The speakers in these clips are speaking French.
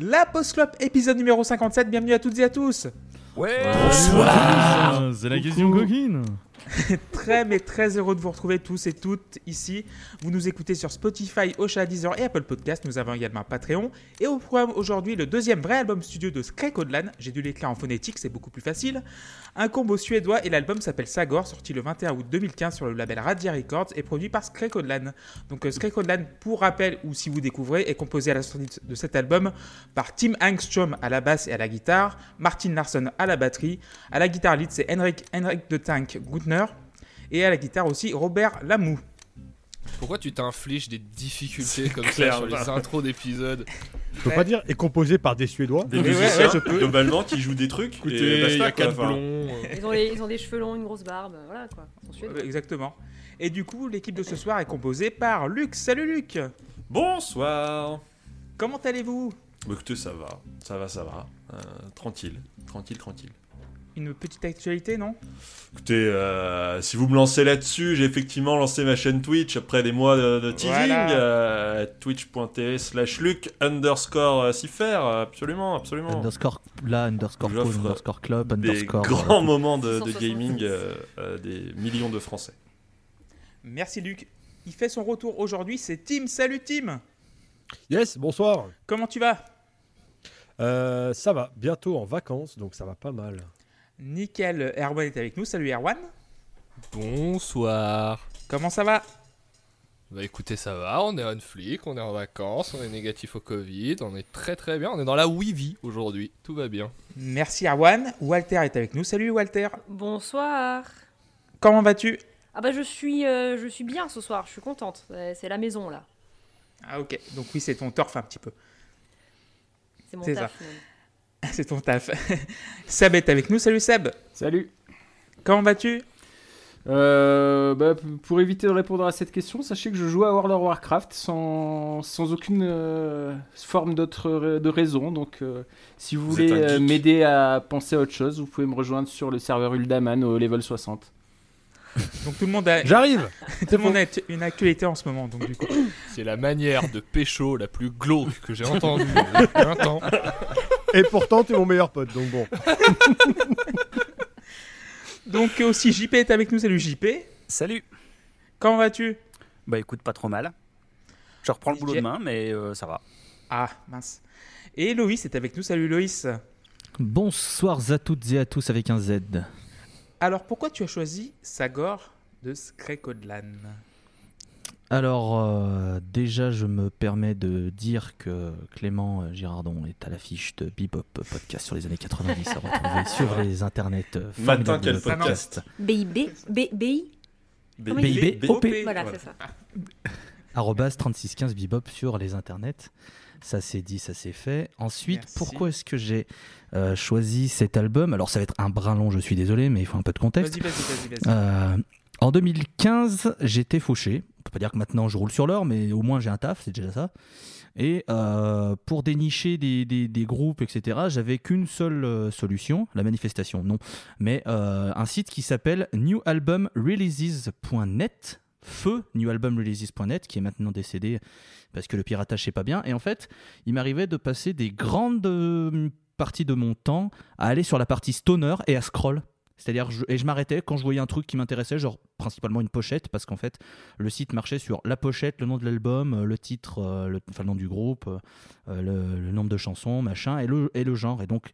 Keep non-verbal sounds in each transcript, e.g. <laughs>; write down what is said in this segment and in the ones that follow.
La Post Club, épisode numéro 57. Bienvenue à toutes et à tous. Ouais. Bonsoir C'est la question coquine <laughs> Très très heureux de vous retrouver tous et toutes ici. Vous nous écoutez sur Spotify, Ocha, Deezer et Apple Podcast. Nous avons également Patreon. Et au programme aujourd'hui, le deuxième vrai album studio de Skrekodlan. J'ai dû l'écrire en phonétique, c'est beaucoup plus facile. Un combo suédois et l'album s'appelle Sagor, sorti le 21 août 2015 sur le label Radia Records et produit par Skrekodlan. Donc euh, Skrekodlan, pour rappel ou si vous découvrez, est composé à la sortie de cet album par Tim Angstrom à la basse et à la guitare, Martin Larsson à la batterie, à la guitare lead c'est Henrik, Henrik de Tank Gutner et à la guitare aussi Robert Lamou. Pourquoi tu t'infliges des difficultés comme ça sur les intros d'épisodes Je peux pas dire est composé par des Suédois. Des ouais, musiciens, ouais, je peux. globalement, qui jouent des trucs. Écoutez, et il basta, y a quoi, quatre enfin. blonds. Ils ont, les- ils ont des cheveux longs, une grosse barbe, voilà quoi. Ils sont suédois. Exactement. Et du coup, l'équipe de ce soir est composée par Luc. Salut Luc Bonsoir. Comment allez-vous? Bah, écoutez, ça va. Ça va, ça va. Euh, tranquille. Tranquille, tranquille. Une petite actualité, non? Écoutez, euh, si vous me lancez là-dessus, j'ai effectivement lancé ma chaîne Twitch après des mois de, de teasing. Voilà. euh, Twitch.tv slash Luc underscore euh, Cipher. Absolument, absolument. Underscore là, underscore co, J'offre underscore club, Des underscore. grands <laughs> moments de, de 170. gaming euh, euh, des millions de Français. Merci Luc. Il fait son retour aujourd'hui, c'est Tim. Salut Tim Yes, bonsoir. Comment tu vas? Euh, ça va, bientôt en vacances, donc ça va pas mal. Nickel. Erwan est avec nous. Salut Erwan. Bonsoir. Comment ça va? Bah écoutez, ça va, on est on flic, on est en vacances, on est négatif au Covid, on est très très bien, on est dans la Wii aujourd'hui, tout va bien. Merci Erwan. Walter est avec nous. Salut Walter. Bonsoir. Comment vas-tu? Ah bah je suis, euh, je suis bien ce soir, je suis contente. Euh, C'est la maison là. Ah ok. Donc oui, c'est ton turf un petit peu. C'est mon C'est taf. même. <laughs> C'est ton taf. <laughs> Seb est avec nous. Salut Seb. Salut. Comment vas-tu? Euh, bah, pour éviter de répondre à cette question, sachez que je joue à World of Warcraft sans, sans aucune euh, forme d'autre de raison. Donc, euh, si vous Vous voulez m'aider à penser à autre chose, vous pouvez me rejoindre sur le serveur Uldaman au level 60. <laughs> Donc tout le monde a, J'arrive tout le monde a une actualité en ce moment. Donc du coup. C'est la manière de pécho la plus glauque que j'ai entendue depuis un temps. Et pourtant, tu es mon meilleur pote, donc bon. <laughs> Donc aussi JP est avec nous. Salut JP. Salut Comment vas-tu? Bah écoute, pas trop mal. Je reprends le boulot demain, mais euh, ça va. Ah mince. Et Loïs est avec nous. Salut Loïs. Bonsoir à toutes et à tous avec un Z. Alors pourquoi tu as choisi Sagor de Skrekodlan? Alors, euh, déjà, je me permets de dire que Clément euh, Girardon est à l'affiche de Bebop Podcast sur les années 90 à retrouver <laughs> sur les internets. euh, Matin, quel podcast? BIB, B, BI, B- Comment il dit OP. voilà, c'est ça. <laughs> arrobase 3615 Bebop sur les internets. Ça c'est dit, ça c'est fait. Ensuite, Merci. pourquoi est-ce que j'ai euh, choisi cet album? Alors ça va être un brin long, je suis désolé, mais il faut un peu de contexte. Vas-y, vas-y, vas-y, vas-y. En 2015, j'étais fauché. On peut pas dire que maintenant je roule sur l'or, mais au moins j'ai un taf, c'est déjà ça. Et euh, pour dénicher des, groupes, etc., j'avais qu'une seule euh, solution, la manifestation, non, mais euh, un site qui s'appelle newalbumreleases.net, feu newalbumreleases.net, qui est maintenant décédé parce que le piratage c'est pas bien. Et en fait, il m'arrivait de passer des grandes parties de mon temps à aller sur la partie stoner et à scroll. C'est-à-dire, je, et je m'arrêtais quand je voyais un truc qui m'intéressait, genre principalement une pochette, parce qu'en fait, le site marchait sur la pochette, le nom de l'album, le titre, euh, le, enfin le nom du groupe, euh, le, le nombre de chansons, machin, et le, et le genre. Et donc,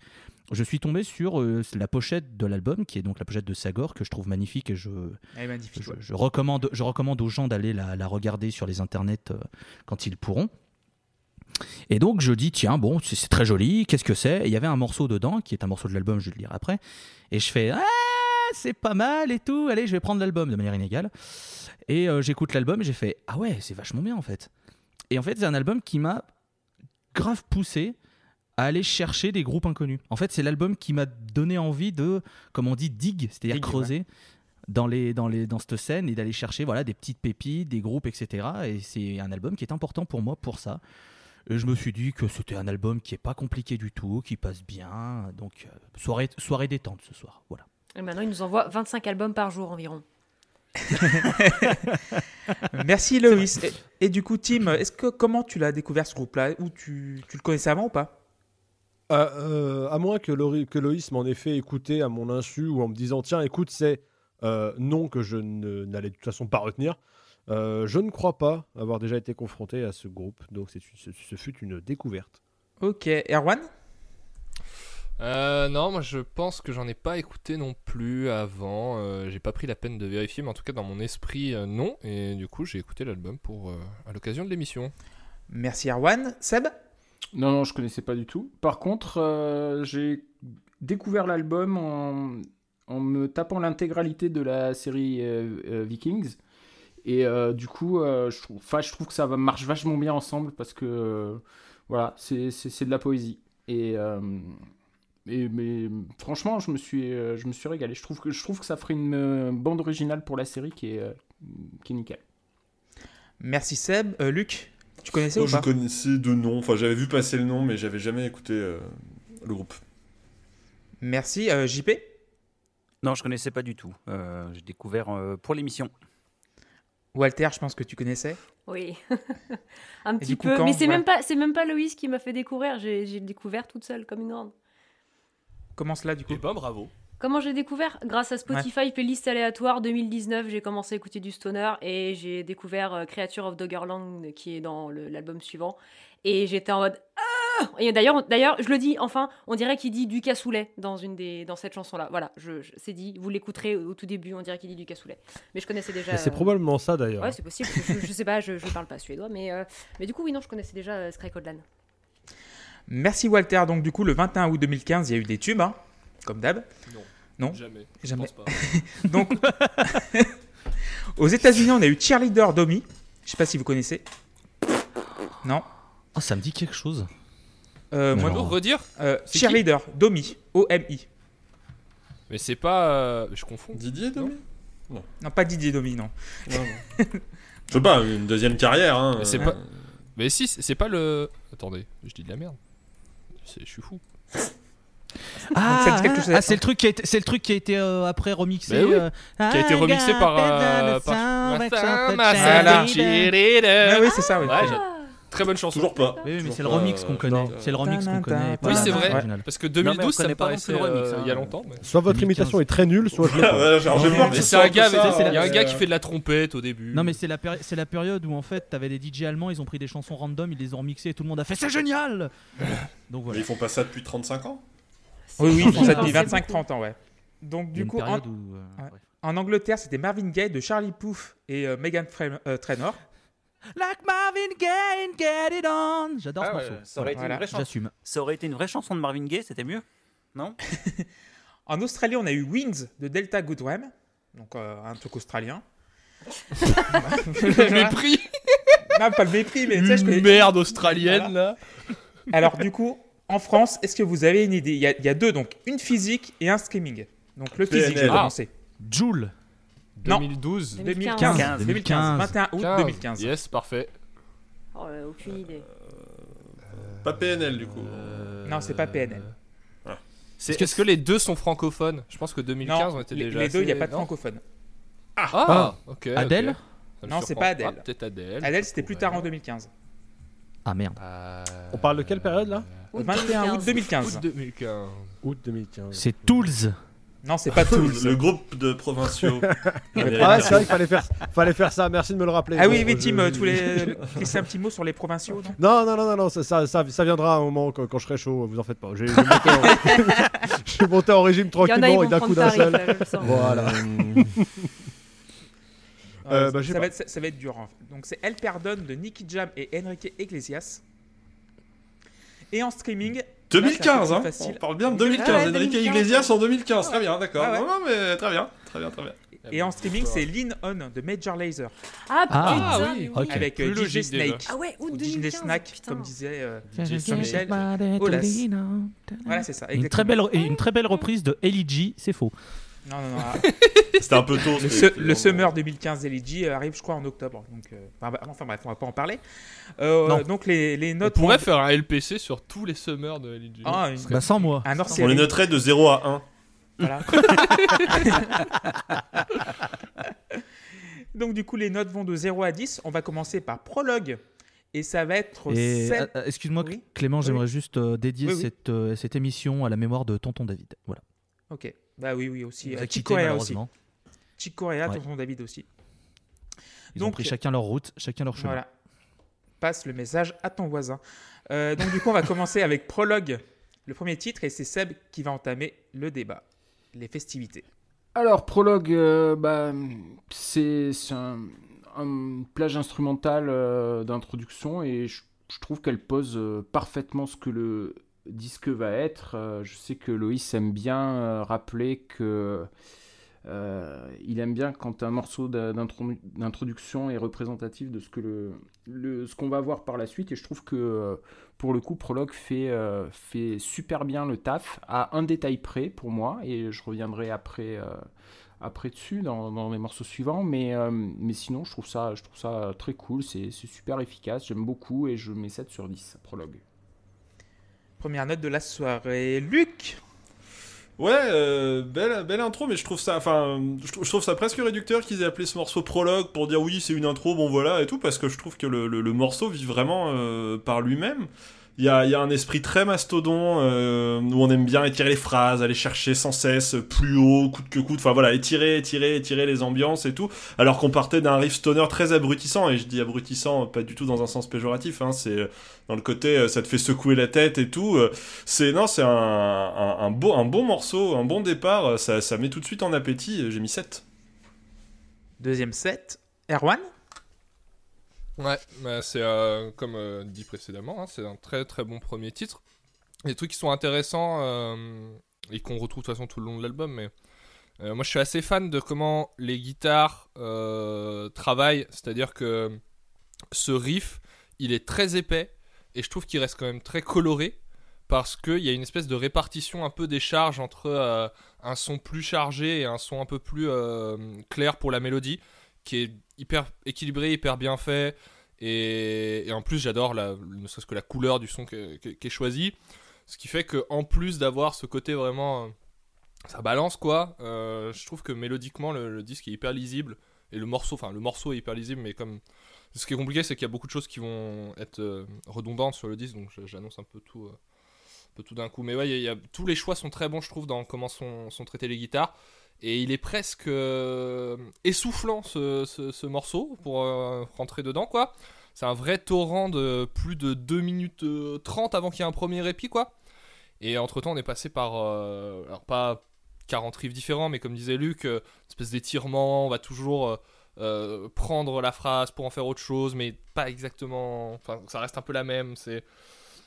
je suis tombé sur euh, la pochette de l'album, qui est donc la pochette de Sagor, que je trouve magnifique, et je, magnifique. je, ouais. je recommande, je recommande aux gens d'aller la, la regarder sur les internets euh, quand ils pourront. Et donc je dis tiens bon c'est très joli qu'est-ce que c'est? Et il y avait un morceau dedans qui est un morceau de l'album je vais le lire après. Et je fais ah c'est pas mal et tout allez je vais prendre l'album de manière inégale. Et euh, j'écoute l'album et j'ai fait ah ouais c'est vachement bien en fait. Et en fait c'est un album qui m'a grave poussé à aller chercher des groupes inconnus. En fait c'est l'album qui m'a donné envie de comme on dit dig c'est-à-dire creuser dans, les, dans, les, dans cette scène et d'aller chercher voilà, des petites pépites, des groupes, etc. Et c'est un album qui est important pour moi pour ça. Et je me suis dit que c'était un album qui est pas compliqué du tout, qui passe bien. Donc, euh, soirée, soirée détente ce soir. Voilà. Et maintenant, il nous envoie 25 albums par jour environ. <laughs> Merci Loïs. Et, et du coup, Tim, est-ce que comment tu l'as découvert ce groupe-là? Ou tu, tu le connaissais avant ou pas? Euh, euh, à moins que, Loïs m'en ait fait écouter à mon insu ou en me disant tiens écoute c'est euh, non que je n'allais de toute façon pas retenir. Euh, je ne crois pas avoir déjà été confronté à ce groupe, donc c'est- ce, ce fut une découverte. Ok, Erwan? Euh, non, moi je pense que j'en ai pas écouté non plus avant. Euh, j'ai pas pris la peine de vérifier, mais en tout cas dans mon esprit, euh, non. Et du coup, j'ai écouté l'album pour euh, à l'occasion de l'émission. Merci Erwan. Seb? Non, non, je connaissais pas du tout. Par contre, euh, j'ai découvert l'album en, en me tapant l'intégralité de la série euh, euh, Vikings. Et euh, du coup, euh, je, trouve, je trouve que ça va- marche vachement bien ensemble parce que euh, voilà, c'est c'est- c'est de la poésie. Et, euh, et- mais franchement, je me suis, euh, je me suis régalé. Je trouve que, je trouve que ça ferait une euh, bande originale pour la série qui est, euh, qui est nickel. Merci Seb. Euh, Luc, tu connaissais Oh, ou je connaissais de nom, enfin j'avais vu passer le nom, mais j'avais jamais écouté euh, le groupe. Merci. Euh, JP Non, je connaissais pas du tout. Euh, J'ai découvert euh, pour l'émission. Walter, je pense que tu connaissais. Oui, <laughs> un Et petit coup, peu. quand, Mais c'est voilà. même pas, c'est même pas Loïs qui m'a fait découvrir. J'ai j'ai découvert toute seule comme une grande. Comment cela du coup Et ben bravo. Comment j'ai découvert? Grâce à Spotify playlist aléatoire 2019, j'ai commencé à écouter du stoner et j'ai découvert euh, Creature of Doggerland qui est dans le- l'album suivant. Et j'étais en mode Et d'ailleurs, d'ailleurs, je le dis. Enfin, on dirait qu'il dit du cassoulet dans une des dans cette chanson-là. Voilà, je, je- c'est dit. Vous l'écouterez au tout début. On dirait qu'il dit du cassoulet. Mais je connaissais déjà. C'est euh, probablement ça d'ailleurs. Ouais, c'est possible. Je, je sais pas. Je, je parle pas suédois, mais euh, mais du coup, oui, non, je connaissais déjà euh, Sky. Merci Walter. Donc du coup, le 21 août 2015, il y a eu des tubes, hein, comme d'hab. Non. Non Jamais. Je Jamais. pense pas. <laughs> Donc, <laughs> aux États-Unis, on a eu Cheerleader Domi. Je sais pas si vous connaissez. Non. Ah, ça me dit quelque chose. Euh, moi, non. Alors, redire euh, Cheerleader Domi. O-M-I. Mais c'est pas. euh, Je confonds. Didier Domi? Non, pas Didier Domi, non. Non, non. <laughs> Je sais pas, une deuxième carrière. Hein. Mais c'est pas- Mais si, c'est c'est pas le. Attendez, je dis de la merde. C'est- Je suis fou. Ah, ça dit quelque chose à- ah, c'est le truc qui a été, c'est le truc qui a été euh, après remixé. Oui. euh, Qui a été I remixé par, euh, par- Voilà. Ah oui, c'est ça, oui. Ouais, Très bonne chanson. Toujours pas. Oui, oui, mais Toujours c'est le remix qu'on euh, connaît. non. C'est le remix qu'on connaît. Oui, c'est vrai. Parce que Non, mais 2012, on ça me plus le remix, euh, hein. il y a longtemps. Soit votre 2015. imitation est très nulle, soit je l'ai c'est un gars, il y a un euh, gars qui fait de la trompette au début. Non, mais c'est la, période où en fait t'avais des DJ allemands, ils ont pris des chansons random, ils les ont remixées et tout le monde a fait c'est génial <laughs> Donc Mais voilà. ils font pas ça depuis 35 ans? Oui, oui, ils font ça depuis pensais 25-30 ans, ouais. Donc, du coup, en, euh, en Angleterre, c'était Marvin Gaye de Charlie Puth et euh, Megan euh, Trainor. Like Marvin Gaye Get It On. J'adore ce ah morceau. Ça aurait, été une vraie ça aurait été une vraie chanson de Marvin Gaye, c'était mieux, non <laughs> En Australie, on a eu Wings de Delta Goodwem, donc euh, un truc australien. <laughs> le mépris Non, pas le mépris, mais tu sais, je. Merde australienne, là Alors, du coup, en France, est-ce que vous avez une idée? Il y, a, deux, donc une physique et un skimming. Donc, le physique, je vais ah. Joule 2012 non. 2015. 2015. 2015. 21 août 2015. Yes, parfait. Oh, euh, aucune idée. Pas PNL du coup. Euh, non, c'est pas PNL. Ah. Est-ce que, les deux sont francophones? Je pense que 2015 non, on était déjà. Les deux, il n'y a pas de francophone. Ah, ah, ah. ok. Adèle? Non, c'est pas Adèle. Ah, Peut-être Adèle. Adèle, c'était plus tard en 2015. Ah merde. Euh, on parle de quelle période là? 21 août 2015. Août 2015. Août 2015. C'est Tools. Non, c'est pas Tools. Le groupe de provinciaux. <laughs> Ah ouais, c'est vrai qu'il fallait faire, fallait faire ça. Merci de me le rappeler. Ah oui, oui, je- Tim, tu voulais glisser un petit mot sur les provinciaux, non? Non, non, non, non, ça, ça, ça, ça viendra à un moment quand, quand je serai chaud, vous en faites pas. J'ai monté, en... <laughs> j'ai monté en régime Il y en a, ils tranquillement et d'un coup d'un seul. Voilà. Euh, bah, je sais ça, va être, ça va être dur. Donc, c'est Elle Perdonne de Nicky Jam et Enrique Iglesias. Et en streaming, 2015, Là, hein. On parle bien de 2015. Ah ouais, Enrique 2015. Iglesias en 2015. Très bien, d'accord. Ah ouais. Non, non, mais très bien, très bien, très bien. et en streaming, c'est Lean On de Major Lazer Ah, Ah, putain, oui. mais Ok. avec euh, DJ. Snake. Ah ouais, Ou DJ 2015. Snack, putain. comme disait euh, DJ Jean-Michel. Aulas. Voilà, c'est ça. Une très, belle, une très belle reprise de Ellie G, c'est faux. Non, non, non. ah, <laughs> C'était un peu tôt. Le, Summer 2015 LG arrive, je crois, en octobre. Donc, euh, enfin, bah, enfin, bref, on va pas en parler. Euh, Non. donc les, les On notes. pourrait faire un LPC sur tous les summers de LG. Ah, une- Bah sans moi. un On les noterait de 0 à 1. Voilà. <laughs> donc du coup, les notes vont de 0 à 10. On va commencer par Prologue Et ça va être Seb- euh, excuse-moi, Oui. Clément, Oui. j'aimerais juste euh, dédier Oui, oui. Cette, euh, cette émission à la mémoire de Tonton David. Voilà. Ok. Bah oui, oui, aussi. Euh, a Chick quittés, Corea aussi. malheureusement. Chick Corea, Ouais. tonton David aussi. Ils ont Donc, pris chacun leur route, chacun leur chemin. Voilà. Passe le message à ton voisin. Euh, donc du coup, on va <laughs> commencer avec Prologue, le premier titre, et c'est Seb qui va entamer le débat, les festivités. Alors, prologue, euh, bah, c'est un, un plage instrumental euh, d'introduction et je, je trouve qu'elle pose euh, parfaitement ce que le disque va être. Euh, je sais que Loïs aime bien euh, rappeler que euh, il aime bien quand un morceau d'introduction est représentatif de ce que le, ce qu'on va voir par la suite. Et je trouve que pour le coup Prologue fait, fait super bien le taf à un détail près pour moi et je reviendrai après après dessus dans, dans les morceaux suivants. Mais, mais sinon je trouve ça, je trouve ça très cool. C'est super efficace. J'aime beaucoup et je mets 7 sur 10 Prologue Première note de la soirée. Luc Ouais, euh, belle, belle intro, mais je trouve ça, enfin, je, trou- je trouve ça presque réducteur qu'ils aient appelé ce morceau prologue pour dire oui, c'est une intro, bon voilà et tout, parce que je trouve que le morceau vit vraiment euh, par lui-même. Il y a, y a un esprit très mastodon euh, où on aime bien étirer les phrases, aller chercher sans cesse plus haut, coûte que coûte, enfin voilà, étirer, étirer, étirer les ambiances et tout, alors qu'on partait d'un riff stoner très abrutissant, et je dis abrutissant pas du tout dans un sens péjoratif, hein, c'est dans le côté euh, ça te fait secouer la tête et tout. euh, c'est non, c'est un, un, beau, un bon morceau, un bon départ. euh, Ça, ça met tout de suite en appétit. euh, J'ai mis 7. Deuxième set. Erwan? Ouais, bah, c'est euh, comme euh, dit précédemment, hein, c'est un très très bon premier titre. Les trucs qui sont intéressants euh, et qu'on retrouve de toute façon tout le long de l'album, mais moi je suis assez fan de comment les guitares travaillent, c'est-à-dire que ce riff, il est très épais et je trouve qu'il reste quand même très coloré parce qu'il y a une espèce de répartition un peu des charges entre un son plus chargé et un son un peu plus clair pour la mélodie qui est hyper équilibré, hyper bien fait. Et, en plus, j'adore ne serait-ce que la couleur du son qui est choisi. Ce qui fait que en plus d'avoir ce côté vraiment. euh, ça balance quoi. euh, je trouve que mélodiquement, le, disque est hyper lisible. Et le morceau, enfin, le morceau est hyper lisible, mais comme. Ce qui est compliqué, c'est qu'il y a beaucoup de choses qui vont être euh, redondantes sur le disque, donc j'annonce un peu tout. tout d'un coup. Mais ouais, tous les choix sont très bons, je trouve, dans comment sont, sont traitées les guitares. Et il est presque euh, essoufflant ce, ce- ce morceau pour euh, rentrer dedans, quoi. C'est un vrai torrent de plus de 2 minutes euh, 30 avant qu'il y ait un premier répit, quoi. Et entre temps, on est passé par. euh, alors, pas 40 riffs différents, mais comme disait Luc, euh, une espèce d'étirement. On va toujours euh, euh, prendre la phrase pour en faire autre chose, mais pas exactement. Enfin, ça reste un peu la même. C'est.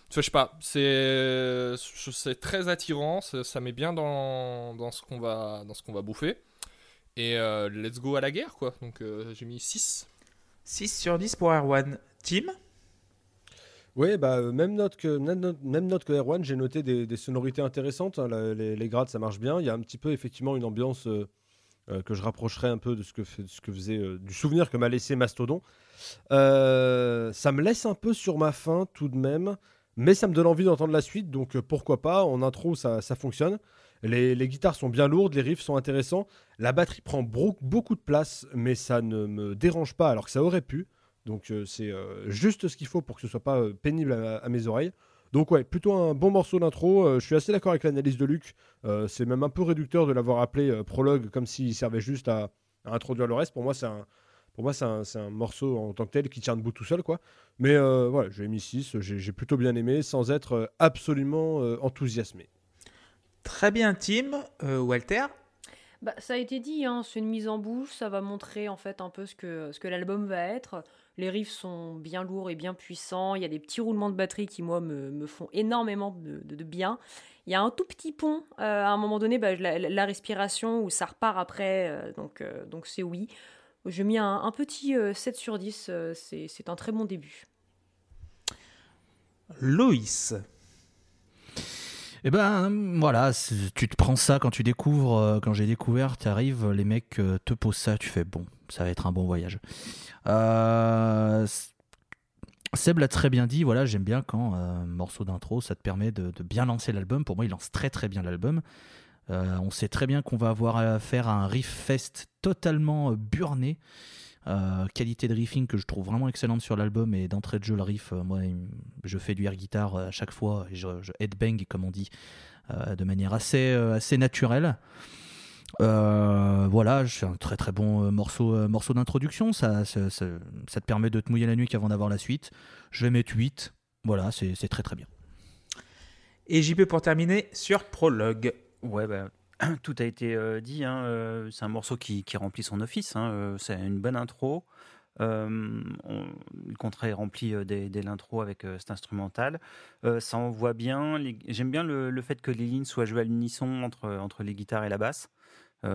Tu vois, je sais pas, c'est c'est très attirant, ça, ça met bien dans, dans ce qu'on va, dans ce qu'on va bouffer. Et euh, let's go à la guerre, quoi. Donc euh, j'ai mis 6. 6 sur 10 pour Erwan. Tim Oui, bah, euh, même, note que, même, note, même note que Erwan, j'ai noté des, des sonorités intéressantes. hein, la- les, les grades, ça marche bien. Il y a un petit peu, effectivement, une ambiance euh, que je rapprocherais un peu de ce que, ce que faisait, euh, du souvenir que m'a laissé Mastodon. Euh, ça me laisse un peu sur ma faim, tout de même. Mais ça me donne envie d'entendre la suite, donc euh, pourquoi pas. En intro, ça, fonctionne. Les, guitares sont bien lourdes, les riffs sont intéressants. La batterie prend beaucoup de place, mais ça ne me dérange pas alors que ça aurait pu. Donc euh, c'est euh, juste ce qu'il faut pour que ce soit pas pénible à, mes oreilles. Donc ouais, plutôt un bon morceau d'intro. Je suis assez d'accord avec l'analyse de Luc. C'est même un peu réducteur de l'avoir appelé prologue comme s'il servait juste à introduire le reste. Pour moi, c'est un, pour moi, c'est un, c'est un morceau en tant que tel qui tient debout tout seul, quoi. Mais euh, voilà, j'ai mis 6. J'ai j'ai plutôt bien aimé sans être euh, absolument euh, enthousiasmé. Très bien, Tim. Euh, Walter? Bah, ça a été dit, hein, c'est une mise en bouche, ça va montrer en fait un peu ce que, ce que l'album va être. Les riffs sont bien lourds et bien puissants, il y a des petits roulements de batterie qui moi me, me font énormément de, de- de bien. Il y a un tout petit pont euh, à un moment donné, bah, la, la respiration où ça repart après, euh, donc euh, donc c'est oui. Je mets un, petit euh, 7 sur 10, euh, c'est un très bon début. Loïs. Et ben voilà, tu te prends ça quand tu découvres, euh, quand j'ai découvert, tu arrives, les mecs euh, te posent ça, tu fais bon, ça va être un bon voyage. Euh, Seb l'a très bien dit, voilà, j'aime bien quand euh, un morceau d'intro, ça te permet de, de bien lancer l'album. Pour moi, il lance très très bien l'album. Euh, on sait très bien qu'on va avoir affaire à un riff fest totalement euh, burné. Euh, qualité de riffing que je trouve vraiment excellente sur l'album et d'entrée de jeu le riff, moi je fais du air guitar à chaque fois et je, headbang comme on dit de manière assez, assez naturelle. Voilà, c'est un très très bon morceau, morceau d'introduction. Ça, te permet de te mouiller la nuque avant d'avoir la suite. Je vais mettre 8. Voilà, c'est très très bien. Et JP pour terminer sur Prologue. Ouais, bah, <clears throat> tout a été euh, dit. hein, euh, c'est un morceau qui, qui remplit son office. hein, euh, c'est une bonne intro. On- le contrat est rempli dès, l'intro avec cet instrumental. Euh, ça envoie bien. J'aime bien le, le fait que les lignes soient jouées à l'unisson entre, entre les guitares et la basse.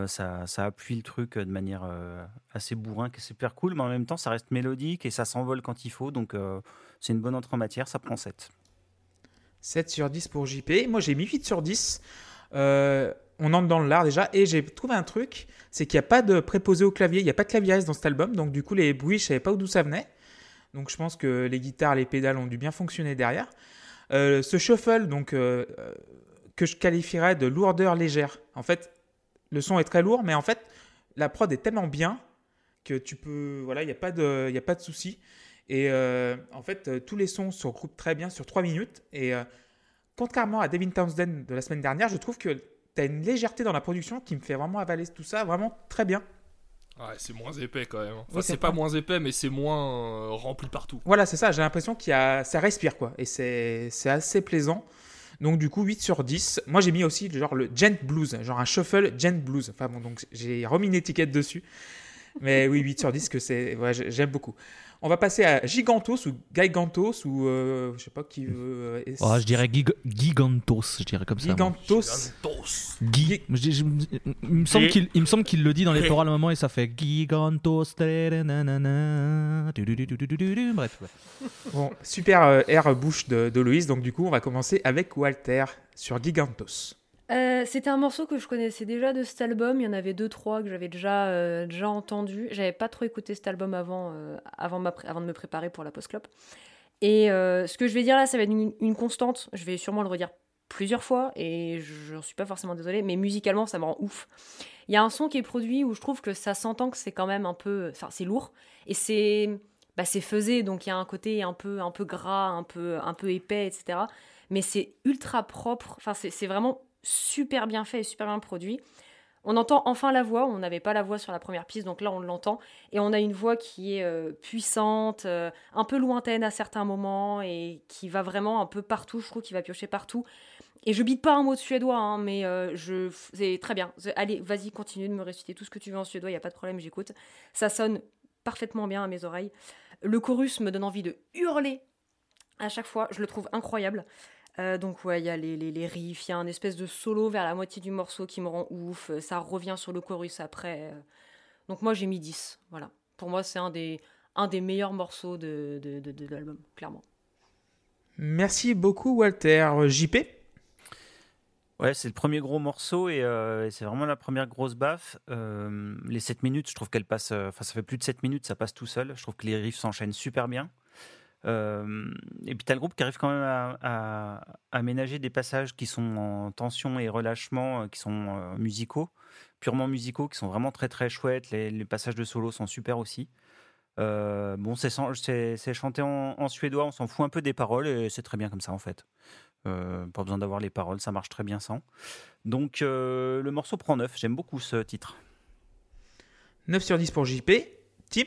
Ça, ça appuie le truc de manière assez bourrin, que c'est super cool, mais en même temps, ça reste mélodique et ça s'envole quand il faut. Donc, c'est une bonne entrée en matière. Ça prend 7. 7 sur 10 pour JP. Moi, j'ai mis 8 sur 10. Euh, on entre dans l'art déjà. Et j'ai trouvé un truc c'est qu'il n'y a pas de préposé au clavier. Il n'y a pas de clavieriste dans cet album. Donc, du coup, les bruits, je savais pas d'où ça venait. Donc, je pense que les guitares, les pédales ont dû bien fonctionner derrière. Euh, ce shuffle, donc, euh, que je qualifierais de lourdeur légère. En fait, le son est très lourd, mais en fait, la prod est tellement bien que tu peux. Voilà, il n'y a pas de, y a pas de souci. Et en fait, tous les sons se regroupent très bien sur 3 minutes. Et contrairement à Devin Townsend de la semaine dernière, je trouve que tu as une légèreté dans la production qui me fait vraiment avaler tout ça vraiment très bien. Ouais, c'est moins épais quand même. Enfin, Oui, c'est pas moins épais, mais c'est moins euh, rempli partout. Voilà, c'est ça, j'ai l'impression qu'il a ça respire quoi et c'est c'est assez plaisant. Donc du coup 8 sur 10. Moi j'ai mis aussi genre le gent blues, genre un shuffle gent blues. Enfin bon donc j'ai remis une étiquette dessus. Mais oui, 8 sur 10, que c'est, j'aime beaucoup. On va passer à Gigantos ou Gigantos ou euh, je sais pas qui veut. Euh, ah, je dirais gig Gigantos, je dirais comme ça. Gigantos. Gi il me semble qu'il le dit dans les paroles à un moment et ça fait Gigantos. Bref. Bon, super euh, air bouche de, de Loïs. Donc du coup, on va commencer avec Walter sur Gigantos. Euh, C'était un morceau que je connaissais déjà de cet album. Il y en avait deux, trois que j'avais déjà, euh, déjà entendu. J'avais pas trop écouté cet album avant, euh, avant, ma avant de me préparer pour la post-clop. Et euh, ce que je vais dire là, ça va être une, constante. Je vais sûrement le redire plusieurs fois et je suis pas forcément désolée, mais musicalement, ça me rend ouf. Il y a un son qui est produit où je trouve que ça s'entend que c'est quand même un peu. Enfin, c'est lourd et c'est. Bah, c'est faisé, donc il y a un côté un peu, un peu gras, un peu, un peu épais, etc. Mais c'est ultra propre. Enfin, c'est vraiment super bien fait et super bien produit. On entend enfin la voix, on n'avait pas la voix sur la première piste, donc là on l'entend. Et on a une voix qui est euh, puissante, euh, un peu lointaine à certains moments, et qui va vraiment un peu partout, je trouve qu'il va piocher partout. Et je bite pas un mot de suédois, hein, mais euh, je, c'est très bien. Allez, vas-y, continue de me réciter tout ce que tu veux en suédois, il n'y a pas de problème, j'écoute. Ça sonne parfaitement bien à mes oreilles. Le chorus me donne envie de hurler à chaque fois, je le trouve incroyable. Euh, donc ouais, il y a les, les, les riffs, il y a un espèce de solo vers la moitié du morceau qui me rend ouf, euh, ça revient sur le chorus après. euh. Donc moi j'ai mis 10, voilà. Pour moi c'est un des, un des meilleurs morceaux de, de, de, de l'album, clairement. Merci beaucoup Walter. JP Ouais, c'est le premier gros morceau et, euh, et c'est vraiment la première grosse baffe. Euh, les 7 minutes, je trouve qu'elle passe. euh, Enfin, ça fait plus de 7 minutes, ça passe tout seul. Je trouve que les riffs s'enchaînent super bien. Euh, et puis, tu le groupe qui arrive quand même à, à- à ménager des passages qui sont en tension et relâchement, euh, qui sont euh, musicaux, purement musicaux, qui sont vraiment très très chouettes. Les, passages de solo sont super aussi. Euh, bon, c'est chanté en, suédois, on s'en fout un peu des paroles et c'est très bien comme ça en fait. Pas besoin d'avoir les paroles, ça marche très bien sans. Donc le morceau prend 9, j'aime beaucoup ce titre. 9 sur 10 pour JP. Tim?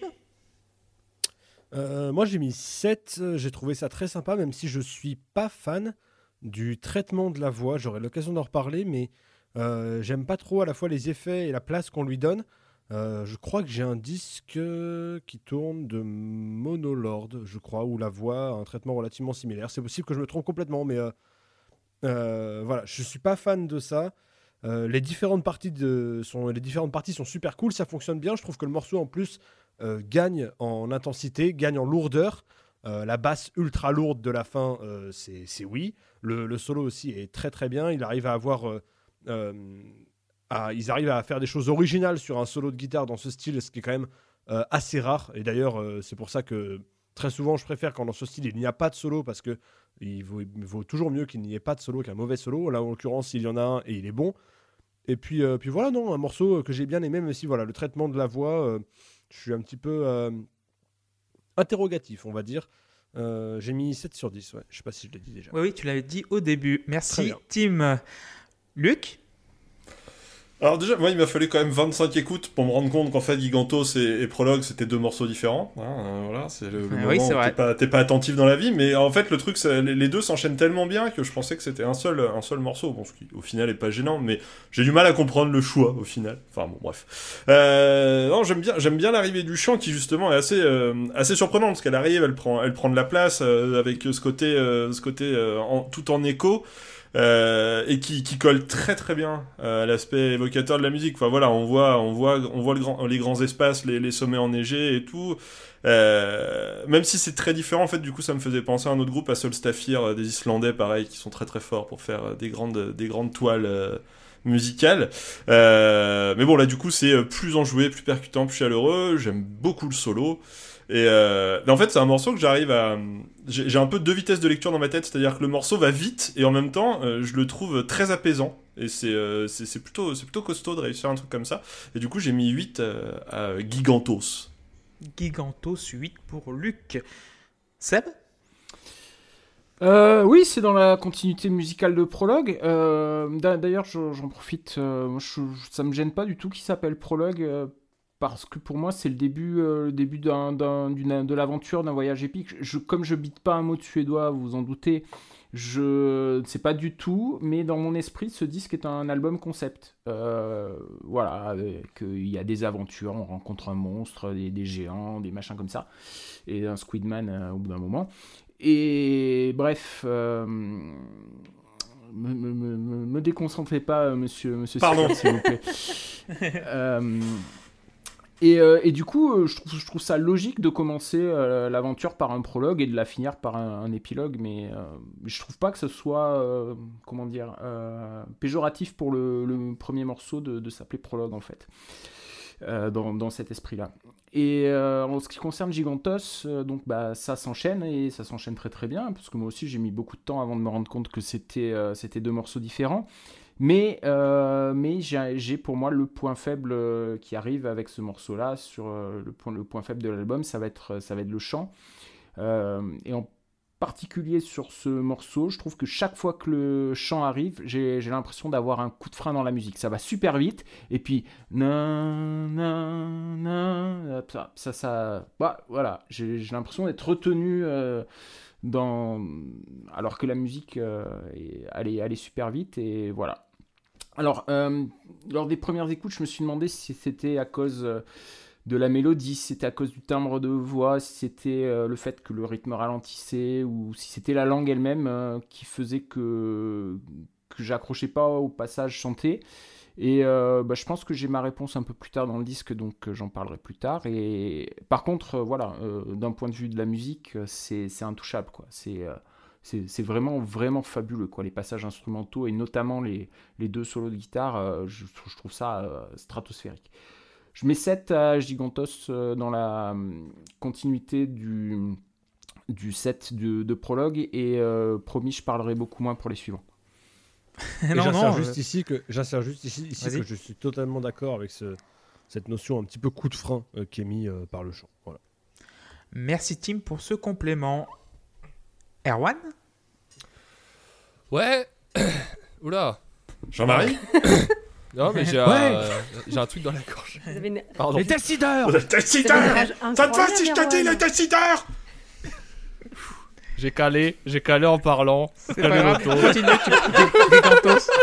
Euh, moi j'ai mis 7, euh, j'ai trouvé ça très sympa, même si je suis pas fan du traitement de la voix. J'aurai l'occasion d'en reparler, mais euh, j'aime pas trop à la fois les effets et la place qu'on lui donne. Euh, je crois que j'ai un disque qui tourne de Monolord, je crois, où la voix a un traitement relativement similaire. C'est possible que je me trompe complètement, mais voilà, je suis pas fan de ça. Les différentes parties sont les différentes parties sont super cool, ça fonctionne bien. Je trouve que le morceau en plus euh, gagne en intensité, gagne en lourdeur. Euh, la basse ultra lourde de la fin, euh, c'est oui. Le, solo aussi est très très bien. Il arrive à avoir, à- ils arrivent à faire des choses originales sur un solo de guitare dans ce style, ce qui est quand même assez rare. Et d'ailleurs, c'est pour ça que très souvent, je préfère quand dans ce style il n'y a pas de solo parce que il vaut, toujours mieux qu'il n'y ait pas de solo qu'un mauvais solo. Là, en l'occurrence, il y en a un et il est bon. Et puis, puis voilà, non, un morceau que j'ai bien aimé, même si voilà, le traitement de la voix, je suis un petit peu euh, interrogatif, on va dire. Euh, J'ai mis 7 sur 10, ouais. je sais pas si je l'ai dit déjà. Oui, oui, tu l'avais dit au début. Merci. Tim. Luc Alors déjà, moi, il m'a fallu quand même 25 écoutes pour me rendre compte qu'en fait, Gigantos et, et Prologue, c'était deux morceaux différents. hein, euh, voilà, c'est le, le Ah moment oui, où t'es pas, t'es pas attentif dans la vie, mais en fait, le truc, c'est- les, les deux s'enchaînent tellement bien que je pensais que c'était un seul, un seul morceau. Bon, ce qui, au final, est pas gênant, mais j'ai du mal à comprendre le choix au final. Enfin bon, bref. Euh, non, j'aime bien, j'aime bien l'arrivée du chant qui justement est assez, euh, assez surprenante parce qu'elle arrive, elle prend, elle prend de la place euh, avec ce côté, euh, ce côté euh, en- tout en écho. Euh, et qui, qui colle très très bien euh, à l'aspect évocateur de la musique. Enfin voilà, on voit, on voit, on voit le grand, les grands espaces, les, les sommets enneigés et tout. Euh, même si c'est très différent, en fait, du coup, ça me faisait penser à un autre groupe, à Solstafir, euh, des Islandais, pareil, qui sont très très forts pour faire euh, des grandes, des grandes toiles euh, musicales. Euh, mais bon, là, du coup, c'est plus enjoué, plus percutant, plus chaleureux. J'aime beaucoup le solo. Et euh, en fait, c'est un morceau que j'arrive à. J'ai un peu deux vitesses de lecture dans ma tête, c'est-à-dire que le morceau va vite et en même temps, euh, je le trouve très apaisant. Et c'est euh, plutôt, c'est plutôt costaud de réussir un truc comme ça. Et du coup, j'ai mis 8 euh, à Gigantos. Gigantos 8 pour Luc. Seb? Euh, oui, c'est dans la continuité musicale de Prologue. Euh, d'a- D'ailleurs, je- j'en profite. euh, je, ça me gêne pas du tout qu'il s'appelle Prologue. Parce que pour moi, c'est le début, euh, le début d'un, d'un- d'une- de l'aventure, d'un voyage épique. Je, comme je bite pas un mot de suédois, vous vous en doutez, je ne sais pas du tout, mais dans mon esprit, ce disque est un album concept. Euh, voilà, euh, il y a des aventures, on rencontre un monstre, des, des géants, des machins comme ça, et un Squidman euh, au bout d'un moment. Et bref, me, me, me, me- me déconcentrez pas, monsieur, monsieur Pardon. S'il vous plaît. <laughs> Euh, et, du coup, euh, je trouve, ça logique de commencer euh, l'aventure par un prologue et de la finir par un, épilogue, mais euh, je trouve pas que ce soit, comment dire, péjoratif pour le, premier morceau de, s'appeler prologue en fait, dans, cet esprit-là. Et en ce qui concerne Gigantos, donc bah, ça s'enchaîne et ça s'enchaîne très très bien, parce que moi aussi j'ai mis beaucoup de temps avant de me rendre compte que c'était deux morceaux différents. Mais, euh, mais j'ai pour moi le point faible euh, qui arrive avec ce morceau-là, sur euh, le, point, le point faible de l'album, ça, va être, ça va être le chant. Et en particulier sur ce morceau, je trouve que chaque fois que le chant arrive, j'ai l'impression d'avoir un coup de frein dans la musique. Ça va super vite, et puis na na na ça ça, bah, voilà, j'ai l'impression d'être retenu dans alors que la musique euh, elle, est, elle est super vite et voilà. Alors euh, lors des premières écoutes, je me suis demandé si c'était à cause euh, de la mélodie, si c'était à cause du timbre de voix, si c'était euh, le fait que le rythme ralentissait ou si c'était la langue elle-même qui faisait que que j'accrochais pas au passage chanté. Et bah, je pense que j'ai ma réponse un peu plus tard dans le disque, donc j'en parlerai plus tard. Et par contre, voilà, d'un point de vue de la musique, c'est intouchable, quoi. C'est c'est vraiment, vraiment fabuleux, quoi. Les passages instrumentaux et notamment les, les deux solos de guitare, euh, je, trou- je trouve ça euh, stratosphérique. Je mets 7 à Gigantos euh, dans la continuité du, du set de, de prologue et euh, promis, je parlerai beaucoup moins pour les suivants. J'insère juste ici que j'insère juste ici, ici que je suis totalement d'accord avec ce, cette notion un petit peu coup de frein euh, qui est mis euh, par le chant. Voilà. Merci Tim pour ce complément. Erwan? Ouais. <coughs> Oula. Jean-Marie <coughs> Non, mais j'ai Ouais. euh, j'ai un truc dans la gorge. Vous avez une- Pardon. Les décideurs Le vous avez une décideur rage Ça te va si je te dis incroyable, le décideur J'ai calé, j'ai calé en parlant. C'est pas grave, continue. tu- Gigantos. <laughs>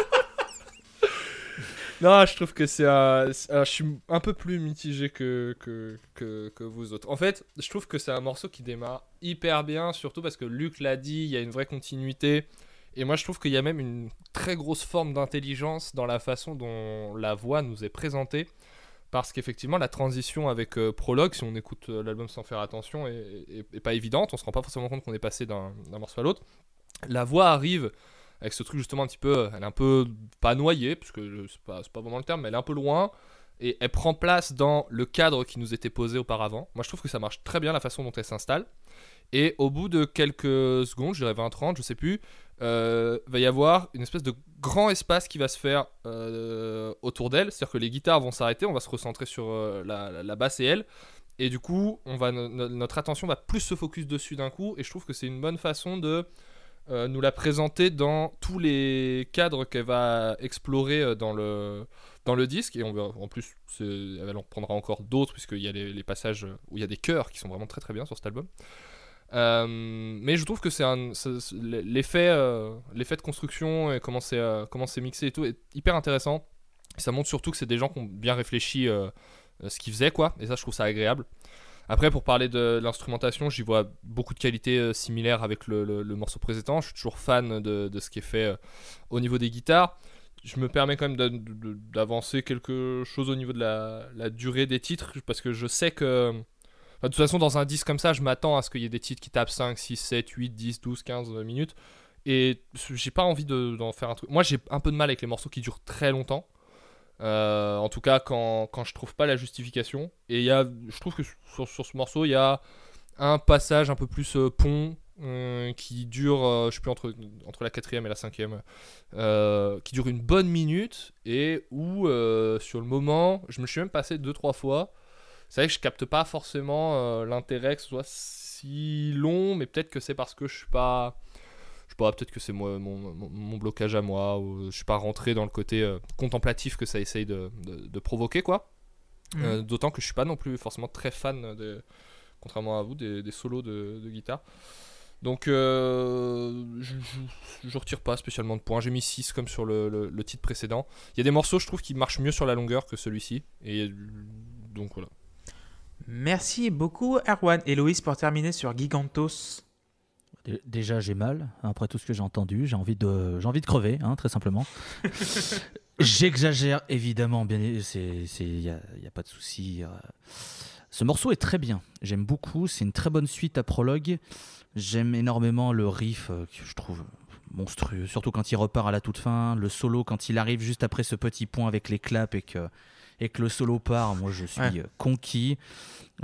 Non, je trouve que c'est un. c'est un- Je suis un peu plus mitigé que, que, que, que vous autres. En fait, je trouve que c'est un morceau qui démarre hyper bien, surtout parce que Luc l'a dit, il y a une vraie continuité. Et moi, je trouve qu'il y a même une très grosse forme d'intelligence dans la façon dont la voix nous est présentée. Parce qu'effectivement, la transition avec euh, Prologue, si on écoute euh, l'album sans faire attention, est, pas évidente. On se rend pas forcément compte qu'on est passé d'un morceau à l'autre. La voix arrive avec ce truc justement un petit peu, elle est un peu pas noyée, parce que c'est pas, pas vraiment le terme, mais elle est un peu loin, et elle prend place dans le cadre qui nous était posé auparavant. Moi je trouve que ça marche très bien la façon dont elle s'installe. Et au bout de quelques secondes, je dirais 20-30, je sais plus, euh, va y avoir une espèce de grand espace qui va se faire euh, autour d'elle. C'est-à-dire que les guitares vont s'arrêter, on va se recentrer sur euh, la, basse et elle. Et du coup, on va, notre attention va plus se focus dessus d'un coup. Et je trouve que c'est une bonne façon de euh, nous la présenter dans tous les cadres qu'elle va explorer dans le, dans le disque. Et en plus, elle en prendra encore d'autres, puisqu'il y a les, passages où il y a des chœurs qui sont vraiment très très bien sur cet album. Euh, mais je trouve que c'est un l'effet euh, l'effet de construction et comment c'est euh, comment c'est mixé et tout est hyper intéressant. ça montre surtout que c'est des gens qui ont bien réfléchi ce qu'ils faisaient quoi et ça je trouve ça agréable. Après pour parler de, l'instrumentation, j'y vois beaucoup de qualités similaires avec le, morceau précédent. Je suis toujours fan de, ce qui est fait au niveau des guitares. Je me permets quand même d'avancer quelque chose au niveau de la durée des titres parce que je sais que de toute façon, dans un disque comme ça, je m'attends à ce qu'il y ait des titres qui tapent 5, 6, 7, 8, 10, 12, 15 minutes. Et j'ai pas envie d'en faire un truc. Moi, j'ai un peu de mal avec les morceaux qui durent très longtemps. Euh, en tout cas, quand, quand je trouve pas la justification. Et y a, je trouve que sur, sur, ce morceau, il y a un passage un peu plus euh, pont euh, qui dure, je sais plus, entre, entre la quatrième et la cinquième, qui dure une bonne minute et où, sur le moment, je me suis même passé deux, trois fois c'est vrai que je capte pas forcément euh, l'intérêt que ce soit si long, mais peut-être que c'est parce que je suis pas. Je sais pas, peut-être que c'est moi, mon, blocage à moi, ou je suis pas rentré dans le côté euh, contemplatif que ça essaye de, provoquer, quoi. Mm. Euh, d'autant que je suis pas non plus forcément très fan, de, contrairement à vous, des, solos de, guitare. Donc, je, je, retire pas spécialement de points. J'ai mis 6 comme sur le, le, titre précédent. Il y a des morceaux, je trouve, qui marchent mieux sur la longueur que celui-ci. Et donc voilà. Merci beaucoup, Erwan. Et Loïs, pour terminer sur Gigantos. Déjà, j'ai mal. Après tout ce que j'ai entendu, j'ai envie de, j'ai envie de crever, hein, très simplement. <laughs> J'exagère évidemment, bien, il n'y a, a, pas de souci. Euh. Ce morceau est très bien. J'aime beaucoup. C'est une très bonne suite à prologue. J'aime énormément le riff euh, que je trouve monstrueux, surtout quand il repart à la toute fin. Le solo quand il arrive juste après ce petit point avec les claps et que et que le solo part, moi je suis euh, conquis.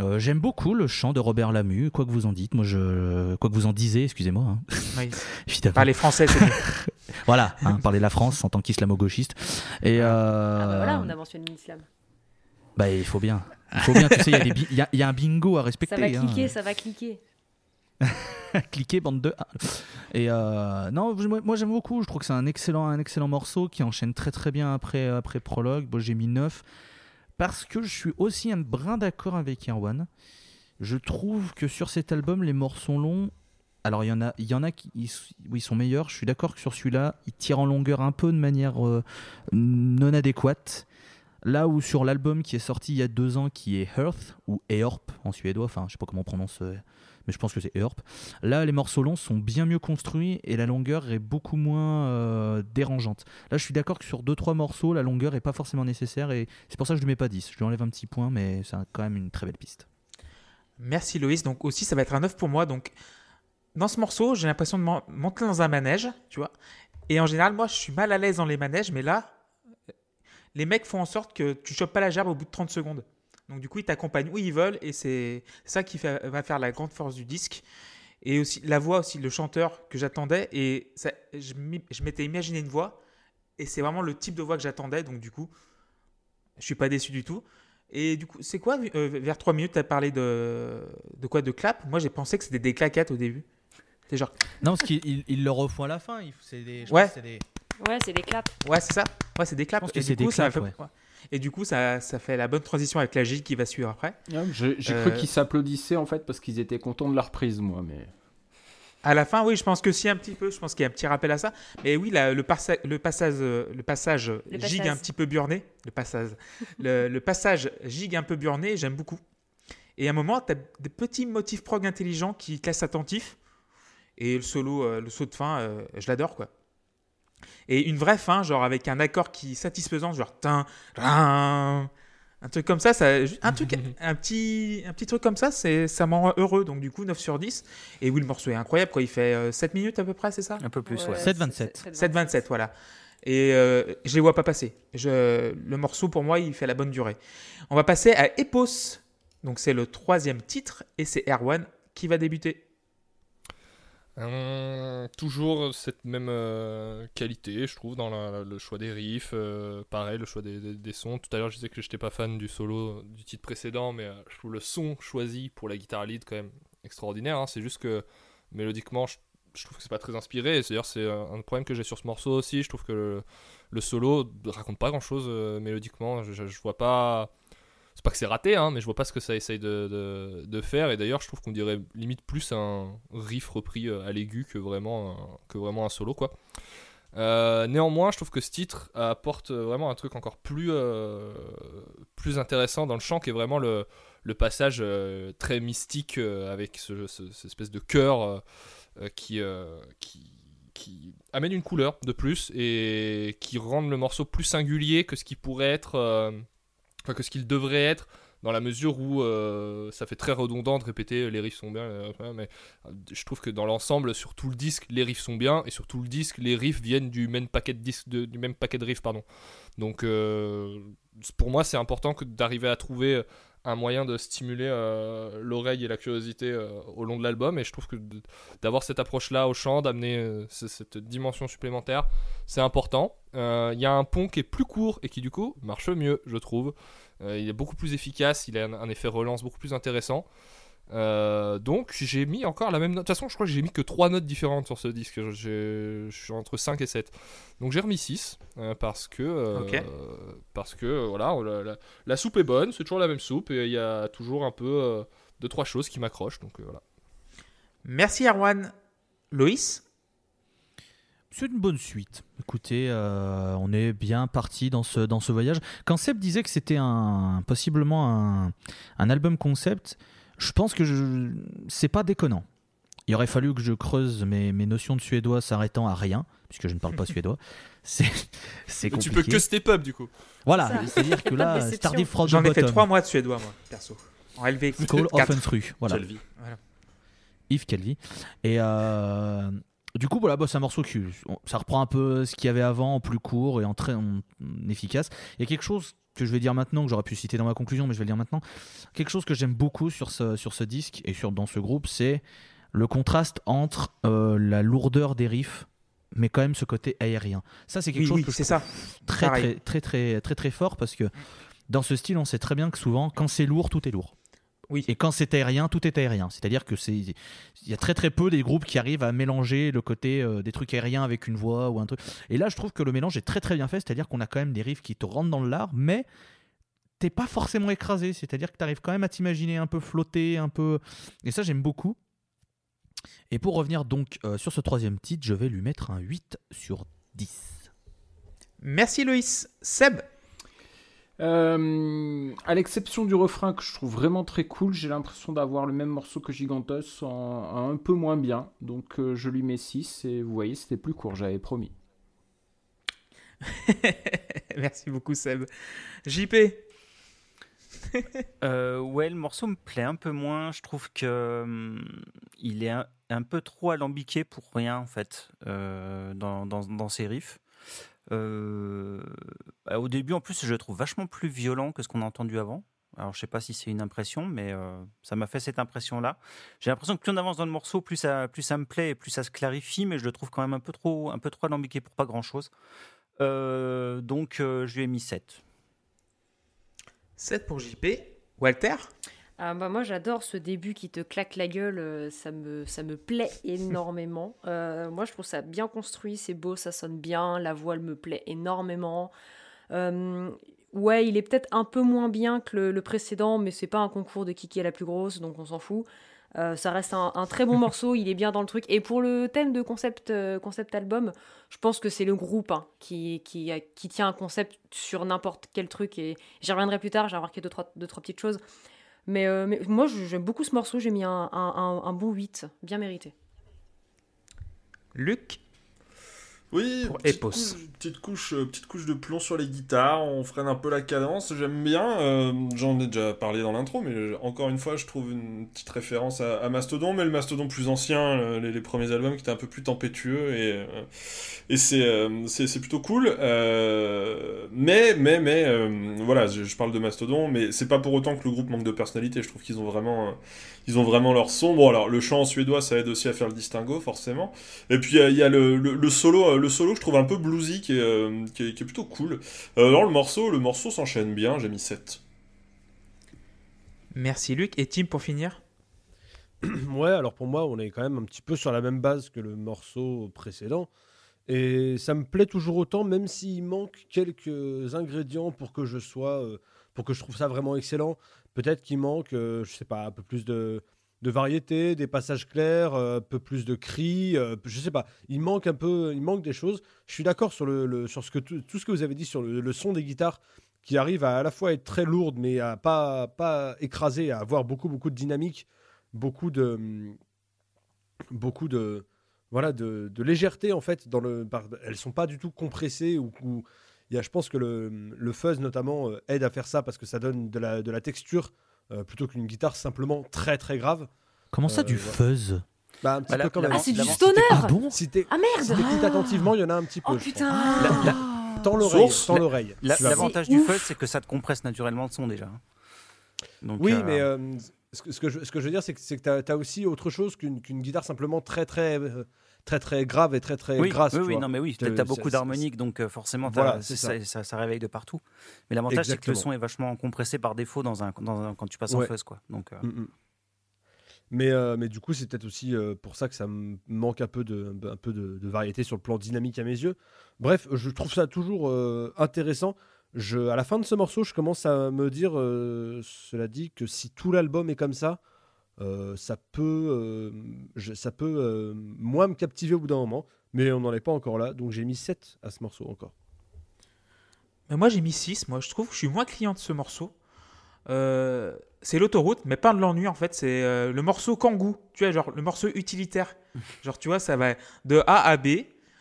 Euh, j'aime beaucoup le chant de Robert Lamu, quoi que vous en dites, moi je, quoi que vous en disiez, excusez-moi. Hein. Oui. <laughs> Parler français, c'est <laughs> Voilà, hein, parler la France en tant qu'islamo-gauchiste. Et euh... ah bah voilà, on a mentionné l'islam. Bah il faut bien, il faut bien. tu sais, il y, y, a un bingo à respecter. Ça va cliquer, hein. ça va cliquer. <laughs> cliquer bande de et euh, non moi, j'aime beaucoup je trouve que c'est un excellent un excellent morceau qui enchaîne très très bien après après prologue bon, j'ai mis 9 parce que je suis aussi un brin d'accord avec Erwan. Je trouve que sur cet album, les morceaux longs, alors il y en a, il y en a qui ils sont meilleurs. Je suis d'accord que sur celui-là, il tire en longueur un peu de manière euh, non adéquate. Là où sur l'album qui est sorti il y a deux ans, qui est Earth ou Eorp en suédois, enfin je sais pas comment on prononce euh, mais je pense que c'est Earp. Là, les morceaux longs sont bien mieux construits et la longueur est beaucoup moins euh, dérangeante. Là, je suis d'accord que sur 2-3 morceaux, la longueur est pas forcément nécessaire et c'est pour ça que je ne mets pas 10. Je lui enlève un petit point, mais c'est quand même une très belle piste. Merci Loïs. Donc aussi, ça va être un 9 pour moi. Donc dans ce morceau, j'ai l'impression de monter dans un manège, tu vois. Et en général, moi, je suis mal à l'aise dans les manèges, mais là, les mecs font en sorte que tu chopes pas la gerbe au bout de 30 secondes. Donc du coup, ils t'accompagnent où ils veulent et c'est ça qui va faire la grande force du disque. Et aussi la voix aussi, le chanteur que j'attendais et ça, je m'étais imaginé une voix et c'est vraiment le type de voix que j'attendais. Donc du coup, je suis pas déçu du tout. Et du coup, c'est quoi euh, Vers 3 minutes, tu as parlé de, de quoi De clap? Moi, j'ai pensé que c'était des claquettes au début. C'est genre. Non, parce qu'il il le refont à la fin. C'est des. Ouais. Des... Ouais, c'est des claps. Ouais, c'est ça. Ouais, c'est des claps. Et du coup, ça ouais. Et du coup, ça, ça, fait la bonne transition avec la J qui va suivre après. J'ai euh, cru qu'ils s'applaudissaient en fait parce qu'ils étaient contents de la reprise, moi. Mais à la fin, oui, je pense que si un petit peu. Je pense qu'il y a un petit rappel à ça. Mais oui, le, le, passage, le passage gigue un petit peu burné. Le passage, le, passage gigue un peu burné. J'aime beaucoup. Et à un moment, tu as des petits motifs prog intelligents qui te laissent attentif. Et le solo, euh, le saut de fin, euh, je l'adore quoi. Et une vraie fin, genre avec un accord qui est satisfaisant, genre un truc comme ça, ça un truc, <laughs> un petit, un petit truc comme ça, c'est, ça m'en rend heureux. Donc du coup, 9 sur 10. Et oui, le morceau est incroyable, quoi. Il fait 7 euh, minutes à peu près, c'est ça? Un peu plus, ouais. 7-27. 7-27, voilà. Et euh, je les vois pas passer. Je, le morceau, pour moi, il fait la bonne durée. On va passer à Epos. Donc c'est le troisième titre, et c'est Erwan qui va débuter. Hum, toujours cette même euh, qualité, je trouve, dans le choix des riffs. euh, pareil, le choix des, sons. Tout à l'heure, je disais que j'étais pas fan du solo du titre précédent, mais euh, je trouve le son choisi pour la guitare lead quand même extraordinaire. hein. C'est juste que mélodiquement, je, trouve que c'est pas très inspiré. D'ailleurs, c'est un un problème que j'ai sur ce morceau aussi. Je trouve que le, le solo raconte pas grand chose mélodiquement. Je, je- je vois pas. C'est pas que c'est raté, hein, mais je vois pas ce que ça essaye de, faire. Et d'ailleurs, je trouve qu'on dirait limite plus un riff repris euh, à l'aigu que vraiment, un- que vraiment un solo, quoi. Euh, néanmoins, je trouve que ce titre apporte vraiment un truc encore plus, euh, plus intéressant dans le chant, qui est vraiment le, le passage très mystique avec ce, ce- cette espèce de euh, qui, qui, qui amène une couleur de plus et qui rend le morceau plus singulier que ce qui pourrait être, que ce qu'il devrait être dans la mesure où euh, ça fait très redondant de répéter les riffs sont bien, euh, mais euh, je trouve que dans l'ensemble, sur tout le disque, les riffs sont bien et sur tout le disque, les riffs viennent du même paquet de du même paquet de riffs, pardon. Donc euh, pour moi, c'est important que d'arriver à trouver un moyen de stimuler euh, l'oreille et la curiosité euh, au long de l'album. Et je trouve que d'avoir cette approche là au chant d'amener euh, ce- cette dimension supplémentaire c'est important. Il y a un pont qui est plus court et qui du coup marche mieux je trouve. Il est beaucoup plus efficace il a un effet relance beaucoup plus intéressant Euh, donc j'ai mis encore la même note de toute façon je crois que j'ai mis que 3 notes différentes sur ce disque Je- suis entre 5 et 7 donc j'ai remis 6 euh, parce que euh, parce que voilà la- la- la soupe est bonne, c'est toujours la même soupe et il y a toujours un peu euh, deux trois choses qui m'accrochent donc euh, voilà. Merci Erwan. Loïs? C'est une bonne suite. Écoutez, euh, on est bien parti dans ce, dans ce voyage. Quand Seb disait que c'était un, possiblement un, un album concept, je pense que je, c'est pas déconnant. Il aurait fallu que je creuse mes, mes notions de suédois s'arrêtant à rien, puisque je ne parle pas <laughs> suédois. C'est, c'est Mais tu compliqué. peux que step up du coup. Voilà, Ça. c'est-à-dire que <laughs> là. Stardew Frog J'en ai fait trois mois de suédois, moi, perso. En LV. Call <laughs> of. Entru, voilà. Vie. Yves Calvi. Et euh, du coup, voilà, bah, c'est un morceau qui ça reprend un peu ce qu'il y avait avant en plus court et en très en- en efficace. Il y a quelque chose que je vais dire maintenant, que j'aurais pu citer dans ma conclusion, mais je vais le dire maintenant. Quelque chose que j'aime beaucoup sur ce, sur ce disque et sur, dans ce groupe, c'est le contraste entre euh, la lourdeur des riffs, mais quand même ce côté aérien. Ça, c'est quelque Oui, chose oui, que c'est ça. très, très, très, très, très fort parce que dans ce style, on sait très bien que souvent, quand c'est lourd, tout est lourd. Oui. Et quand c'est aérien, tout est aérien. C'est-à-dire que c'est, il y a très très peu des groupes qui arrivent à mélanger le côté euh, des trucs aériens avec une voix ou un truc. Et là, je trouve que le mélange est très très bien fait. C'est-à-dire qu'on a quand même des riffs qui te rentrent dans l'art, mais t'es pas forcément écrasé. C'est-à-dire que tu arrives quand même à t'imaginer un peu flotter, un peu. Et ça, j'aime beaucoup. Et pour revenir donc euh, sur ce troisième titre, je vais lui mettre un 8 sur 10. Merci Loïs. Seb? Euh, à l'exception du refrain que je trouve vraiment très cool, j'ai l'impression d'avoir le même morceau que Gigantos en, en un peu moins bien. Donc euh, je lui mets 6 et vous voyez, c'était plus court, j'avais promis. <laughs> Merci beaucoup Seb. JP <laughs> Euh, ouais, le morceau me plaît un peu moins. Je trouve que hum, il est un, un peu trop alambiqué pour rien en fait euh, dans, dans, dans ses riffs. Euh, bah, au début, en plus, je le trouve vachement plus violent que ce qu'on a entendu avant. Alors, je sais pas si c'est une impression, mais euh, ça m'a fait cette impression-là. J'ai l'impression que plus on avance dans le morceau, plus ça, plus ça me plaît et plus ça se clarifie, mais je le trouve quand même un peu trop, un peu trop alambiqué pour pas grand-chose. Euh, donc, je lui ai mis 7. 7 pour JP. Walter? Ah bah moi j'adore ce début qui te claque la gueule, euh, ça me, ça me plaît <laughs> énormément. Euh, moi je trouve ça bien construit, c'est beau, ça sonne bien, la voix elle me plaît énormément. Euh, ouais, il est peut-être un peu moins bien que le, le précédent, mais c'est pas un concours de qui qui est la plus grosse, donc on s'en fout. Euh, ça reste un, un très bon <laughs> morceau, il est bien dans le truc. Et pour le thème de concept, euh, concept album, je pense que c'est le groupe hein, qui, qui, a- qui tient un concept sur n'importe quel truc. Et j'y reviendrai plus tard, j'ai remarqué deux trois, deux, trois petites choses. Mais, euh, mais moi, j'aime beaucoup ce morceau, j'ai mis un- un bon 8, bien mérité. Luc? Oui, Pour petite Epos. couche, petite, couche, euh, petite couche de plomb sur les guitares, on freine un peu la cadence, j'aime bien, euh, j'en ai déjà parlé dans l'intro, mais encore une fois, je trouve une petite référence à, à Mastodon, mais le Mastodon plus ancien, euh, les, les premiers albums qui étaient un peu plus tempétueux, et, et c'est, euh, plutôt cool. Euh, mais, mais, mais, voilà, je, je parle de Mastodon, mais c'est pas pour autant que le groupe manque de personnalité, je trouve qu'ils ont vraiment... euh, ils ont vraiment leur son. Bon, alors le chant en suédois, ça aide aussi à faire le distinguo, forcément. Et puis il y a- il y a le, le- le solo, euh, le solo, je trouve un peu bluesy, qui est, euh, qui est, qui est plutôt cool. Euh, alors le morceau, le morceau s'enchaîne bien. J'ai mis 7. Merci Luc. Et Tim pour finir? <clears throat> Ouais, alors pour moi, on est quand même un petit peu sur la même base que le morceau précédent. Et ça me plaît toujours autant, même s'il manque quelques ingrédients pour que je sois, euh, pour que je trouve ça vraiment excellent. Peut-être qu'il manque, euh, je sais pas, un peu plus de, de variété, des passages clairs, euh, un peu plus de cris, euh, je sais pas. Il manque un peu, il manque des choses. Je suis d'accord sur ce que tout, ce que vous avez dit sur le, son des guitares, qui arrive à à la fois être très lourde, mais à pas pas écraser, à avoir beaucoup beaucoup de dynamique beaucoup de beaucoup de voilà de, légèreté en fait dans le elles sont pas du tout compressées ou, y a, je pense que le, le fuzz notamment euh, aide à faire ça parce que ça donne de la, de la texture euh, plutôt qu'une guitare simplement très très grave. Comment ça, Euh, du ouais. fuzz? Bah un petit Bah, peu quand la- même Ah, c'est du stoner si Ah si merde. t'écoutes attentivement il y en a un petit peu Oh putain. La- Tends l'oreille l'oreille. L'avantage du fuzz, c'est que ça te compresse naturellement le son déjà. Donc, Oui, euh, mais euh, ce, que, ce que je, ce que je veux dire, c'est que, tu as, aussi autre chose qu'une qu'une guitare simplement très, très, euh, très, très grave et très, très oui, grasse. oui, tu oui, non, mais oui, t'as c'est- beaucoup d'harmoniques, donc euh, forcément, Voilà, ça, ça- ça réveille de partout. Mais l'avantage, c'est que le son est vachement compressé par défaut dans un, dans un- quand tu passes en fuzz, quoi. Donc, euh, Mm, mm. Mais, euh, mais du coup, c'est peut-être aussi euh, pour ça que ça me manque un peu, de, un peu de, de variété sur le plan dynamique à mes yeux. Bref, je trouve ça toujours intéressant. Je, à la fin de ce morceau, je commence à me dire, cela dit, que si tout l'album est comme ça, euh, ça peut, euh, je- ça peut euh, moins me captiver au bout d'un moment. Mais on n'en est pas encore là, donc j'ai mis 7 à ce morceau encore. Mais moi j'ai mis 6, moi je trouve que je suis moins client de ce morceau. Euh, c'est l'autoroute, mais pas de l'ennui en fait, c'est euh, le morceau Kangoo, tu vois, genre le morceau utilitaire. <laughs> genre tu vois, ça va de A à B,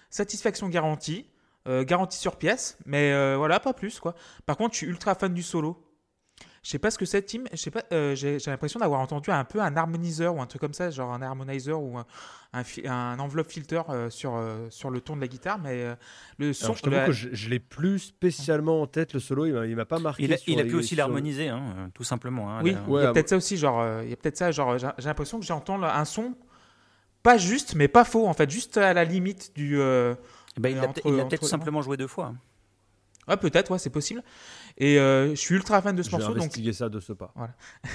satisfaction garantie, euh, garantie sur pièce, mais voilà, pas plus quoi. Par contre, je suis ultra fan du solo. Je sais pas ce que c'est, Tim. Je sais pas. euh, j'ai l'impression d'avoir entendu un peu un harmoniseur ou un truc comme ça, genre un harmonizer ou un, un, enveloppe filter euh, sur euh, sur le ton de la guitare, mais euh, le son. Alors, je la- que je, je l'ai plus spécialement en tête, le solo, il m'a- pas marqué. il a, sur il a les- pu aussi sur- l'harmoniser, hein, tout simplement. hein, Oui, la- il Ouais, y a ah peut-être ça aussi, genre, il y a peut-être ça, genre, j'ai l'impression que j'entends un son pas juste, mais pas faux, en fait, juste à la limite du. ben, il euh, a entre- peut-être simplement joué deux fois. hein. Ouais, peut-être, ouais, c'est possible. Et euh, je suis ultra fan de ce Je vais morceau, donc investiguer ça de ce pas.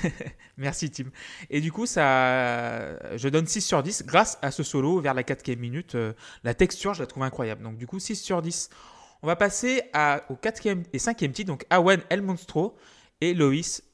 <laughs> merci, Tim. Et du coup, ça, je donne 6 sur 10 grâce à ce solo vers la quatrième minute. euh, la texture, je la trouve incroyable. Donc, du coup, 6 sur 10. On va passer à, au quatrième et cinquième titre, donc Awen El Monstro et Loïs.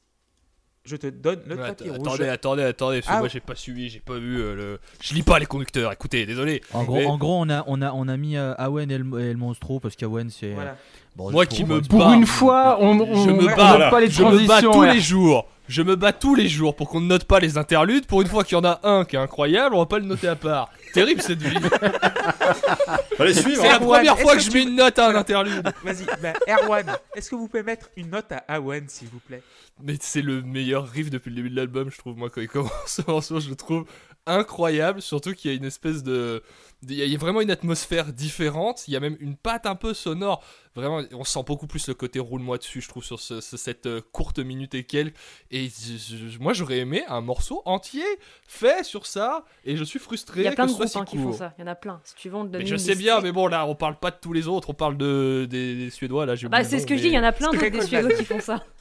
Je te donne le Ouais, tapis rouge. attendez, attendez, attendez, parce que Ah, moi j'ai pas suivi, j'ai pas vu euh, le. Je lis pas les conducteurs, écoutez, désolé. En gros, Mais- en gros, on a, on a, on a mis euh, Awen et le, et le Monstro parce qu'Awen c'est. Voilà. Bon, Moi qui me Pour bats. une fois, on, on, Je me on bats, note pas les Je me bats transitions. tous ouais. les jours. Je me bats tous les jours pour qu'on ne note pas les interludes. Pour une fois qu'il y en a un qui est incroyable, on va pas le noter à part. Terrible cette vie. <laughs> Allez, suivre. C'est la hein. première fois que que je mets une note à un interlude. Vas-y, bah, Erwan, est-ce que vous pouvez mettre une note à Awen, s'il vous plaît? Mais c'est le meilleur riff depuis le début de l'album, je trouve. Moi, quand il commence <laughs> ce morceau, je le trouve incroyable. Surtout qu'il y a une espèce de. Il y a- vraiment une atmosphère différente. Il y a même une patte un peu sonore. Vraiment, on sent beaucoup plus le côté roule-moi dessus, je trouve, sur ce- ce- cette euh, courte minute et quelques. Et je- je- moi, j'aurais aimé un morceau entier fait sur ça. Et je suis frustré Il y a plein de groupes si hein, qui font ça. Il y en a plein. Si tu veux, on te donne Mais je sais bien, mais bon, là, on parle pas de tous les autres, on parle de, des, des Suédois, là, j'ai Bah, c'est ce que je dis, il y en a plein d'autres des. Suédois qui font ça. <laughs>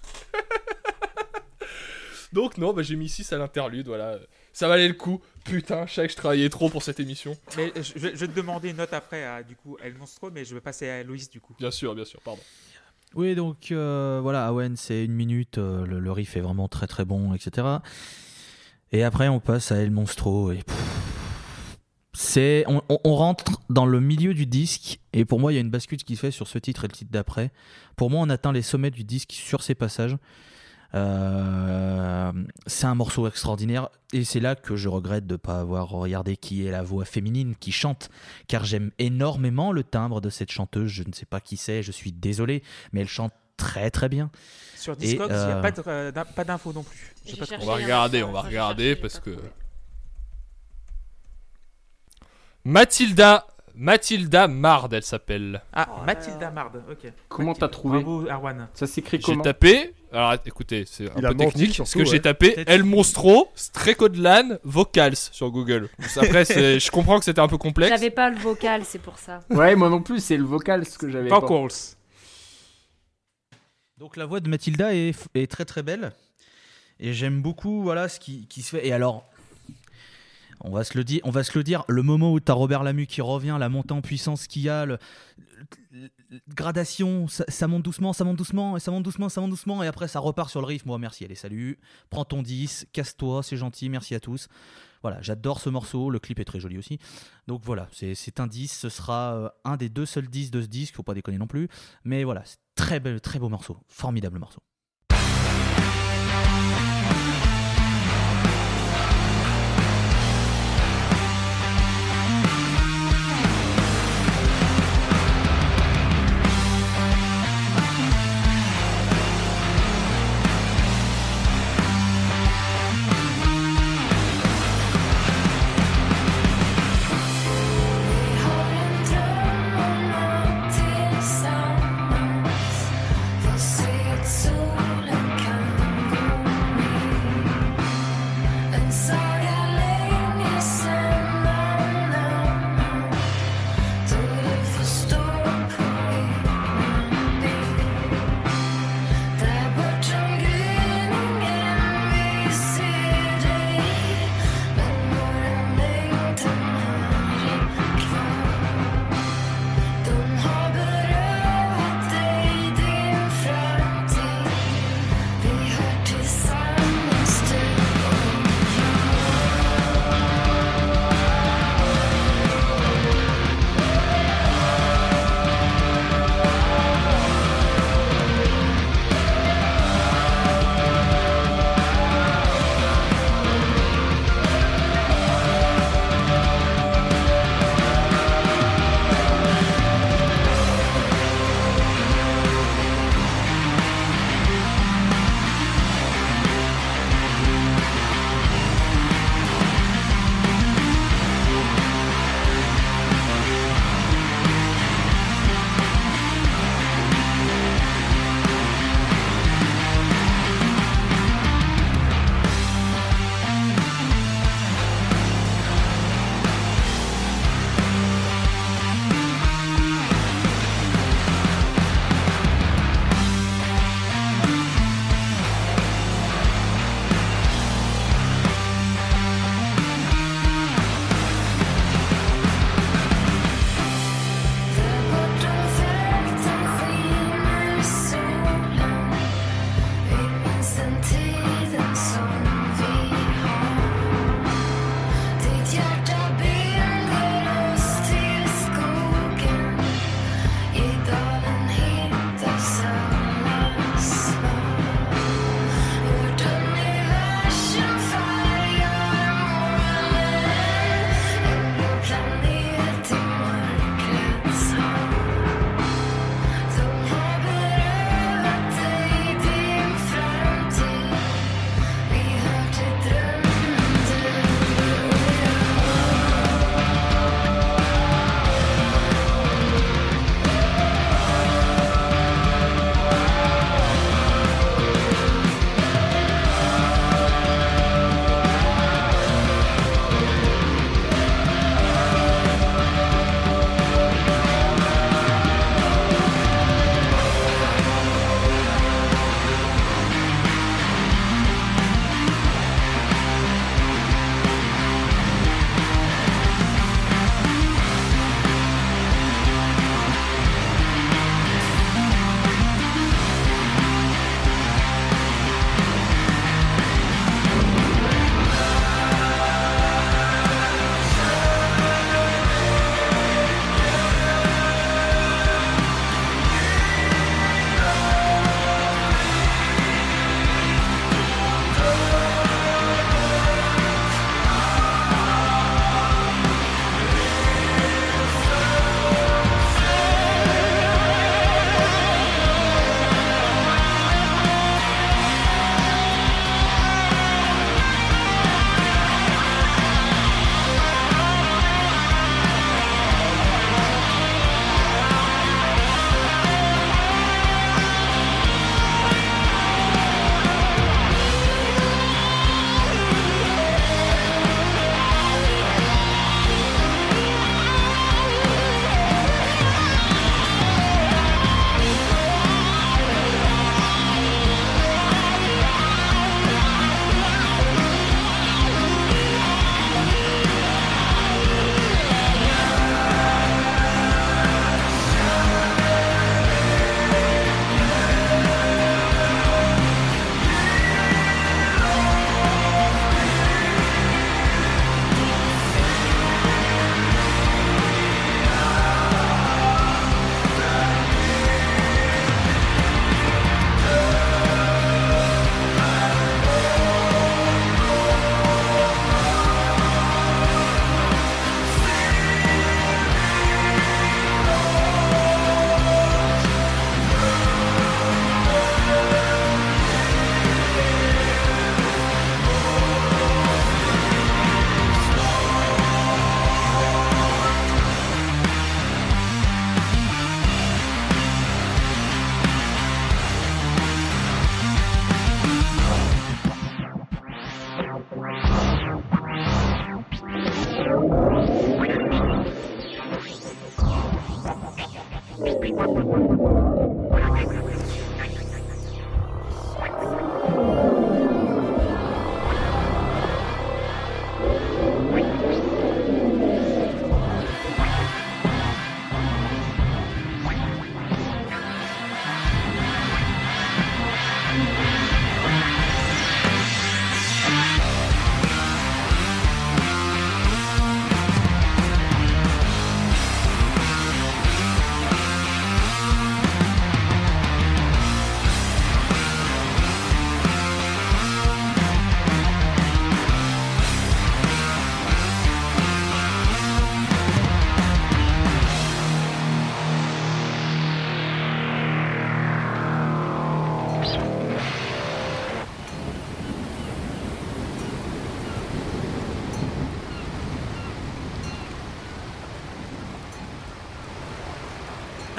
Donc, non, bah, j'ai mis 6 à l'interlude, voilà. Ça valait le coup. Putain, je savais que je travaillais trop pour cette émission. Mais je, je vais je vais te demander une note après à du coup El Monstro, mais je vais passer à Loïs du coup. Bien sûr, bien sûr, pardon. Oui, donc euh, voilà, Awen, c'est une minute, euh, le, le riff est vraiment très très bon, etc. Et après, on passe à El Monstro et c'est, on, on- on rentre dans le milieu du disque et pour moi, il y a une bascule qui se fait sur ce titre et le titre d'après. Pour moi, on atteint les sommets du disque sur ces passages. Euh, c'est un morceau extraordinaire et c'est là que je regrette de ne pas avoir regardé qui est la voix féminine qui chante, car j'aime énormément le timbre de cette chanteuse. Je ne sais pas qui c'est, je suis désolé, mais elle chante très très bien. Sur Discord, il n'y a euh, pas euh, pas d'infos non plus. Je sais J'ai pas cherché, On va regarder, j'ai on va regarder j'ai parce que. Mathilda, Mathilda Mard, elle s'appelle. Ah, Oh Mathilda. Mard, ok. Comment t'as trouvé Bravo, Arwan. Ça s'écrit J'ai comment tapé. Alors écoutez, c'est un Il a peu menti, technique. surtout, ce que j'ai tapé Peut-être- El Monstro, Strecodlan, Vocals sur Google. Après, c'est- je comprends que c'était un peu complexe. J'avais pas le vocal, c'est pour ça. Ouais, moi non plus, c'est le vocal ce que j'avais pas. Vocals. Donc la voix de Mathilda est, est très très belle et j'aime beaucoup voilà ce qui, qui se fait. Et alors, on va se le dire, le moment où tu as Robert Lamu qui revient, la montée en puissance qu'il y a, le, gradation, ça, monte doucement, ça monte doucement, et ça monte doucement, ça monte doucement, et après ça repart sur le riff. Moi, merci, allez, salut, prends ton 10, casse-toi, c'est gentil, merci à tous. Voilà, j'adore ce morceau, le clip est très joli aussi. Donc voilà, c'est un 10, ce sera euh, un des deux seuls 10 de ce disque, faut pas déconner non plus. Mais voilà, très, bel, très beau morceau, formidable morceau.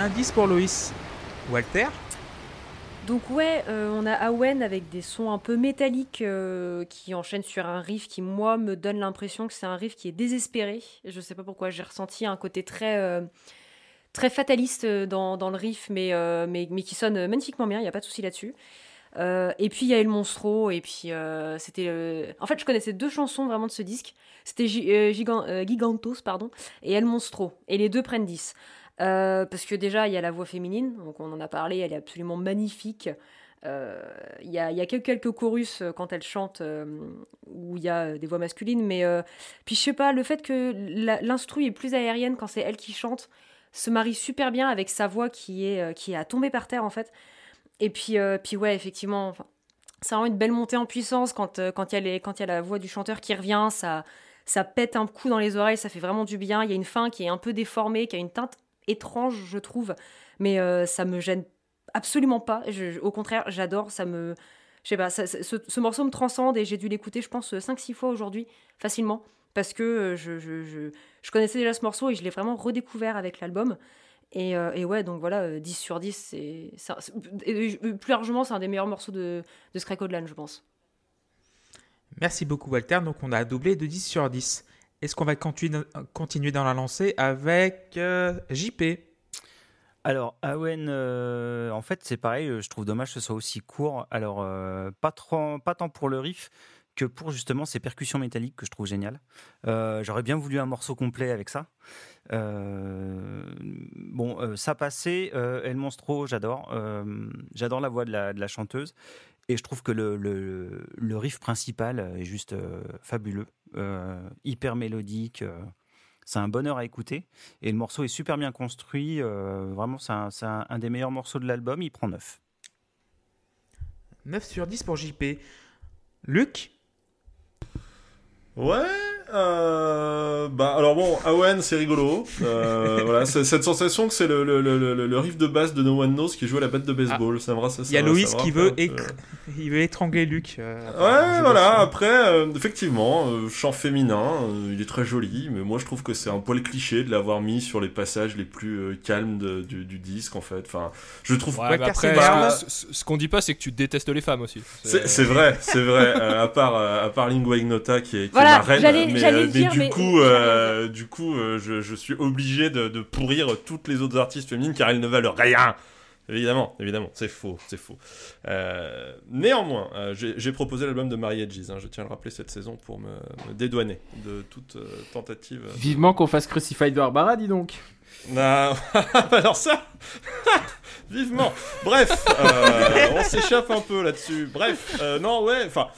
Indice pour Loïs. Walter Donc ouais, euh, on a Awen avec des sons un peu métalliques euh, qui enchaînent sur un riff qui moi me donne l'impression que c'est un riff qui est désespéré. Je sais pas pourquoi, j'ai ressenti un côté très euh, très fataliste dans, le riff, mais, mais qui sonne magnifiquement bien. Il y a pas de souci là-dessus. Et puis il y a El Monstro et puis c'était en fait je connaissais deux chansons vraiment de ce disque. C'était Gi- Gigan- Gigantos pardon et El Monstro et les deux prennent 10. Euh, parce que déjà, il y a la voix féminine, donc on en a parlé, elle est absolument magnifique. Euh, Il y, a, y a que quelques chorus euh, quand elle chante où il y a des voix masculines, mais puis je sais pas, le fait que l'instru est plus aérienne quand c'est elle qui chante se marie super bien avec sa voix qui est, qui est à tomber par terre en fait. Et puis, puis ouais, effectivement, enfin, ça rend une belle montée en puissance quand, il y, a y a la voix du chanteur qui revient, ça, ça pète un coup dans les oreilles, ça fait vraiment du bien. Il y a une fin qui est un peu déformée, qui a une teinte étrange, je trouve, mais euh, ça me gêne absolument pas. Au contraire, j'adore, ça me. Je sais pas, ce, ce morceau me transcende et j'ai dû l'écouter, je pense, 5-6 fois aujourd'hui, facilement, parce que euh, je, je, je, je connaissais déjà ce morceau et je l'ai vraiment redécouvert avec l'album. Et, euh, et ouais, donc voilà, euh, 10 sur 10, c'est. Plus largement, c'est un des meilleurs morceaux de, de Scracodelan, je pense. Merci beaucoup Walter. Donc on a doublé de 10 sur 10. Est-ce qu'on va continuer, dans la lancée avec euh, JP Alors, Awen, euh, en fait, c'est pareil, euh, je trouve dommage que ce soit aussi court. Alors, pas tant pour le riff que pour justement ces percussions métalliques que je trouve géniales. Euh, J'aurais bien voulu un morceau complet avec ça. Euh, bon, euh, ça passait. El Monstro, j'adore. J'adore la voix de la, chanteuse. Et je trouve que le, riff principal est juste fabuleux. Hyper mélodique. c'est un bonheur à écouter. Et le morceau est super bien construit. vraiment, c'est un, c'est un- un des meilleurs morceaux de l'album. Il prend 9. 9 sur 10 pour JP. Luc Ouais, euh, bah alors bon, Awen c'est rigolo. Euh, voilà, c'est cette sensation que c'est le, le, le, le, riff de basse de No One Knows qui joue à la batte de baseball. ça me ça- Il y a Loïs qui veut, écr- il veut étrangler Luc. euh, Ouais, voilà. Après, euh, effectivement, euh, chant féminin, euh, il est très joli, mais moi je trouve que c'est un poil cliché de l'avoir mis sur les passages les plus euh, calmes de- du, du disque en fait. Enfin, je trouve. Ouais, Ouais, mais après, Carson ce, ce- ce qu'on dit pas, c'est que tu détestes les femmes aussi. C'est vrai, c'est vrai. euh, à part euh, à part Lingua Ignota qui est, qui Voilà, est ma reine, mais, euh, mais dire, du mais- coup, mais- euh, du coup, euh, je, je suis obligé de, de pourrir toutes les autres artistes féminines car elles ne valent rien. Évidemment, évidemment, c'est faux, c'est faux. Euh, néanmoins, euh, j'ai proposé l'album de Marie Hedges, hein, je tiens à le rappeler cette saison pour me, me dédouaner de toute euh, tentative. euh, Vivement qu'on fasse Crucified Barbara, dis donc. non, <laughs> alors ça, <laughs> vivement. Bref, euh, on s'échappe un peu là-dessus. Bref, euh, non, ouais, enfin,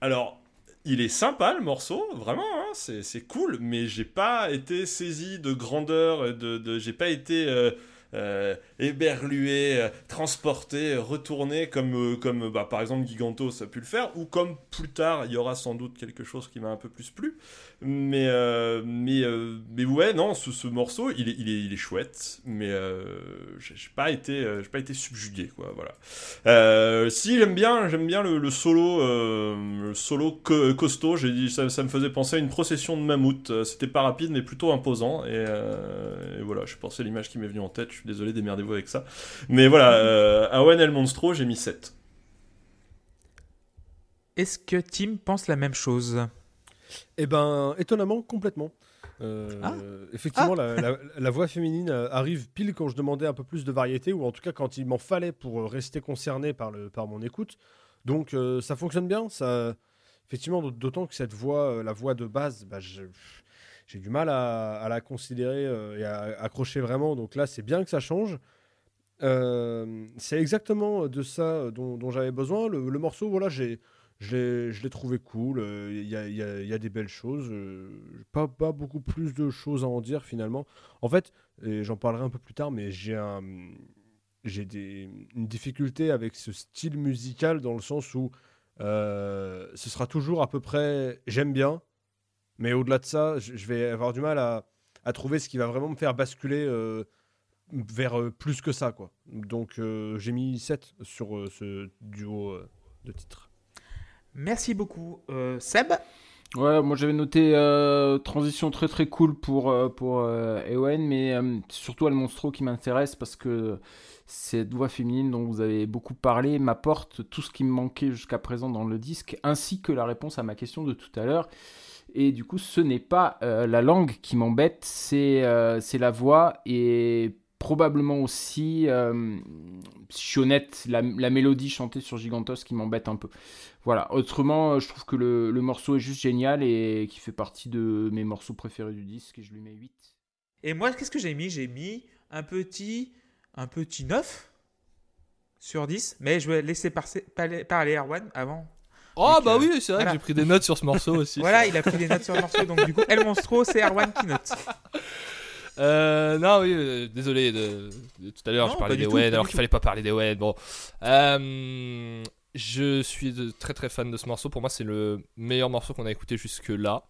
alors, il est sympa le morceau, vraiment, hein, c'est cool, mais j'ai pas été saisi de grandeur, et de, j'ai pas été euh, euh, éberlué, euh, transporté, euh, retourné comme, euh, comme bah, par exemple Gigantos a pu le faire, ou comme plus tard il y aura sans doute quelque chose qui m'a un peu plus plu. Mais, euh, mais, euh, mais ouais, non, ce, ce morceau, il est, il, est, chouette, mais euh, j'ai pas, été, euh, j'ai pas été subjugué, quoi, voilà. Si, j'aime bien, j'aime bien le, solo, solo co- costaud, j'ai dit, ça, me faisait penser à une procession de mammouth, c'était pas rapide, mais plutôt imposant, et, voilà, je pensais l'image qui m'est venue en tête, je suis désolé, démerdez-vous avec ça. Mais voilà, Awen El Monstro, j'ai mis 7. Est-ce que Tim pense la même chose? Eh ben, étonnamment, complètement. Euh, Ah. Effectivement, la, la- la voix féminine euh, arrive pile quand je demandais un peu plus de variété, ou en tout cas quand il m'en fallait pour euh, rester concerné par, le, par mon écoute. Donc euh, ça fonctionne bien. Ça, effectivement, d'aut- d'autant que cette voix, la voix de base, bah, j'ai du mal à, à la considérer euh, et à accrocher vraiment. Donc là, c'est bien que ça change. C'est exactement de ça dont, dont j'avais besoin. Le, le morceau, voilà, j'ai, je l'ai- trouvé cool. euh, Il y, a, y a- y a des belles choses. euh, pas, pas beaucoup plus de choses à en dire finalement. En fait, j'en parlerai un peu plus tard, mais j'ai un, une difficulté avec ce style musical dans le sens où euh, ce sera toujours à peu près j'aime bien, mais au-delà de ça, je, vais avoir du mal à, à trouver ce qui va vraiment me faire basculer vers plus que ça. quoi. Donc j'ai mis 7 sur ce duo de titres. Merci beaucoup. Euh, Seb Ouais, moi j'avais noté euh, transition très très cool pour, euh, pour euh, Ewen, mais euh, surtout Al Monstro qui m'intéresse parce que cette voix féminine dont vous avez beaucoup parlé m'apporte tout ce qui me manquait jusqu'à présent dans le disque, ainsi que la réponse à ma question de tout à l'heure. Et du coup, ce n'est pas la langue qui m'embête, c'est c'est la voix et probablement aussi, euh, si je suis honnête, la, la mélodie chantée sur Gigantos qui m'embête un peu. Voilà, autrement, euh, je trouve que le, le morceau est juste génial et qui fait partie de mes morceaux préférés du disque et je lui mets 8. Et moi, qu'est-ce que j'ai mis? J'ai mis un petit, un petit 9 sur 10, mais je vais laisser parler, Erwan avant. Oh Donc, bah euh, oui, c'est vrai voilà. que j'ai pris des notes sur ce morceau <laughs> aussi. Voilà, il a pris des notes sur le morceau, donc du coup, El Monstro, c'est Erwan qui note. <laughs> Euh, non, oui, euh, désolé. De, de- tout à l'heure, Non, je parlais pas du des tout, Wed alors qu'il tout. fallait pas parler des Wed. Bon, Euh, je suis de- très très fan de ce morceau. Pour moi, c'est le meilleur morceau qu'on a écouté jusque là.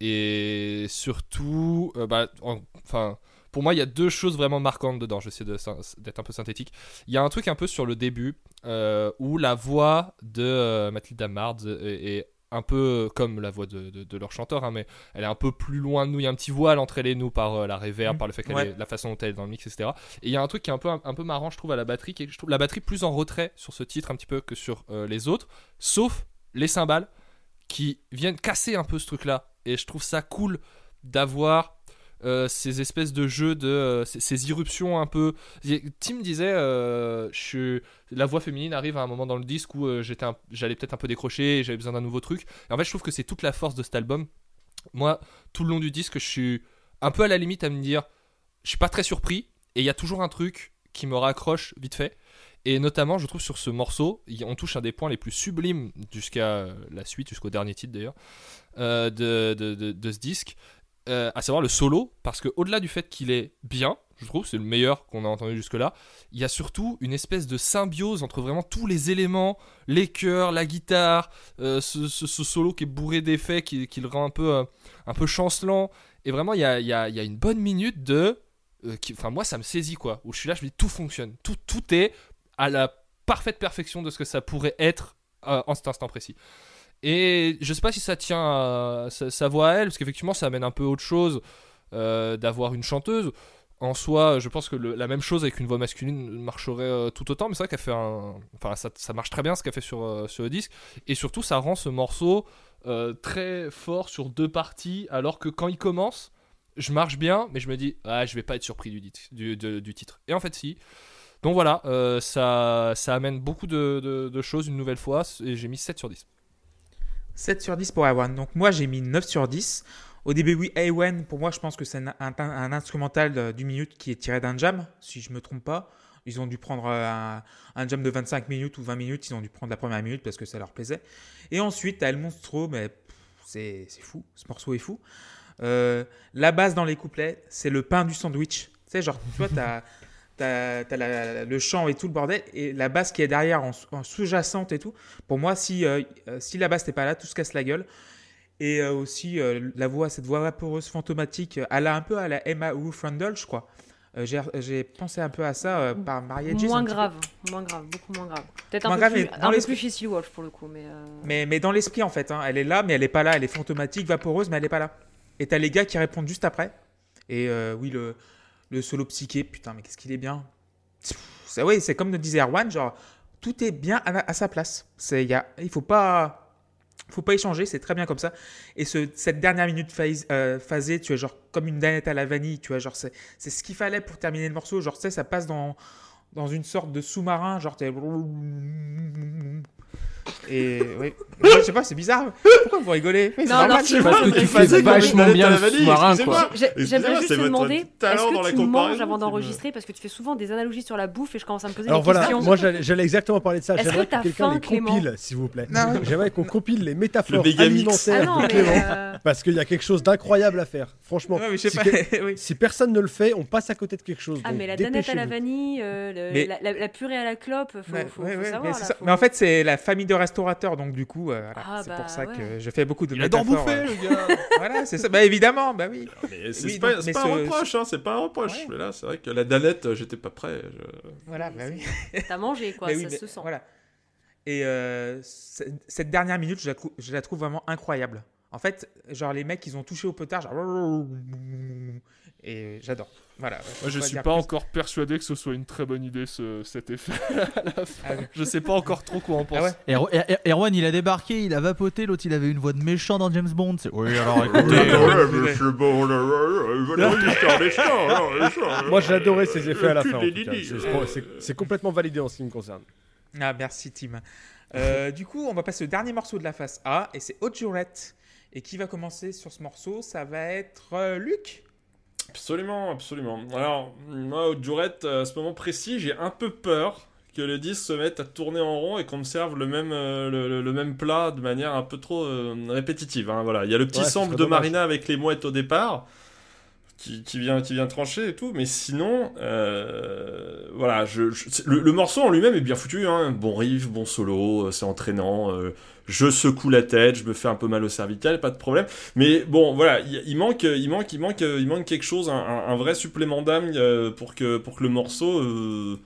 Et surtout, euh, bah, en- enfin, pour moi, il y a deux choses vraiment marquantes dedans. J'essaie de syn- d'être un peu synthétique. Il y a un truc un peu sur le début euh, où la voix de euh, Mathilda Mard est, est un peu comme la voix de, de- de leur chanteur, hein, mais elle est un peu plus loin de nous. Il y a un petit voile entre elle et nous par euh, la reverb, Mhm. par le fait qu'elle Ouais. est la façon dont elle est dans le mix, etc. Et il y a un truc qui est un peu, un, peu marrant, je trouve, à la batterie, qui est, je trouve la batterie plus en retrait sur ce titre un petit peu que sur euh, les autres, sauf les cymbales qui viennent casser un peu ce truc-là. Et je trouve ça cool d'avoir euh, ces espèces de jeux de euh, ces, irruptions un peu. Tim disait, euh, je la voix féminine arrive à un moment dans le disque où j'étais, j'allais peut-être un peu décrocher, j'avais besoin d'un nouveau truc. Et en fait, je trouve que c'est toute la force de cet album. Moi, tout le long du disque, je suis un peu à la limite à me dire, je suis pas très surpris, et il y a toujours un truc qui me raccroche vite fait. Et notamment, je trouve sur ce morceau, on touche un des points les plus sublimes jusqu'à la suite, jusqu'au dernier titre d'ailleurs, de- de- de ce disque, euh, à savoir le solo, parce que au-delà du fait qu'il est bien, je trouve, c'est le meilleur qu'on a entendu jusque-là, il y a surtout une espèce de symbiose entre vraiment tous les éléments, les chœurs, la guitare, euh, ce, solo qui est bourré d'effets, qui, le rend un peu, euh, un peu chancelant, et vraiment, il y a, y a- y a une bonne minute de... Enfin, moi, ça me saisit, quoi, où je suis là, je me dis, tout fonctionne, tout, tout est à la parfaite perfection de ce que ça pourrait être en cet instant précis. Et je sais pas si ça tient sa, voix à elle, parce qu'effectivement ça amène un peu autre chose euh, d'avoir une chanteuse. En soi, je pense que la même chose avec une voix masculine marcherait euh, tout autant, mais c'est vrai qu'elle fait un. Enfin, ça, marche très bien ce qu'elle fait sur, euh, sur le disque. Et surtout, ça rend ce morceau très fort sur deux parties, alors que quand il commence, je marche bien, mais je me dis, ah, je vais pas être surpris du, titre. Et en fait, si. Donc voilà, ça, amène beaucoup de- de choses une nouvelle fois, et j'ai mis 7 sur 10. 7 sur 10 pour Awan. Donc moi j'ai mis 9 sur 10. Au début, oui, Awan, pour moi je pense que c'est un, instrumental euh, d'une minute qui est tiré d'un jam, si je me trompe pas. Ils ont dû prendre euh, un, jam de 25 minutes ou 20 minutes, ils ont dû prendre la première minute parce que ça leur plaisait. Et ensuite, t'as El Monstro, mais c'est fou, ce morceau est fou. Euh, la base dans les couplets, c'est le pain du sandwich. Tu sais, genre, tu vois, t'as <laughs> t'as le chant et tout le bordel, et la basse qui est derrière en, en sous-jacente et tout. Pour moi, si, euh, euh, si la basse n'est pas là, tout se casse la gueule. Et euh, aussi, euh, la voix, cette voix vaporeuse fantomatique, elle a un peu à la Emma Wu Frundle, je crois. J'ai j'ai pensé un peu à ça par Maria Jess, Moins grave, moins grave, beaucoup moins grave. Peut-être un, peu grave, plus, un peu l'esprit. plus chez Steel Wolf pour le coup, mais. Mais, mais dans l'esprit, en fait, hein, elle est là, mais elle n'est pas là. Elle est fantomatique, vaporeuse, mais elle n'est pas là. Et t'as les gars qui répondent juste après. Et oui, le, le solo psyché, putain, mais qu'est-ce qu'il est bien. C'est oui, c'est comme nous disait Erwan, genre tout est bien à, sa place. C'est il il faut pas Faut pas échanger, c'est très bien comme ça. Et ce, cette dernière minute phase- euh, phasée, tu vois, genre comme une danette à la vanille, tu vois, genre c'est ce qu'il fallait pour terminer le morceau. Genre, tu ça passe dans, dans une sorte de sous-marin, genre. Et oui, je sais pas, c'est bizarre. Pourquoi vous rigolez c'est Non, non, c'est Parce que tu fais vachement bien le la vanille, sous-marin, quoi. J'aimerais juste te demander, est-ce que tu manges avant d'enregistrer Parce que tu fais souvent des analogies sur la bouffe et je commence à me poser Alors des voilà, questions. moi j'allais exactement parler de ça. Est-ce J'aimerais que quelqu'un faim, les Clément? compile, s'il vous plaît. Non. J'aimerais qu'on compile les métaphores Le alimentaires Ah non, de mais. Clément. euh, Parce qu'il y a quelque chose d'incroyable à faire. Franchement, mais si, pas. que- <laughs> oui. si personne ne le fait, on passe à côté de quelque chose. Ah, donc mais la danette à la vanille, euh, le- Mais- la, purée à la clope, faut, Ouais, faut, ouais, faut ouais, savoir. mais, là, faut- Mais en fait, c'est la famille de restaurateurs, donc du coup, euh, voilà, Ah, c'est bah, pour ça ouais. que je fais beaucoup de Il adore métaphores. bouffer, euh. le gars. <laughs> Voilà, c'est ça. Bah évidemment, bah oui. Mais c'est Oui, pas, donc, mais pas ce- un reproche, hein, c'est pas un reproche. Ouais. Mais là, c'est vrai que la danette, euh, j'étais pas prêt. je- Voilà, bah oui. T'as mangé, quoi, <laughs> Mais ça oui, mais se sent. Voilà. Et euh, cette dernière minute, je la, je la trouve vraiment incroyable. En fait, genre les mecs, ils ont touché au potard, genre... Et j'adore. Voilà. Moi, je suis pas plus. encore persuadé que ce soit une très bonne idée ce, cet effet <laughs> à la fin. Ah. Je sais pas encore trop quoi en penser. Ah ouais Erwan, Er- Erwan, il a débarqué, il a vapoté, l'autre il avait une voix de méchant dans James Bond. Oui, alors écoutez. euh, <laughs> Moi j'ai adoré ces effets à la fin. C'est- complètement validé en ce qui me concerne. Ah, merci, Tim. Euh, du coup, on va passer au dernier morceau de la face A, et c'est Haute Jurette. Et qui va commencer sur ce morceau? Ça va être euh, Luc? Absolument, absolument. Alors, moi, au Durette, à ce moment précis, j'ai un peu peur que le disque se mette à tourner en rond et qu'on me serve le même, euh, le, même plat de manière un peu trop euh, répétitive. hein. Voilà. Il y a le petit Ouais, sample de dommage. Marina avec les mouettes au départ. Qui, qui vient, qui vient trancher et tout, mais sinon, euh, voilà, je, je- le, le morceau en lui-même est bien foutu, hein. bon riff, bon solo, euh, c'est entraînant, euh, je secoue la tête, je me fais un peu mal au cervical, pas de problème. Mais bon, voilà, il, manque, il manque, il manque, il manque quelque chose, un, un- un vrai supplément d'âme euh, pour que pour que le morceau. euh,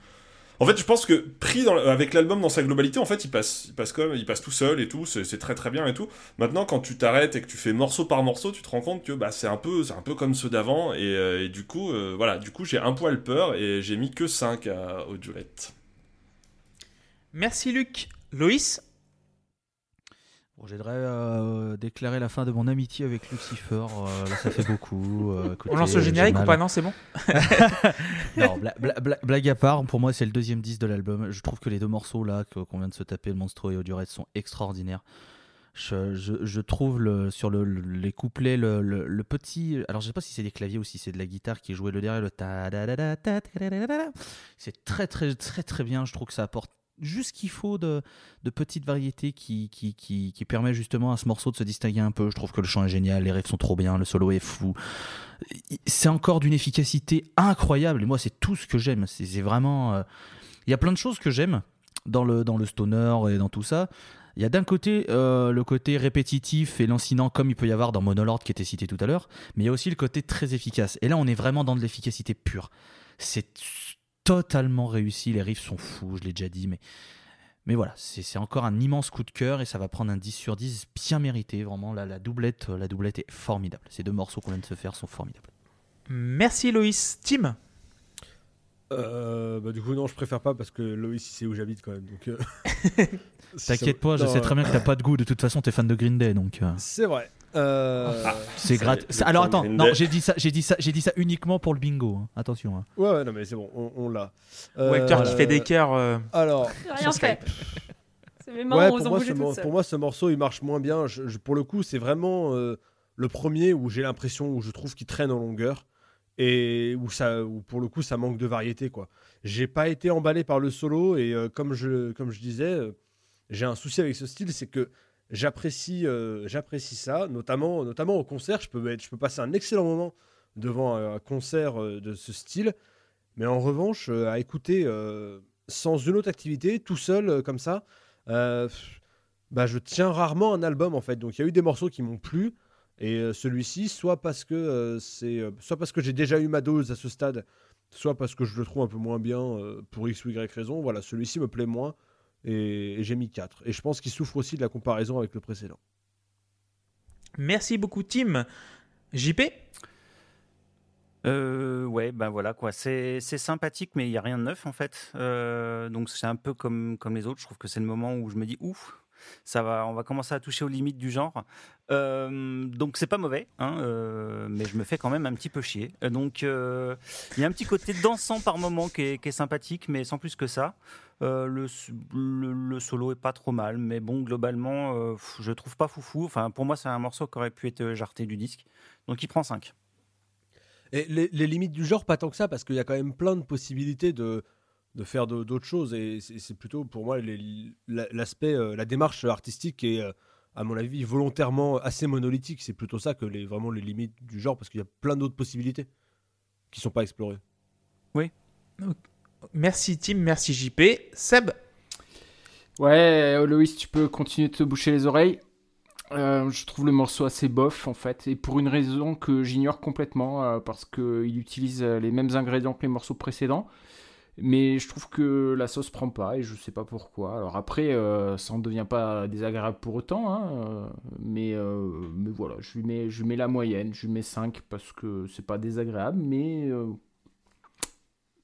En fait, je pense que pris avec l'album dans sa globalité, en fait, il passe, comme, il passe tout seul et tout, c'est très très bien et tout. Maintenant, quand tu t'arrêtes et que tu fais morceau par morceau, tu te rends compte que bah c'est un peu, c'est un peu comme ceux d'avant et, euh, du coup, euh, voilà, du coup, j'ai un poil peur et j'ai mis que 5 à, au Durette. Merci, Luc. Loïs Bon, J'aimerais euh, déclarer la fin de mon amitié avec Lucifer. euh, là, ça fait beaucoup. euh, <laughs> On lance le j'ai générique ou mal. pas Non, c'est bon <laughs> Non, bla- bla- bla- blague à part, pour moi c'est le deuxième disque de l'album. Je trouve que les deux morceaux là que- qu'on vient de se taper, le Monstro et Odurette, sont extraordinaires. Je, je- je trouve le, sur le, le- les couplets le, le- le petit. Alors je sais pas si c'est des claviers ou si c'est de la guitare qui est jouée le derrière, le ta da da da ta ta da da da da. C'est très très très très bien. Je trouve que ça apporte juste qu'il faut de, petites variétés qui, qui, qui, qui permet justement à ce morceau de se distinguer un peu. Je trouve que le chant est génial, les riffs sont trop bien, le solo est fou. C'est encore d'une efficacité incroyable. Et moi, c'est tout ce que j'aime. C'est vraiment. euh, Il y a plein de choses que j'aime dans le, dans le stoner et dans tout ça. Il y a d'un côté euh, le côté répétitif et lancinant comme il peut y avoir dans Monolord qui était cité tout à l'heure, mais il y a aussi le côté très efficace. Et là, on est vraiment dans de l'efficacité pure. C'est totalement réussi, les riffs sont fous, je l'ai déjà dit, mais, mais voilà, c'est encore un immense coup de cœur et ça va prendre un 10 sur 10 bien mérité. Vraiment, la, la, doublette, la doublette est formidable. Ces deux morceaux qu'on vient de se faire sont formidables. Merci, Loïs. Tim Euh, bah, du coup, non, je préfère pas parce que Loïs, il sait où j'habite quand même. Donc, euh, <laughs> si ça- T'inquiète pas, je sais euh, très bien que t'as pas de goût. De toute façon, t'es fan de Green Day, donc. euh, C'est vrai. Euh, C'est Ça, gratuit. Alors attends, non, j'ai dit ça, j'ai dit ça, j'ai dit ça uniquement pour le bingo. hein. Attention. hein. Ouais, ouais, non, mais c'est bon, on, on l'a. Ou Hector qui Euh, fait des cœurs. euh, Alors, J'ai rien fait. <laughs> C'est mes mains ouais, aux pour, moi, ce pour moi, ce morceau, il marche moins bien. Je- je- pour le coup, c'est vraiment euh, le premier où j'ai l'impression, où je trouve qu'il traîne en longueur et où, ça, où pour le coup, ça manque de variété. quoi. J'ai pas été emballé par le solo et euh, comme, je, comme je disais, euh, j'ai un souci avec ce style, c'est que j'apprécie euh, j'apprécie ça, notamment, notamment au concert. Je peux, je peux passer un excellent moment devant un, concert euh, de ce style, mais en revanche, euh, à écouter sans une autre activité, tout seul, comme ça, bah, je tiens rarement un album en fait. Donc il y a eu des morceaux qui m'ont plu. Et celui-ci, soit parce que c'est, soit parce que j'ai déjà eu ma dose à ce stade, soit parce que je le trouve un peu moins bien pour x ou y raison. Voilà, celui-ci me plaît moins et, et j'ai mis 4. Et je pense qu'il souffre aussi de la comparaison avec le précédent. Merci beaucoup, Tim. JP Euh, ouais, ben voilà quoi. C'est c'est sympathique, mais il n'y a rien de neuf en fait. Euh, donc c'est un peu comme, comme les autres. Je trouve que c'est le moment où je me dis ouf. Ça va, on va commencer à toucher aux limites du genre. Euh, donc c'est pas mauvais, hein, euh, mais je me fais quand même un petit peu chier. Donc euh, il y a un petit côté dansant par moment qui est, sympathique, mais sans plus que ça. Le, solo est pas trop mal, mais bon globalement je trouve pas foufou. Enfin pour moi c'est un morceau qui aurait pu être jarté du disque, donc il prend 5. Et les, les limites du genre, pas tant que ça, parce qu'il y a quand même plein de possibilités de, de faire d'autres choses. Et c'est plutôt pour moi l'aspect, euh, la démarche artistique est, euh, à mon avis, volontairement assez monolithique. C'est plutôt ça que les, vraiment les limites du genre, parce qu'il y a plein d'autres possibilités qui sont pas explorées. Merci Tim, merci JP. Seb, Ouais, Loïs, tu peux continuer de te boucher les oreilles. Euh, je trouve le morceau assez bof en fait, et pour une raison que j'ignore complètement, euh, parce qu'il utilise les mêmes ingrédients que les morceaux précédents. Mais je trouve que la sauce prend pas et je sais pas pourquoi. Alors après, euh, ça en devient pas désagréable pour autant, hein, euh, mais, euh, mais voilà, je lui, mets, je mets la moyenne, je lui mets 5 parce que c'est pas désagréable, mais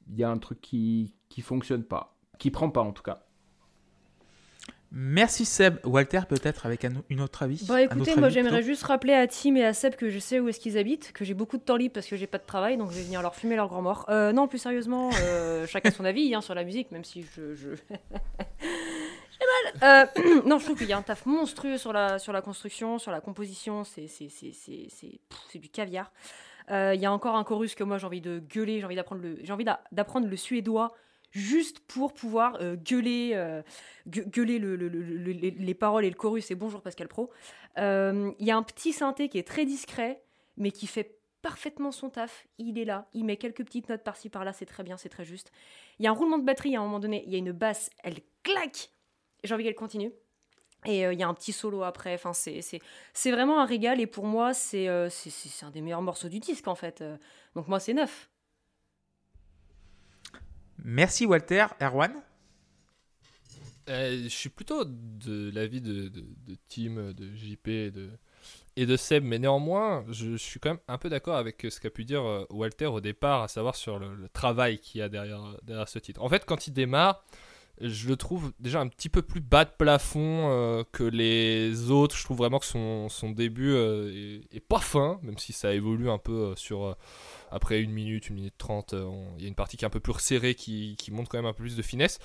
il y a un truc qui, qui fonctionne pas, qui prend pas en tout cas. Merci Seb. Walter, peut-être avec un- une autre avis Bah écoutez, moi j'aimerais juste rappeler à Tim et à Seb que je sais où est-ce qu'ils habitent, que j'ai beaucoup de temps libre parce que j'ai pas de travail, donc je vais venir leur fumer leur grand mort. Euh, non, plus sérieusement, euh, <laughs> chacun son avis hein, sur la musique, même si je... je... <laughs> j'ai mal. Euh, <clears throat> non, je trouve qu'il y a un taf monstrueux sur la, sur la construction, sur la composition, c'est du caviar. Euh, Il y a encore un chorus que moi j'ai envie de gueuler, j'ai envie d'apprendre le, envie le suédois juste pour pouvoir euh, gueuler, euh, gue- gueuler le- le- le- le- les, les paroles et le chorus. Et bonjour Pascal Pro. Euh, Il y a un petit synthé qui est très discret, mais qui fait parfaitement son taf. Il est là, il met quelques petites notes par-ci par-là, c'est très bien, c'est très juste. Il y a un roulement de batterie à un moment donné, il y a une basse, elle claque. J'ai envie qu'elle continue. Et il y a un petit solo après. Enfin, c'est c'est- c'est vraiment un régal. Et pour moi, c'est c'est- c'est- c'est un des meilleurs morceaux du disque en fait. Donc moi, c'est neuf. Merci Walter. Erwan Euh, je suis plutôt de l'avis de, de, de Tim, de JP et de, Seb, mais néanmoins, je, suis quand même un peu d'accord avec ce qu'a pu dire euh, Walter au départ, à savoir sur le, le travail qu'il y a derrière, derrière ce titre. En fait, quand il démarre, je le trouve déjà un petit peu plus bas de plafond euh, que les autres. Je trouve vraiment que son, son début euh, est, pas fin, même si ça évolue un peu euh, sur. après une minute, une minute trente, il y a une partie qui est un peu plus resserrée qui, qui montre quand même un peu plus de finesse.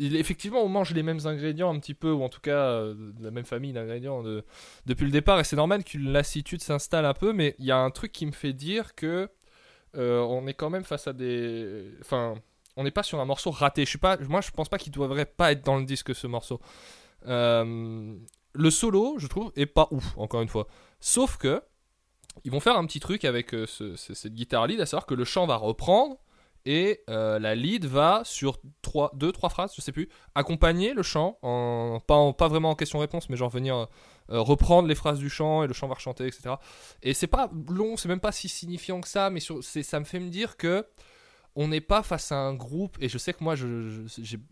Effectivement, on mange les mêmes ingrédients un petit peu, ou en tout cas la même famille d'ingrédients de- depuis le départ, et c'est normal qu'une lassitude s'installe un peu, mais il y a un truc qui me fait dire que on est quand même face à des. Enfin, on n'est pas sur un morceau raté. Je suis pas, moi, je pense pas qu'il devrait pas être dans le disque ce morceau. Euh, le solo, je trouve, est pas ouf, encore une fois. Sauf que ils vont faire un petit truc avec euh, ce- ce- cette guitare lead, à savoir que le chant va reprendre et euh, la lead va sur 3, 2, 3 phrases, je sais plus, accompagner le chant, pas, pas vraiment en question-réponse, mais genre venir reprendre les phrases du chant et le chant va rechanter, etc. Et c'est pas long, c'est même pas si signifiant que ça, mais ça me fait me dire que on n'est pas face à un groupe, et je sais que moi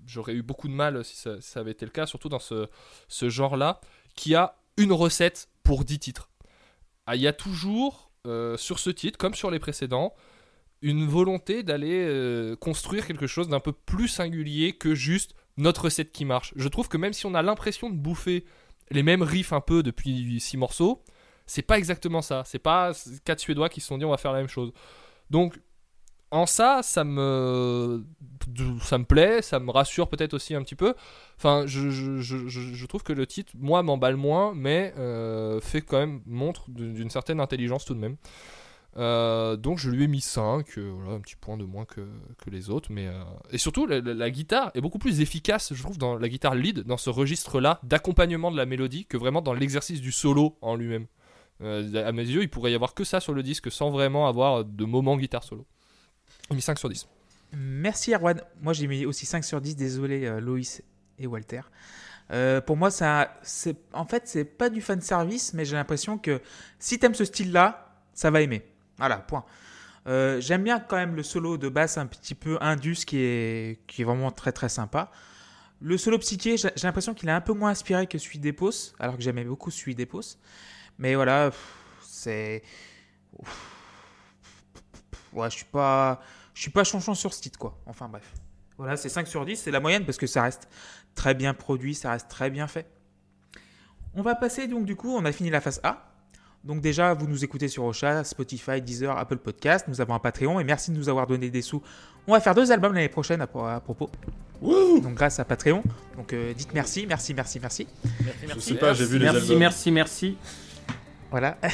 j'aurais eu beaucoup de mal si ça, avait été le cas, surtout dans ce, genre-là, qui a une recette pour 10 titres. Ah, Il y a toujours, euh, sur ce titre, comme sur les précédents, une volonté d'aller euh, construire quelque chose d'un peu plus singulier que juste notre recette qui marche. Je trouve que même si on a l'impression de bouffer les mêmes riffs un peu depuis six morceaux, c'est pas exactement ça. C'est pas quatre Suédois qui se sont dit on va faire la même chose. Donc en ça, ça me, ça me plaît, ça me rassure peut-être aussi un petit peu. Enfin, je, je, je, trouve que le titre, moi, m'emballe moins, mais euh, fait quand même, montre d'une certaine intelligence tout de même. Euh, donc je lui ai mis 5, euh, voilà, un petit point de moins que, que les autres. Mais, Et surtout, la, guitare est beaucoup plus efficace, je trouve, dans la guitare lead, dans ce registre-là, d'accompagnement de la mélodie, que vraiment dans l'exercice du solo en lui-même. À mes yeux, il pourrait y avoir que ça sur le disque sans vraiment avoir de moment guitare solo. J'ai mis 5 sur 10. Merci Erwan. Moi j'ai mis aussi 5 sur 10, désolé euh, Loïs et Walter. Euh, pour moi, ça, c'est, en fait, c'est pas du fan service, mais j'ai l'impression que si t'aimes ce style-là, ça va aimer. Voilà, point. Euh, j'aime bien quand même le solo de basse un petit peu indus qui est, qui est vraiment très très sympa. Le solo psyché, j'ai l'impression qu'il est un peu moins inspiré que celui d'Epos, alors que j'aimais beaucoup celui d'Epos. Mais voilà, c'est. Ouais, je suis pas. Je suis pas chanchant sur ce titre, quoi. Enfin bref. Voilà, c'est 5 sur 10, c'est la moyenne parce que ça reste très bien produit, ça reste très bien fait. On va passer donc du coup, on a fini la phase A. Donc déjà, vous nous écoutez sur Ocha, Spotify, Deezer, Apple Podcast. Nous avons un Patreon et merci de nous avoir donné des sous. On va faire deux albums l'année prochaine à, pro- à propos. Donc grâce à Patreon. Donc euh, dites merci, merci, merci, merci. Je sais pas, j'ai vu les Merci, merci, merci. Voilà. <laughs>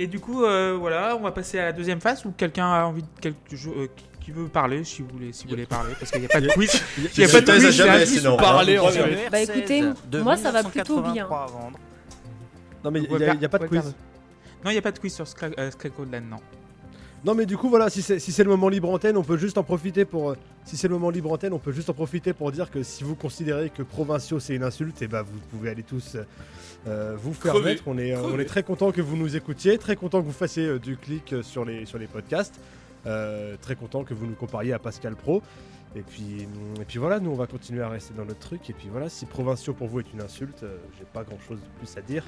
Et du coup, euh, voilà, on va passer à la deuxième phase où quelqu'un a envie de quelque chose, euh, qui- veut parler, si vous voulez, si vous voulez parler, parce qu'il n'y a pas <laughs> de quiz. Il n'y a pas de quiz, jamais, sinon. parler, en fait. Bah, écoutez, de moi, ça va plutôt 1983 bien. Non, mais il n'y a, il y a pas de quiz. Non, il n'y a pas de quiz sur Scra- euh, non. Non, mais du coup, voilà, si c'est si c'est le moment libre antenne, on peut juste en profiter pour. Si c'est le moment libre antenne, on peut juste en profiter pour dire que si vous considérez que provinciaux c'est une insulte, et bah vous pouvez aller tous euh, vous faire Crever. mettre. On est, euh, on est très content que vous nous écoutiez, très content que vous fassiez euh, du clic sur les, sur les podcasts, euh, très content que vous nous compariez à Pascal Pro. Et puis, hum, et puis voilà, nous on va continuer à rester dans notre truc. Et puis voilà, si provinciaux pour vous est une insulte, euh, j'ai pas grand chose de plus à dire.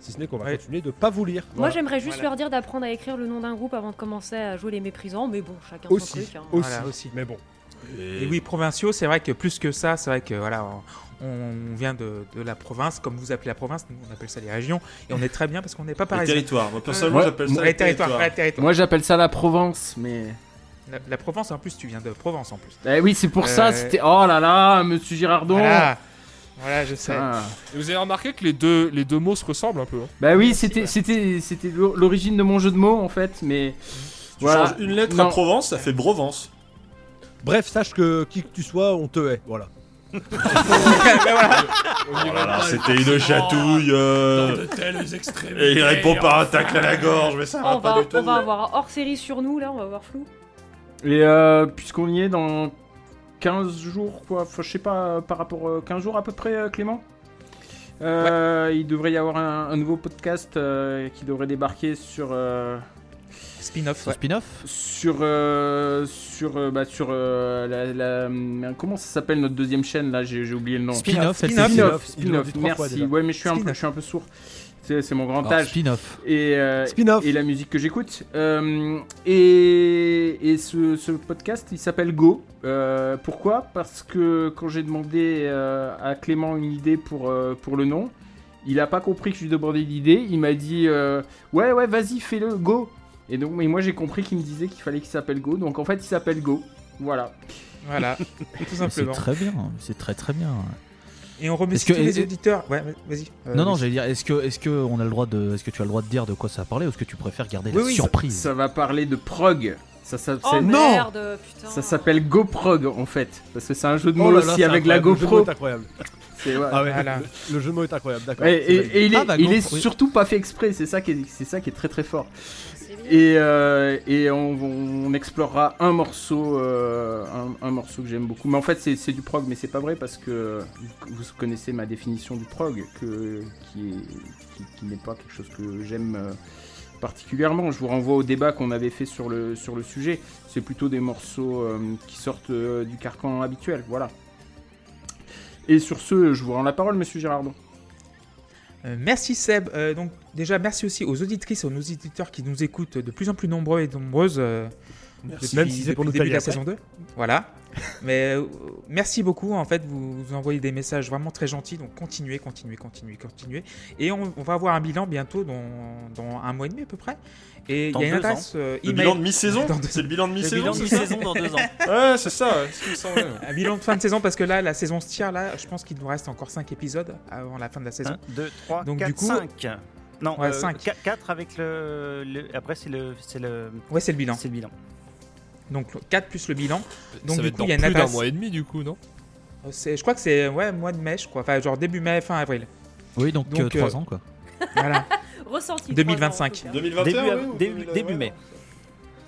Si ce n'est qu'on va Ouais. continuer de pas vous lire. Moi, Voilà. j'aimerais juste Voilà. leur dire d'apprendre à écrire le nom d'un groupe avant de commencer à jouer les méprisants, mais bon, chacun aussi, son truc. hein. aussi, Voilà, aussi. Mais bon. Et oui, provinciaux, c'est vrai que plus que ça, c'est vrai que voilà, on, on vient de, de la province, comme vous appelez la province, nous on appelle ça les régions, et on est très bien parce qu'on n'est pas Les pareil. territoires. Moi, personnellement, Ouais. j'appelle ça les territoires, les. Moi, j'appelle ça la Provence, mais. La, la Provence, en plus, tu viens de Provence en plus. Eh oui, c'est pour Euh, ça, c'était. Oh là là, monsieur Girardon Voilà, voilà, je sais. Ah. Et vous avez remarqué que les deux, les deux mots se ressemblent un peu. hein. Bah oui, c'était c'était c'était l'o- l'origine de mon jeu de mots en fait, mais Tu voilà. changes une lettre Non. à Provence, ça fait Provence. Bref, sache que qui que tu sois, on te hait. Voilà. <laughs> Oh là là, c'était une chatouille. euh, Et il répond par un tacle à la gorge, mais ça Oh, va on pas va, du tout. on va avoir un hors série sur nous, là, on va avoir flou. Et euh, puisqu'on y est dans 15 jours quoi, enfin, je sais pas par rapport euh, 15 jours à peu près euh, Clément? Euh, Il devrait y avoir un, un nouveau podcast euh, qui devrait débarquer sur euh, Spin-off, ouais. spin-off sur euh, sur euh, bah, sur euh, la, la- comment ça s'appelle notre deuxième chaîne là j'ai oublié le nom. Spin-off, Spin-off. Spin-off, Merci. Ouais, mais je suis un peu Spin-off. je suis un peu sourd. C'est mon grand Alors, âge. Spin-off. Et, euh, Spin-off. et la musique que j'écoute. Euh, et et ce, ce podcast, il s'appelle Go. Euh, pourquoi? Parce que quand j'ai demandé euh, à Clément une idée pour, euh, pour le nom, il a pas compris que je lui demandais l'idée. Il m'a dit euh, Ouais, ouais, vas-y, fais-le, Go. Et donc, mais moi j'ai compris qu'il me disait qu'il fallait qu'il s'appelle Go. Donc en fait, il s'appelle Go. Voilà. Voilà, <laughs> tout C'est simplement. très bien, c'est très très bien. Et on remercie Est-ce que- tous les auditeurs. Ouais, vas-y. euh, non, non, j'allais dire, est-ce que, est-ce que on a le droit de, est-ce que tu as le droit de dire de quoi ça a parlé ou est-ce que tu préfères garder Oui, la oui, surprise Ça va parler de prog. Ça, ça, Oh c'est- merde, putain. ça s'appelle GoProg en fait. Parce que c'est un jeu de mots Oh là là, aussi c'est avec la incroyable, le jeu de mots GoPro. est incroyable. <laughs> C'est- ouais. Ah ouais, Voilà. le, le jeu de mots est incroyable, d'accord. C'est et, il est, Ah, bah, il est GoPro, oui. surtout pas fait exprès, c'est ça qui est, c'est ça qui est très très fort. Et, euh, on, explorera un morceau, euh, un, morceau que j'aime beaucoup. Mais en fait, c'est, du prog, mais c'est pas vrai parce que vous, connaissez ma définition du prog, qui, est, qui, qui n'est pas quelque chose que j'aime euh, particulièrement. Je vous renvoie au débat qu'on avait fait sur le, sujet. C'est plutôt des morceaux qui sortent du carcan habituel, voilà. Et sur ce, je vous rends la parole, monsieur Girardon. Euh, merci Seb. Euh, donc déjà merci aussi aux auditrices et aux auditeurs qui nous écoutent de plus en plus nombreux et nombreuses euh, depuis, Même si c'est pour nous le début de la saison 2. Voilà. <laughs> Mais euh, merci beaucoup en fait, vous, vous envoyez des messages vraiment très gentils, donc continuez, continuez, continuez, continuez. Et on, on va avoir un bilan bientôt dans, dans un mois et demi à peu près. Et il y a une adresse euh, Le bilan de mi-saison C'est le bilan de Le mi-saison bilan de mi-saison dans deux ans. <laughs> Ouais, c'est ça, ouais. Un bilan de fin de saison parce que là la saison se tire là, je pense qu'il nous reste encore 5 épisodes avant la fin de la saison. 1, 2, 3, Donc, 4, du coup- 5. Non, Ouais, euh, cinq. 4 avec le, le- Après, c'est le, c'est le, Ouais, c'est le bilan. c'est le bilan. Donc 4 plus le bilan. Donc, ça du va être coup, dans il y a une plus d'un mois et demi du coup, non? Euh, Je crois que c'est ouais, mois de mai, je crois. Enfin, genre début mai, fin avril. Oui, donc, Donc, 3 euh, ans quoi. <laughs> Voilà, <laughs> Ressenti. 2025. trois ans, en tout cas. 2021 Début, oui, ou début, 2000, début ouais, mai.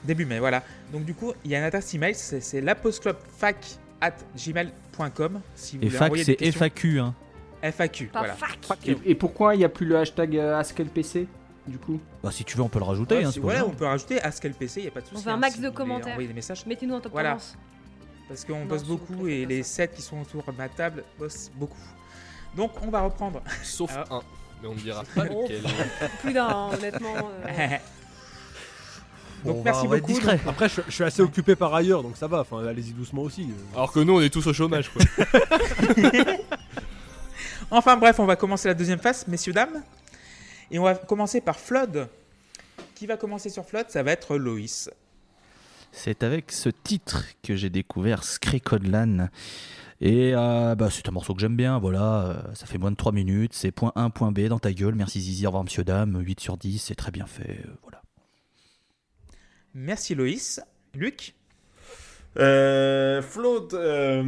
début mai, voilà. Donc du coup, il y a une adresse email, c'est lapostclubfac at gmail.com si vous Et voulez fac, c'est. FAQ. Hein. FAQ, Pas voilà. fac. Et, et pourquoi il n'y a plus le hashtag euh, AskLPC du coup Bah, si tu veux, on peut le rajouter. Ouais, hein, si- voilà, on peut rajouter AskLPC, il n'y a pas de souci. On fait un hein, max si de commentaires. envoyer des messages. Mettez-nous en top Voilà. Parce qu'on bosse beaucoup plaît, et les pas ça. 7 qui sont autour de ma table bossent beaucoup. Donc on va reprendre. Sauf Alors- un. Mais on ne dira <laughs> pas lequel. Plus d'un, honnêtement. euh, <laughs> Donc On merci va beaucoup. discret. Après, je, je suis assez occupé par ailleurs, donc ça va. Enfin, allez-y doucement aussi. Alors que nous, on est tous au chômage, quoi. <laughs> Enfin bref, on va commencer la deuxième phase, messieurs, dames. Et on va commencer par Flood. Qui va commencer sur Flood? Ça va être Loïs. C'est avec ce titre que j'ai découvert Skrekodlan. Et euh, bah, c'est un morceau que j'aime bien, voilà, euh, ça fait moins de 3 minutes, c'est point 1, point B dans ta gueule, merci Zizi, au revoir monsieur dame, 8 sur 10, c'est très bien fait, euh, voilà. Merci Loïs. Luc? Euh, Float, euh,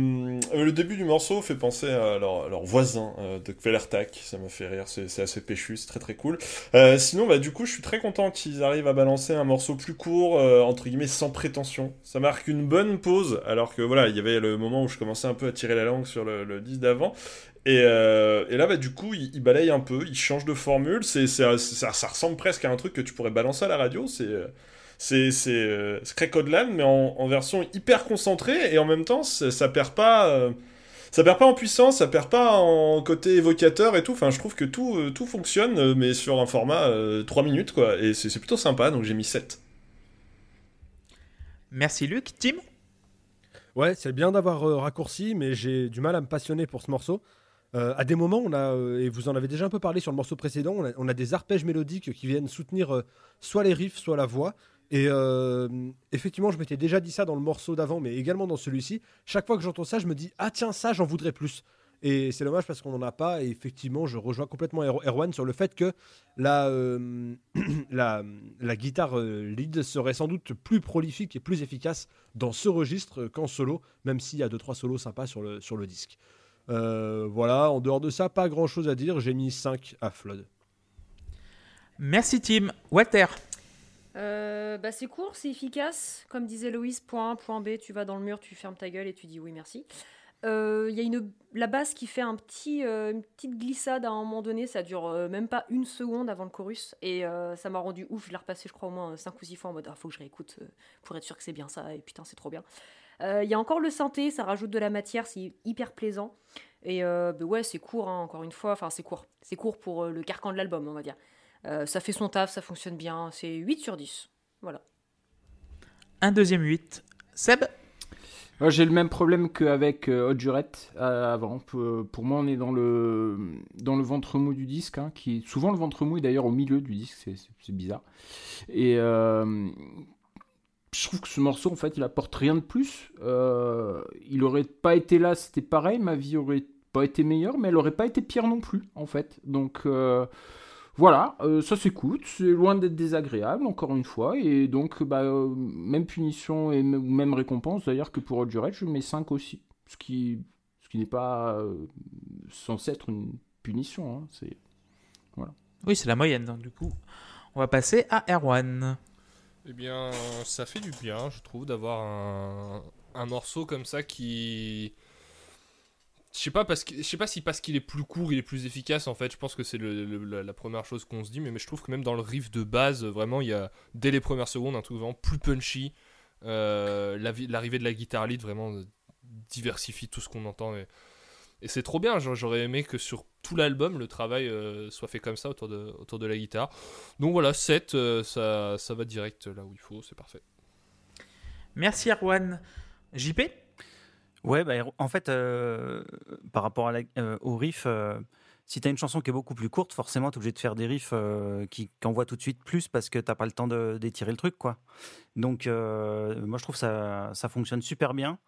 le début du morceau fait penser à leur, voisin euh, de Kvelertak, ça m'a fait rire, c'est assez péchu, c'est très très cool. Euh, sinon, bah, du coup, je suis très content qu'ils arrivent à balancer un morceau plus court, euh, entre guillemets, sans prétention. Ça marque une bonne pause, alors que voilà, il y avait le moment où je commençais un peu à tirer la langue sur le, le d'avant. Et, euh, et là, bah, du coup, il, il balaye un peu, il change de formule, c'est ça, ça ressemble presque à un truc que tu pourrais balancer à la radio, c'est... c'est c'est euh, Skrekodlan, mais en, en version hyper concentrée et en même temps ça, perd pas euh, ça perd pas en puissance, ça perd pas en côté évocateur et tout. Enfin, je trouve que tout, euh, tout fonctionne, euh, mais sur un format euh, 3 minutes quoi. Et c'est plutôt sympa, donc j'ai mis 7. Merci Luc. Tim? Ouais, c'est bien d'avoir euh, raccourci, mais j'ai du mal à me passionner pour ce morceau. Euh, à des moments, on a, euh, et vous en avez déjà un peu parlé sur le morceau précédent, on a, on a des arpèges mélodiques qui viennent soutenir euh, soit les riffs, soit la voix. Et euh, effectivement, je m'étais déjà dit ça dans le morceau d'avant, mais également dans celui-ci. Chaque fois que j'entends ça, je me dis Ah, tiens, ça, j'en voudrais plus. Et c'est dommage parce qu'on n'en a pas. Et effectivement, je rejoins complètement Er- Erwan sur le fait que la, euh, <clears throat> la, guitare euh, lead serait sans doute plus prolifique et plus efficace dans ce registre qu'en solo, même s'il y a 2-3 solos sympas sur le, sur le disque. Voilà, en dehors de ça, pas grand chose à dire. J'ai mis 5 à Flood. Merci Tim. Walter Euh, bah, c'est court, c'est efficace. Comme disait Loïs, point A, point B, tu vas dans le mur, tu fermes ta gueule et tu dis oui, merci. Euh, Il y a une, la basse qui fait un petit, euh, une petite glissade à un moment donné, ça dure euh, même pas une seconde avant le chorus et euh, ça m'a rendu ouf. Je l'ai repassé, je crois, au moins 5 ou 6 fois en mode ah, faut que je réécoute euh, pour être sûr que c'est bien ça et putain, c'est trop bien. Euh, Il y a encore le synthé, ça rajoute de la matière, c'est hyper plaisant. Et euh, bah ouais, c'est court, hein, encore une fois, enfin, c'est court. C'est court pour euh, le carcan de l'album, on va dire. Euh, ça fait son taf, ça fonctionne bien, c'est 8 sur 10. Voilà. Un deuxième 8. Seb Moi, J'ai le même problème qu'avec euh, Hot Jurette euh, avant. Pour, pour moi, on est dans le, dans le ventre mou du disque, hein, qui est souvent le ventre mou est d'ailleurs au milieu du disque, c'est- c'est c'est bizarre. Et euh, je trouve que ce morceau, en fait, il apporte rien de plus. Euh, il aurait pas été là, c'était pareil, ma vie aurait pas été meilleure, mais elle aurait pas été pire non plus, en fait. Donc euh, voilà, euh, ça s'écoute, c'est loin d'être désagréable, encore une fois, et donc bah, euh, même punition et même récompense d'ailleurs que pour Hot Jurette, je mets 5 aussi, ce qui, ce qui n'est pas euh, censé être une punition. hein, c'est... Oui, c'est la moyenne. donc, du coup, on va passer à Erwan. Eh bien, ça fait du bien, je trouve, d'avoir un, un morceau comme ça qui. Je sais pas parce que je sais pas si parce qu'il est plus court, il est plus efficace. En fait, je pense que c'est la, première chose qu'on se dit, mais, mais je trouve que même dans le riff de base, vraiment, il y a dès les premières secondes un truc vraiment plus punchy. Euh, L'arrivée de la guitare lead vraiment euh, diversifie tout ce qu'on entend et, c'est trop bien. J'aurais aimé que sur tout l'album, le travail euh, soit fait comme ça autour de, autour de la guitare. Donc voilà, 7, euh, ça, ça va direct là où il faut, c'est parfait. Merci Erwan. JP Ouais, bah, en fait, euh, par rapport euh, au riff, euh, si tu as une chanson qui est beaucoup plus courte, forcément, tu es obligé de faire des riffs qui, qui envoient tout de suite plus parce que t'as pas le temps d'étirer le truc. quoi. Donc, moi, je trouve ça, ça fonctionne super bien.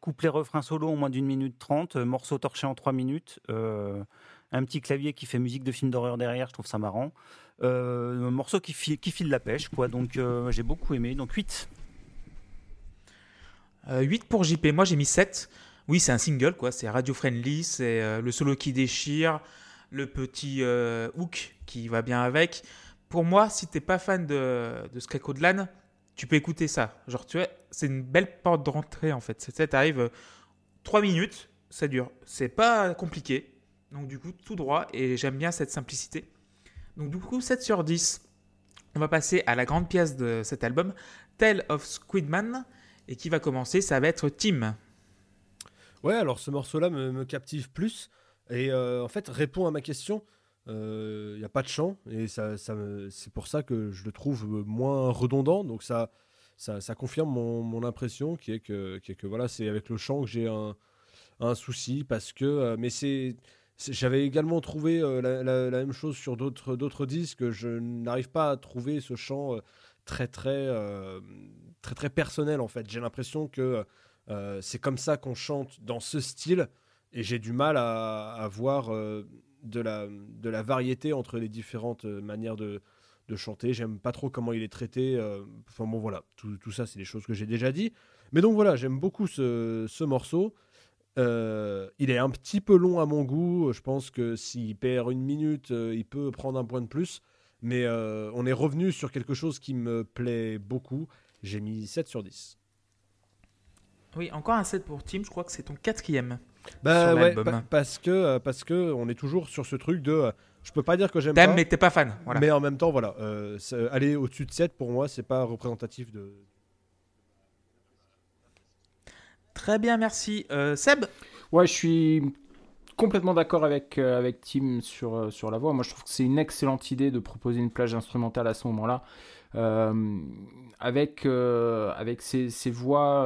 Couplet, refrain solo en moins d'une minute trente, morceau torché en trois minutes, un petit clavier qui fait musique de film d'horreur derrière, je trouve ça marrant. Un morceau qui file, qui file la pêche, quoi. Donc, j'ai beaucoup aimé. Donc, 8. Euh, 8 pour JP. Moi, j'ai mis 7. Oui, c'est un single, quoi. C'est radio-friendly. C'est euh, le solo qui déchire. Le petit euh, hook qui va bien avec. Pour moi, si t'es pas fan de, de Skrekodlan, tu peux écouter ça. Genre, tu vois, c'est une belle porte d'entrée, en fait. C'est, t'arrives 3 minutes, ça dure. C'est pas compliqué. Donc, du coup, tout droit. Et j'aime bien cette simplicité. Donc, du coup, 7 sur 10. On va passer à la grande pièce de cet album, Tale of Squidman. Et qui va commencer Ça va être Tim. Ouais, alors ce morceau-là me, me captive plus et euh, en fait répond à ma question. Il n'y a pas de chant et ça, c'est pour ça que je le trouve moins redondant. Donc ça, ça, confirme mon, impression qui est que, voilà, c'est avec le chant que j'ai un, souci parce que euh, mais c'est j'avais également trouvé euh, la, même chose sur d'autres disques. Je n'arrive pas à trouver ce chant euh, très très euh, très très personnel en fait. J'ai l'impression que euh, c'est comme ça qu'on chante dans ce style et j'ai du mal à, à voir euh, de la de la variété entre les différentes manières de de chanter. J'aime pas trop comment il est traité. Enfin bon voilà, tout, tout ça c'est des choses que j'ai déjà dit. Mais donc voilà, j'aime beaucoup ce, ce morceau. Il est un petit peu long à mon goût. Je pense que s'il perd une minute, il peut prendre un point de plus. Mais euh, on est revenu sur quelque chose qui me plaît beaucoup. J'ai mis 7 sur 10. Oui, encore un 7 pour Tim, je crois que c'est ton quatrième. Bah Sur ouais, pa- parce que euh, parce que on est toujours sur ce truc de euh, je peux pas dire que j'aime pas, T'aimes, mais t'es pas fan. Voilà. mais en même temps voilà, euh, aller au-dessus de 7 pour moi, c'est pas représentatif de Très bien, merci. Euh, Seb? Ouais, je suis complètement d'accord avec, euh, avec Tim sur, euh, sur la voix. Moi, je trouve que c'est une excellente idée de proposer une plage instrumentale à ce moment-là. Euh, avec euh, avec ces, voix,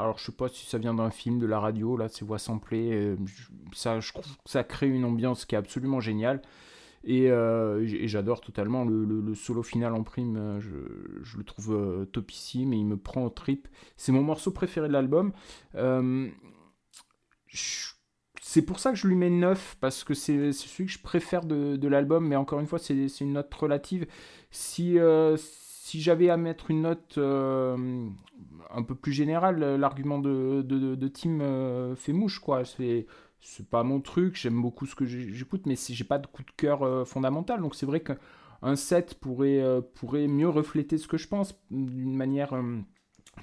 alors je sais pas si ça vient d'un film, de la radio, là, ces voix samplées, ça, je trouve que ça crée une ambiance qui est absolument géniale. Et, j'adore totalement le, solo final en prime, je, je le trouve topissime et il me prend au trip. C'est mon morceau préféré de l'album. Je- c'est pour ça que je lui mets 9, parce que c'est celui que je préfère de, l'album, mais encore une fois, c'est une note relative. Si, euh, si j'avais à mettre une note euh, un peu plus générale, l'argument de, de, Tim euh, fait mouche, quoi. C'est pas mon truc, j'aime beaucoup ce que j'écoute, mais j'ai pas de coup de cœur fondamental, donc c'est vrai qu'un 7 pourrait, pourrait mieux refléter ce que je pense d'une manière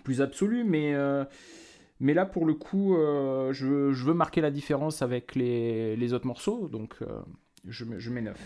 plus absolue, mais... mais là, pour le coup, euh, je, veux- marquer la différence avec les, autres morceaux, donc euh, je, je mets 9.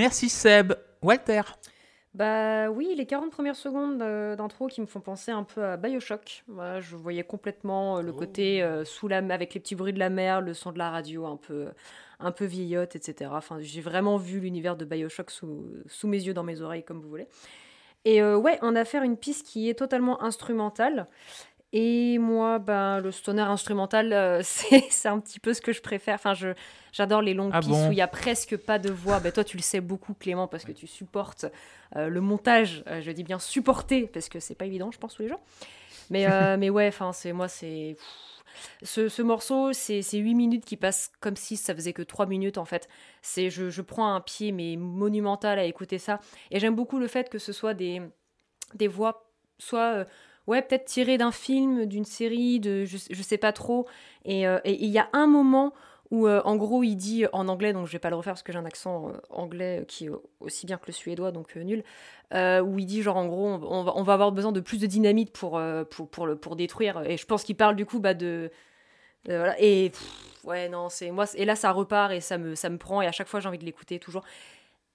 Merci Seb. Walter. Bah oui, les 40 premières secondes euh, d'intro qui me font penser un peu à Bioshock. Voilà, je voyais complètement euh, le côté euh, sous la avec les petits bruits de la mer, le son de la radio un peu un peu vieillotte, etc. Enfin, j'ai vraiment vu l'univers de Bioshock sous, sous mes yeux, dans mes oreilles, comme vous voulez. Et euh, ouais, on a fait une piste qui est totalement instrumentale. Et moi, ben, le stoner instrumental, euh, <laughs> c'est un petit peu ce que je préfère. Enfin, j'adore les longues Ah pistes bon où il y a presque pas de voix. Ben, toi, tu le sais beaucoup, Clément, parce que tu supportes euh, le montage. Euh, je dis bien supporter, parce que c'est pas évident, je pense, tous les jours. Mais, euh, <laughs> mais ouais, c'est moi, c'est. Ce, ce morceau, c'est c'est 8 minutes qui passent comme si ça faisait que 3 minutes en fait. C'est je, je prends un pied mais monumental à écouter ça. Et j'aime beaucoup le fait que ce soit des, des voix, soit ouais, peut-être tirées d'un film, d'une série, de je, je sais pas trop. Et euh, et il y a un moment où euh, en gros il dit en anglais, donc je vais pas le refaire parce que j'ai un accent euh, anglais qui est aussi bien que le suédois, donc nul, où il dit genre en gros on, va, on va avoir besoin de plus de dynamite pour, pour, pour, le, pour détruire. Et je pense qu'il parle du coup bah, de... Et ouais, non, c'est moi. Et là ça repart et ça me, ça me prend et à chaque fois j'ai envie de l'écouter toujours.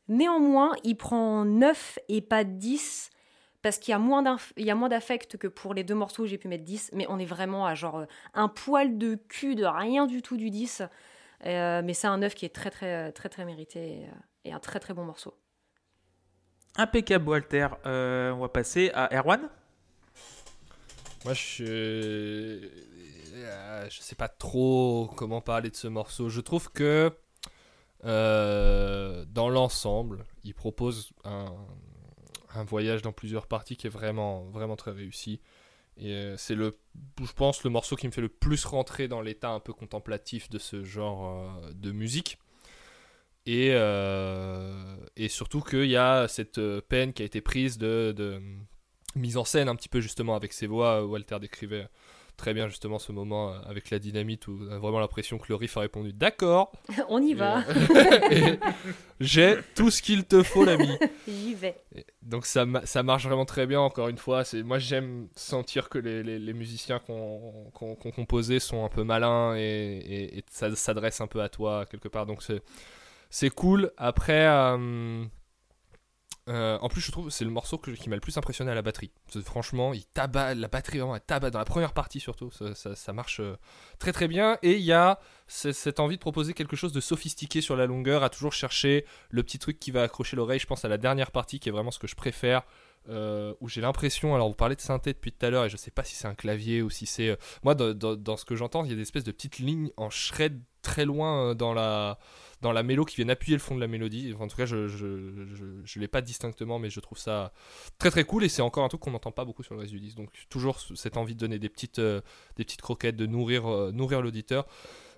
Néanmoins, il prend 9 et pas 10 parce qu'il y a moins d'inf- il y a moins d'affect que pour les deux morceaux où j'ai pu mettre 10, mais on est vraiment à genre euh, un poil de cul de rien du tout du 10. Euh, mais c'est un 9 qui est très très très très mérité et, euh, et un très très bon morceau. Impeccable Walter. Euh, on va passer à Erwan. Moi, je... euh, je sais pas trop comment parler de ce morceau. Je trouve que euh, dans l'ensemble, il propose un, un voyage dans plusieurs parties qui est vraiment, vraiment très réussi. Et euh, c'est le, je pense, le morceau qui me fait le plus rentrer dans l'état un peu contemplatif de ce genre euh, de musique. Et, euh, et surtout qu'il y a cette peine qui a été prise de, de mise en scène un petit peu justement avec ses voix. Walter décrivait très bien justement ce moment euh, avec la dynamite où on a vraiment l'impression que le riff a répondu d'accord. <laughs> on y va, euh, <laughs> J'ai tout ce qu'il te faut l'ami. <laughs> j'y vais. Et Donc ça, ça marche vraiment très bien, encore une fois. C'est, moi j'aime sentir que les, les- les musiciens qu'on, qu'on, qu'on composé sont un peu malins et, et, et ça s'adresse un peu à toi quelque part. Donc c'est, c'est cool. Après, euh, Euh, en plus, je trouve c'est le morceau qui m'a le plus impressionné à la batterie. Franchement, il tabac, la batterie vraiment, elle tabac dans la première partie surtout. Ça, ça- marche euh, très très bien. Et il y a cette envie de proposer quelque chose de sophistiqué sur la longueur, à toujours chercher le petit truc qui va accrocher l'oreille. Je pense à la dernière partie qui est vraiment ce que je préfère. euh, où j'ai l'impression, alors vous parlez de synthé depuis tout à l'heure et je sais pas si c'est un clavier ou si c'est. moi, dans, dans- ce que j'entends, il y a des espèces de petites lignes en shred très loin dans la, dans la mélo qui viennent appuyer le fond de la mélodie. En tout cas, je je, l'ai pas distinctement, mais je trouve ça très très cool et c'est encore un truc qu'on n'entend pas beaucoup sur le reste du disque. Donc toujours ce- cette envie de donner des petites, euh, des petites croquettes, de nourrir, euh, nourrir l'auditeur.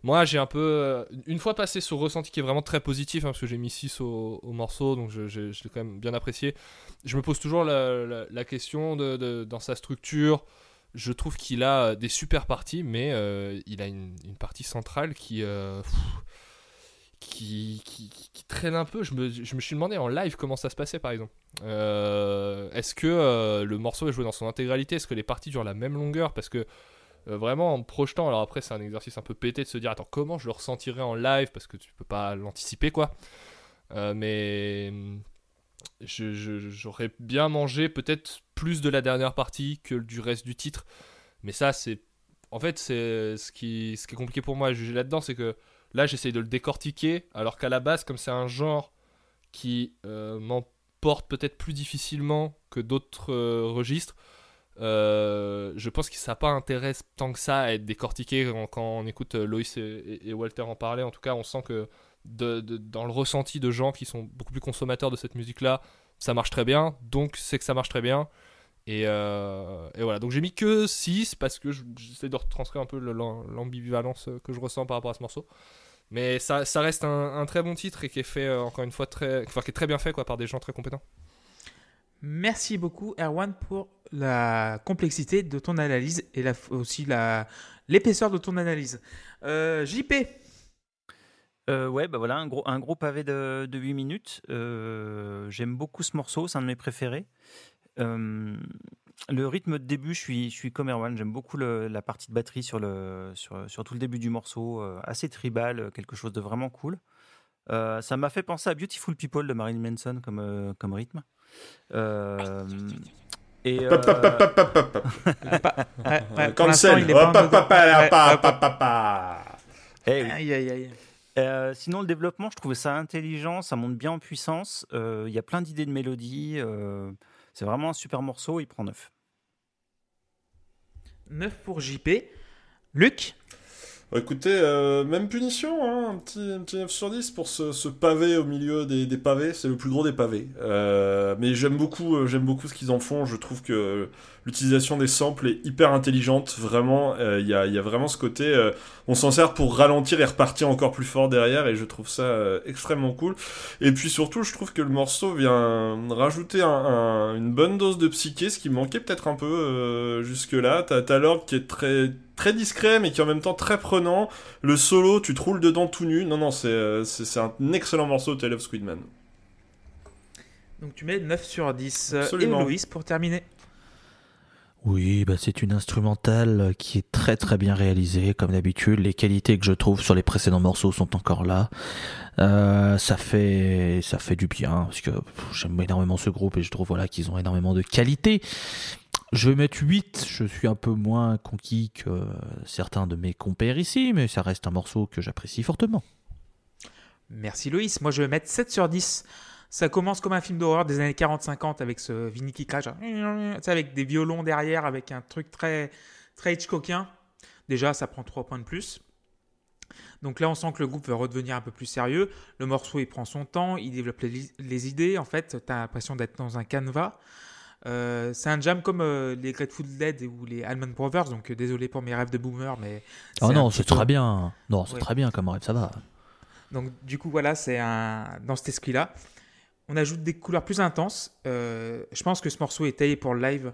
Moi, j'ai un peu, euh, une fois passé ce ressenti qui est vraiment très positif, hein, parce que j'ai mis 6 au, au morceau, donc je, l'ai quand même bien apprécié. Je me pose toujours la, question de, dans sa structure. Je trouve qu'il a des super parties, mais il a une, partie centrale qui, qui, traîne un peu. Je me, suis demandé en live comment ça se passait, par exemple. Euh, Est-ce que euh, le morceau est joué dans son intégralité? Est-ce que les parties durent la même longueur? Parce que euh, vraiment en projetant, alors après c'est un exercice un peu pété de se dire attends comment je le ressentirai en live? Parce que tu peux pas l'anticiper quoi. Mais je- j'aurais bien mangé peut-être plus de la dernière partie que du reste du titre. Mais ça c'est en fait c'est ce qui est compliqué pour moi à juger là-dedans c'est que là j'essaye de le décortiquer alors qu'à la base comme c'est un genre qui euh, m'emporte peut-être plus difficilement que d'autres euh, registres. Euh, je pense que ça pas intérêt tant que ça à être décortiqué quand, on écoute Loïs et, Walter en parler. En tout cas, on sent que dans le ressenti de gens qui sont beaucoup plus consommateurs de cette musique-là, ça marche très bien. Donc, c'est que ça marche très bien. Et, et voilà. Donc, j'ai mis que 6 parce que je- j'essaie de retranscrire un peu le- l'am- l'ambivalence que je ressens par rapport à ce morceau. Mais ça, ça reste un, un très bon titre et qui est fait, euh, encore une fois, très, enfin, qui est très bien fait quoi, par des gens très compétents. Merci beaucoup, Erwan, pour la complexité de ton analyse et la, aussi la, l'épaisseur de ton analyse. Euh, JP, Euh, ouais, bah voilà, un gros, un gros pavé de, de 8 minutes. Euh, J'aime beaucoup ce morceau, c'est un de mes préférés. Euh, le rythme de début, je suis, je suis comme Erwan, j'aime beaucoup le- la partie de batterie sur, le, sur, sur tout le début du morceau, euh, assez tribal, euh, quelque chose de vraiment cool. Euh, ça m'a fait penser à Beautiful People de Marilyn Manson comme, euh, comme rythme. Euh, et, euh, Cancel. Euh, sinon, le développement, je trouvais ça intelligent, ça monte bien en puissance. Euh, Il y a plein d'idées de mélodies. C'est vraiment un super morceau, il prend neuf. 9 pour JP. Luc? Bah, écoutez, euh, même punition, hein, un, petit, un petit 9 sur 10 pour ce, ce pavé au milieu des, des pavés, c'est le plus gros des pavés. Euh, mais j'aime beaucoup, euh, j'aime beaucoup ce qu'ils en font, je trouve que l'utilisation des samples est hyper intelligente, vraiment, euh, il y, a, y a vraiment ce côté, euh, on s'en sert pour ralentir et repartir encore plus fort derrière, et je trouve ça extrêmement cool. Et puis surtout, je trouve que le morceau vient rajouter un- un- une bonne dose de psyché, ce qui manquait peut-être un peu jusque-là. T'as t'as l'orgue qui est très très discret mais qui est en même temps très prenant. Le solo, tu te roules dedans tout nu. Non, non, c'est euh, c'est c'est un excellent morceau, Tale of Squidman. Donc tu mets 9 sur 10. Euh, Absolument. Et pour terminer. Oui, bah c'est une instrumentale qui est très très bien réalisée, comme d'habitude. Les qualités que je trouve sur les précédents morceaux sont encore là. Euh, ça fait ça fait du bien parce que pff, j'aime énormément ce groupe et je trouve voilà qu'ils ont énormément de qualité. Je vais mettre 8, je suis un peu moins conquis que certains de mes compères ici, mais ça reste un morceau que j'apprécie fortement. Merci Loïs. Moi je vais mettre 7 sur 10. Ça commence comme un film d'horreur des années 40-50 avec ce Vinny qui sais, avec des violons derrière, avec un truc très, très Hitchcockien. Déjà, ça prend 3 points de plus. Donc là, on sent que le groupe veut redevenir un peu plus sérieux. Le morceau, il prend son temps, il développe les, les idées. En fait, tu as l'impression d'être dans un canevas. Euh, c'est un jam comme euh, les Grateful Dead ou les Allman Brothers. Donc euh, désolé pour mes rêves de boomer, mais. Oh non, c'est très bien. Non, c'est Ouais. très bien comme rêve, ça va. Donc du coup voilà, c'est un dans cet esprit-là. On ajoute des couleurs plus intenses. Euh, je pense que ce morceau est taillé pour le live.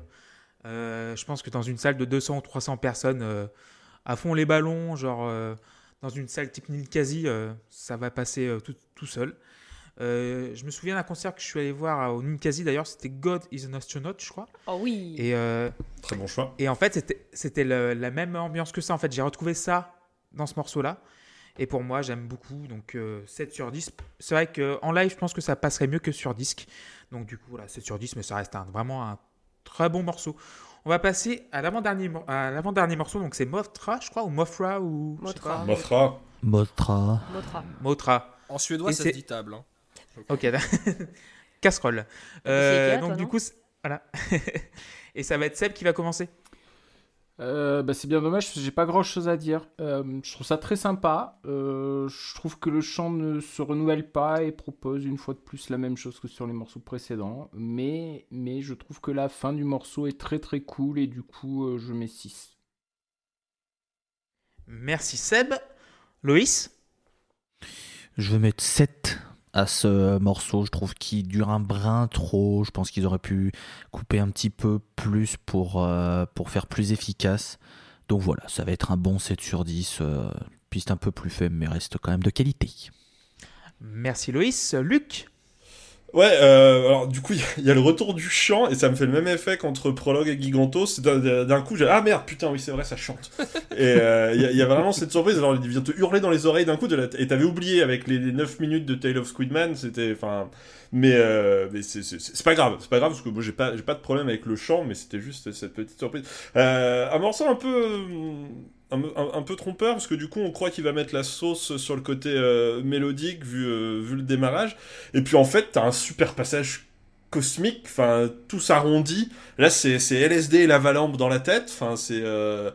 Je pense que dans une salle de 200 ou 300 personnes, à fond les ballons, genre dans une salle type Ninkasi, euh, ça va passer tout, tout seul. Euh, je me souviens d'un concert que je suis allé voir au Ninkasi d'ailleurs, c'était God is an Astronaut, je crois. Oh oui. Et, euh, Très bon choix. et en fait, c'était- la même ambiance que ça. En fait, j'ai retrouvé ça dans ce morceau-là. Et pour moi, j'aime beaucoup, donc euh, 7 sur 10. C'est vrai qu'en live, je pense que ça passerait mieux que sur disque. Donc du coup, voilà, 7 sur 10, mais ça reste un- vraiment un très bon morceau. On va passer à l'avant-dernier mor- à l'avant-dernier morceau, donc c'est Mothra, je crois, ou Mothra, ou... Mothra. Mothra. Motra. Mothra. Mothra. En suédois, ça c'est- se dit table. hein. Ok, <laughs> casserole. Euh, Ikea, donc toi, du coup, voilà. <laughs> Et ça va être Seb qui va commencer. Euh, bah, c'est bien dommage parce que j'ai pas grand chose à dire. Euh, je trouve ça très sympa. Euh, je trouve que le chant ne se renouvelle pas et propose une fois de plus la même chose que sur les morceaux précédents. Mais, mais je trouve que la fin du morceau est très très cool et du coup euh, je mets 6. Merci Seb. Loïs? Je vais mettre 7 à ce morceau. Je trouve qu'il dure un brin trop. Je pense qu'ils auraient pu couper un petit peu plus pour, euh, pour faire plus efficace. Donc voilà, ça va être un bon 7 sur 10. euh, piste un peu plus faible, mais reste quand même de qualité. Merci Loïs. Luc Ouais, euh, alors du coup, il y a- y, le retour du chant et ça me fait le même effet qu'entre Prologue et Giganto. C'est d'un- coup, j'ai ah merde, putain, oui, c'est vrai, ça chante. <laughs> et euh, il y, a- il y a vraiment cette surprise. Alors, il vient te hurler dans les oreilles d'un coup. De la... Et t'avais oublié avec les, les 9 minutes de Tale of Squidman, c'était. Enfin. Mais, euh, mais c'est- pas grave, c'est pas grave parce que moi j'ai pas, j'ai pas de problème avec le chant, mais c'était juste cette petite surprise. Euh, un morceau un peu. Un, peu trompeur parce que du coup on croit qu'il va mettre la sauce sur le côté euh, mélodique vu, euh, vu le démarrage et puis en fait, t'as un super passage cosmique, enfin tout s'arrondit. Là, c'est LSD et lava lampe dans la tête. Enfin, c'est euh,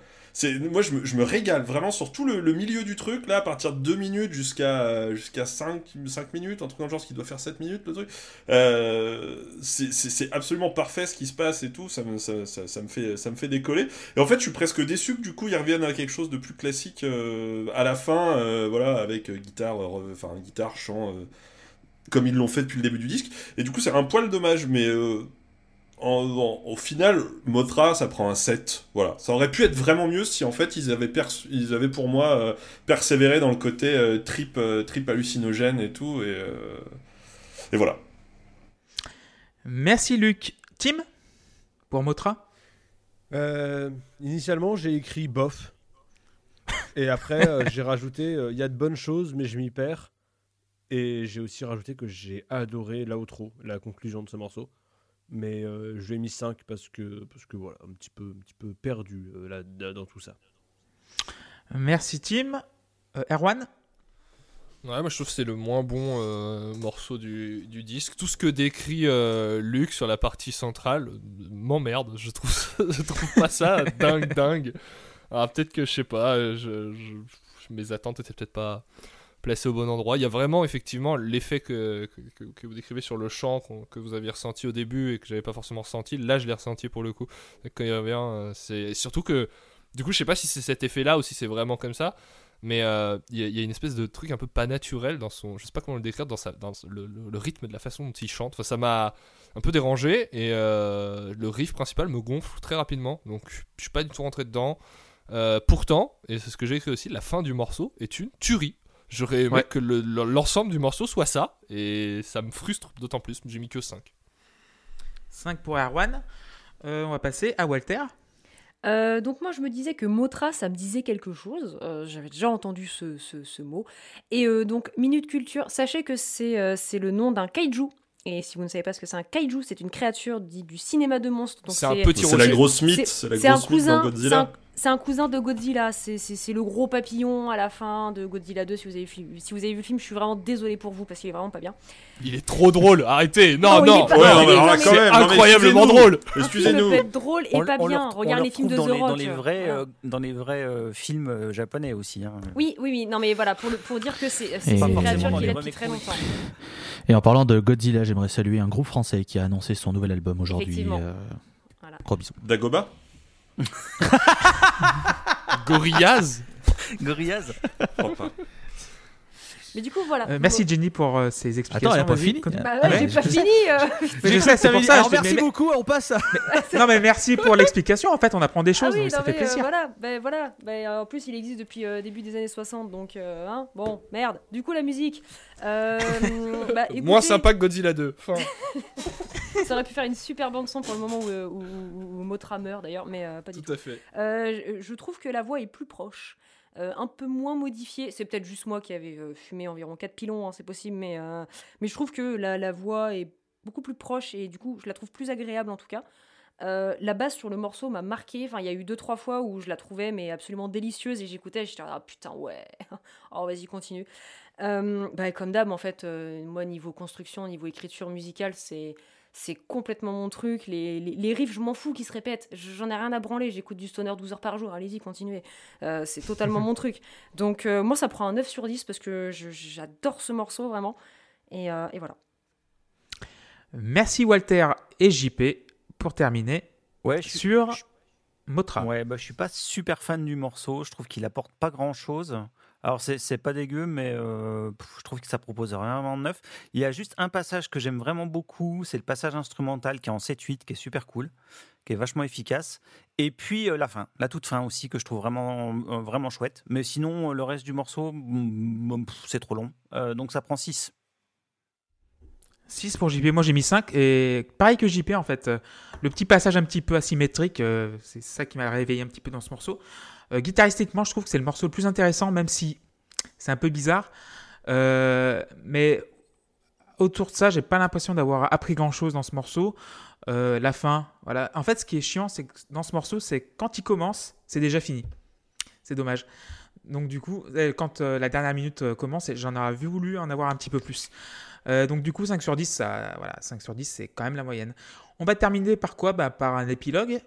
moi je me, régale vraiment sur tout le, milieu du truc là à partir de 2 minutes jusqu'à jusqu'à 5 5 minutes, un truc dans le genre ce qui doit faire 7 minutes le truc. Euh, c'est absolument parfait ce qui se passe et tout, ça me ça, me fait ça me fait décoller. Et en fait, je suis presque déçu que du coup ils reviennent à quelque chose de plus classique euh, à la fin euh, voilà avec guitare enfin guitare chant comme ils l'ont fait depuis le début du disque. Et du coup, c'est un poil dommage, mais en- en- au final, Mothra, ça prend un 7. Voilà. Ça aurait pu être vraiment mieux si en fait ils avaient, ils avaient pour moi euh, persévéré dans le côté euh, trip, euh, trip hallucinogène et tout. Et, euh, et voilà. Merci Luc. Tim Pour Motra? Euh, initialement, j'ai écrit bof. Et après, euh, j'ai <laughs> rajouté il y a de bonnes choses, mais je m'y perds. Et j'ai aussi rajouté que j'ai adoré l'outro, la conclusion de ce morceau. Mais euh, je lui ai mis 5 parce que, parce que voilà, un petit peu, un petit peu perdu euh, là, dans tout ça. Merci Tim. Euh, Erwan? Ouais, moi je trouve que c'est le moins bon euh, morceau du, du disque. Tout ce que décrit euh, Luc sur la partie centrale m'emmerde. Je trouve, <laughs> je trouve pas ça dingue, dingue. Alors peut-être que je sais pas, je, je- mes attentes étaient peut-être pas placées au bon endroit. Il y a vraiment effectivement l'effet que, que, vous décrivez sur le chant qu'on- que vous aviez ressenti au début et que j'avais pas forcément ressenti. Là je l'ai ressenti pour le coup. Quand il revient, euh, c'est surtout que du coup je sais pas si c'est cet effet-là ou si c'est vraiment comme ça. Mais euh, il y, a- une espèce de truc un peu pas naturel dans son. Je sais pas comment le décrire, dans, sa, dans le, rythme de la façon dont il chante. Enfin, ça m'a un peu dérangé et euh, le riff principal me gonfle très rapidement. Donc je suis pas du tout rentré dedans. Pourtant, et c'est ce que j'ai écrit aussi, la fin du morceau est une tuerie. J'aurais aimé Ouais. que le- le- l'ensemble du morceau soit ça et ça me frustre d'autant plus. J'ai mis que 5. 5 pour Erwan. Euh, on va passer à Walter. Euh, donc moi je me disais que Motra ça me disait quelque chose, Euh, j'avais déjà entendu ce, ce- ce mot. Et euh, donc Minute Culture, sachez que c'est euh, c'est le nom d'un kaiju. Et si vous ne savez pas ce que c'est un kaiju, c'est une créature dit du cinéma de monstres. C'est un petit C'est la grosse mythe, c'est- un grosse mythe cousin, dans c'est Godzilla. un, c'est un cousin de Godzilla. C'est- le gros papillon à la fin de Godzilla 2. Si vous avez, vu- si vous avez vu le film, je suis vraiment désolée pour vous parce qu'il est vraiment pas bien. Il est trop drôle, arrêtez Non, Non, c'est incroyablement drôle Excusez-nous. drôle et pas on bien. Regarde le les films de The dans les, Rock. dans les vrais, voilà. euh, dans les vrais euh, films euh, japonais aussi. hein. Oui, oui, oui. Non, mais voilà, pour, le, pour dire que c'est c'est Et- une Pas forcément créature qui est depuis très longtemps. Et en parlant de Godzilla, j'aimerais saluer un groupe français qui a annoncé son nouvel album aujourd'hui. Gros bisous. Dagoba Gorillaz Gorillaz. Mais du coup, voilà. Euh, merci Jenny pour euh, ces explications. Attends, elle a pas fini. Bah Ah ouais, ouais, j'ai je pas sais. fini. euh. Mais je sais, c'est pour ça. Alors, je dis, merci mais- beaucoup, on passe à... <laughs> Non, mais merci pour <laughs> l'explication. En fait, on apprend des Ah choses, oui, donc ça fait euh, plaisir. voilà, ben voilà. Ben, euh, en plus, il existe depuis euh, début des années 60, donc euh, hein, bon, merde. Du coup, la musique. Euh, <laughs> bah, écoutez, Moins sympa que Godzilla 2. Enfin, Ça aurait pu faire une super bande son pour le moment où, euh, où, où- où Motra meurt d'ailleurs, mais euh, pas du tout. tout à fait. Euh, je trouve que la voix est plus proche. Euh, un peu moins modifié. C'est peut-être juste moi qui avais euh, fumé environ 4 pilons, hein, c'est possible, mais, euh, mais je trouve que la, la voix est beaucoup plus proche et du coup, je la trouve plus agréable en tout cas. La basse sur le morceau m'a marqué. Enfin, il y a eu deux trois fois où je la trouvais mais absolument délicieuse et j'écoutais, j'étais ah putain ouais. <laughs> oh vas-y continue. Bah, comme d'hab en fait, moi niveau construction, niveau écriture musicale, c'est c'est complètement mon truc. Les, les, les riffs, je m'en fous qui se répètent. J'en ai rien à branler. J'écoute du stoner 12 heures par jour. Allez-y, continuez. Euh, c'est totalement <laughs> mon truc. Donc, euh, moi, ça prend un 9 sur 10 parce que j'adore ce morceau vraiment. Et, euh, et voilà. Merci Walter et JP pour terminer Ouais, je suis- sur je- Motra. Ouais, bah, je suis pas super fan du morceau. Je trouve qu'il apporte pas grand chose. Alors, c'est pas dégueu, mais euh, je trouve que ça propose rien de neuf. Il y a juste un passage que j'aime vraiment beaucoup. C'est le passage instrumental qui est en 7-8, qui est super cool, qui est vachement efficace. Et puis euh, la fin, la toute fin aussi, que je trouve vraiment, euh, vraiment chouette. Mais sinon, le reste du morceau, mm, pff, c'est trop long. Donc, ça prend 6. 6 pour JP, moi j'ai mis 5 et pareil que JP en fait, euh, le petit passage un petit peu asymétrique, euh, c'est ça qui m'a réveillé un petit peu dans ce morceau. Euh, guitaristiquement, je trouve que c'est le morceau le plus intéressant, même si c'est un peu bizarre. Mais autour de ça, j'ai pas l'impression d'avoir appris grand chose dans ce morceau. La fin, voilà. En fait, ce qui est chiant, c'est que dans ce morceau, c'est quand il commence, c'est déjà fini. C'est dommage. Donc du coup, euh, quand euh, la dernière minute euh, commence, j'en aurais voulu en avoir un petit peu plus. Euh, donc du coup, 5 sur 10, ça, voilà, 5 sur 10, c'est quand même la moyenne. On va terminer par quoi? Bah, Par un épilogue.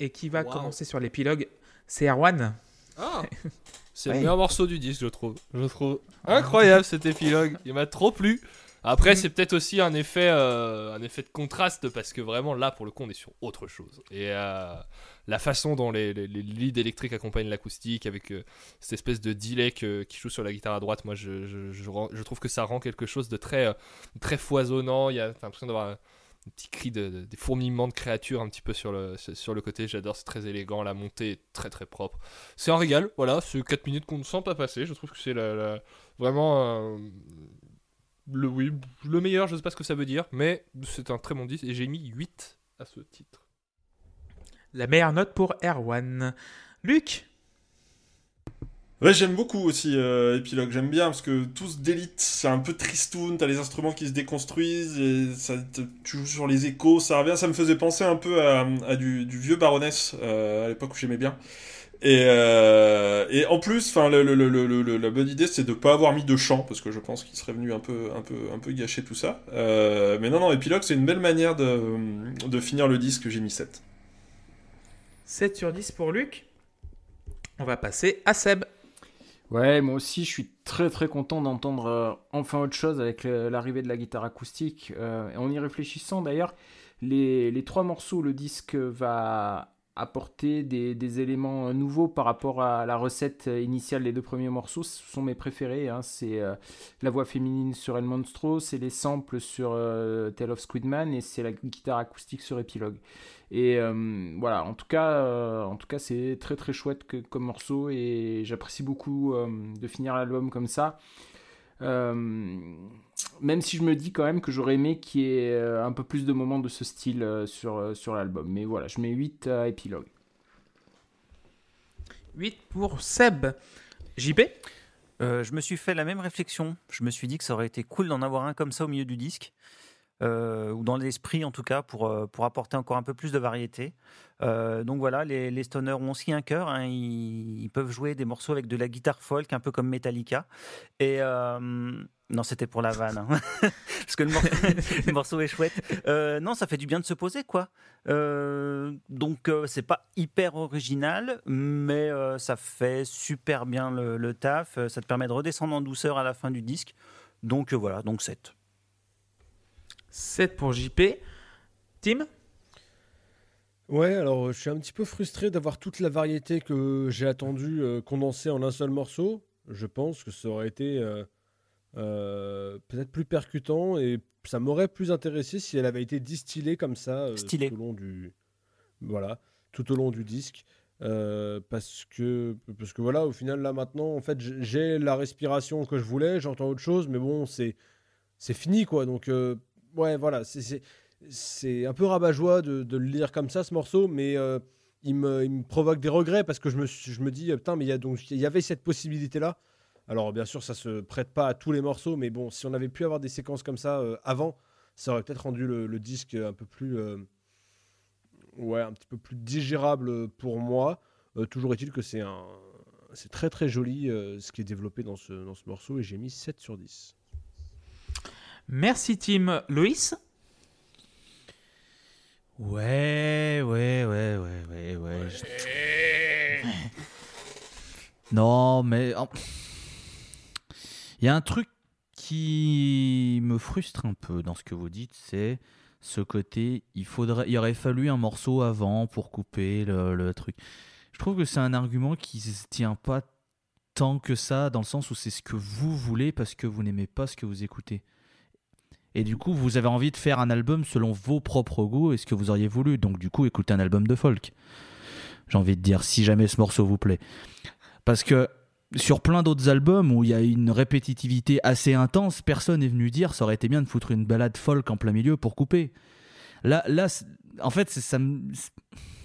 Et qui va Wow. commencer sur l'épilogue? C'est Erwan. Ah <laughs> C'est Ouais. le meilleur morceau du disque, je trouve. Je trouve incroyable cet épilogue. Il m'a trop plu. Après, c'est peut-être aussi un effet, euh, un effet de contraste parce que vraiment là, pour le coup, on est sur autre chose. Et euh, la façon dont les, les, leads électriques accompagnent l'acoustique avec euh, cette espèce de delay qui joue sur la guitare à droite, moi, je, je, je trouve que ça rend quelque chose de très, euh, très foisonnant. Il y a l'impression d'avoir un, petit cri de, de- des fourmillements de créatures un petit peu sur le, sur le côté. J'adore, c'est très élégant. La montée est très très propre. C'est un régal, voilà, c'est 4 minutes qu'on ne sent pas passer. Je trouve que c'est la- vraiment euh, le, oui, le meilleur, je sais pas ce que ça veut dire, mais c'est un très bon disque et j'ai mis 8 à ce titre. La meilleure note pour Erwan. Luc? Ouais, j'aime beaucoup aussi euh, j'aime bien parce que tout se délite, c'est un peu tristoun, t'as les instruments qui se déconstruisent, et ça, tu joues sur les échos, ça revient, ça me faisait penser un peu à, du, vieux Baroness euh, à l'époque où j'aimais bien. Et, euh, en plus, enfin, la bonne idée, c'est de pas avoir mis de chant, parce que je pense qu'il serait venu un peu, un peu, un peu gâcher tout ça. Euh, mais non, non, Epilogue, c'est une belle manière de, de finir le disque, j'ai mis 7. 7 sur 10 pour Luc. On va passer à Seb. Ouais, moi aussi, je suis très très content d'entendre euh, enfin autre chose avec le- l'arrivée de la guitare acoustique. Euh, en y réfléchissant d'ailleurs, les, les trois morceaux, le disque va apporter des, éléments euh, nouveaux par rapport à la recette euh, initiale des deux premiers morceaux. Ce sont mes préférés. hein. C'est euh, la voix féminine sur El Monstro, c'est les samples sur euh, Tale of Squidman et c'est la guitare acoustique sur Epilogue. Et voilà, en tout cas, en tout cas, c'est très très chouette comme morceau et j'apprécie beaucoup de finir l'album comme ça. Même si je me dis quand même que j'aurais aimé qu'il y ait euh, un peu plus de moments de ce style euh, sur, euh, sur l'album. Mais voilà, je mets 8 à épilogue. 8 pour Seb. JP Euh, je me suis fait la même réflexion. Je me suis dit que ça aurait été cool d'en avoir un comme ça au milieu du disque, euh, ou dans l'esprit en tout cas, pour, pour apporter encore un peu plus de variété. Euh, donc voilà, les, les stoners ont aussi un cœur. hein. ils, ils peuvent jouer des morceaux avec de la guitare folk, un peu comme Metallica. Et euh, non, c'était pour la vanne, hein. <laughs> parce que le morceau, <laughs> le morceau est chouette. Euh, non, ça fait du bien de se poser, quoi. Donc c'est pas hyper original, mais ça fait super bien le, le taf. Ça te permet de redescendre en douceur à la fin du disque. Donc voilà, donc 7. 7 pour JP. Tim? Ouais, alors euh, je suis un petit peu frustré d'avoir toute la variété que j'ai attendue euh, condensée en un seul morceau. Je pense que ça aurait été euh, euh, peut-être plus percutant et ça m'aurait plus intéressé si elle avait été distillée comme ça tout au long du voilà tout au long du disque. Parce que parce que voilà au final là maintenant en fait j'ai la respiration que je voulais j'entends autre chose mais bon c'est c'est fini quoi donc ouais voilà c'est c'est un peu rabat-joie de, le lire comme ça ce morceau mais euh, il me, provoque des regrets parce que je me, je me dis, putain, mais il y, avait cette possibilité-là. Alors, bien sûr, ça se prête pas à tous les morceaux, mais bon, si on avait pu avoir des séquences comme ça euh, avant, ça aurait peut-être rendu le, disque un peu plus. euh, ouais, un petit peu plus digérable pour moi. Toujours est-il que c'est très très joli ce qui est développé dans ce, dans ce morceau et j'ai mis 7 sur 10. Merci Tim. Loïs? Ouais, ouais, ouais, ouais, ouais, ouais. Non, mais il y a un truc qui me frustre un peu dans ce que vous dites, c'est ce côté. Il faudrait, il aurait fallu un morceau avant pour couper le, le truc. Je trouve que c'est un argument qui se tient pas tant que ça, dans le sens où c'est ce que vous voulez parce que vous n'aimez pas ce que vous écoutez. Et du coup, vous avez envie de faire un album selon vos propres goûts et ce que vous auriez voulu. Donc, du coup, écoutez un album de folk. J'ai envie de dire, si jamais ce morceau vous plaît. Parce que sur plein d'autres albums où il y a une répétitivité assez intense, personne n'est venu dire ça aurait été bien de foutre une balade folk en plein milieu pour couper. Là, là en fait, ça me,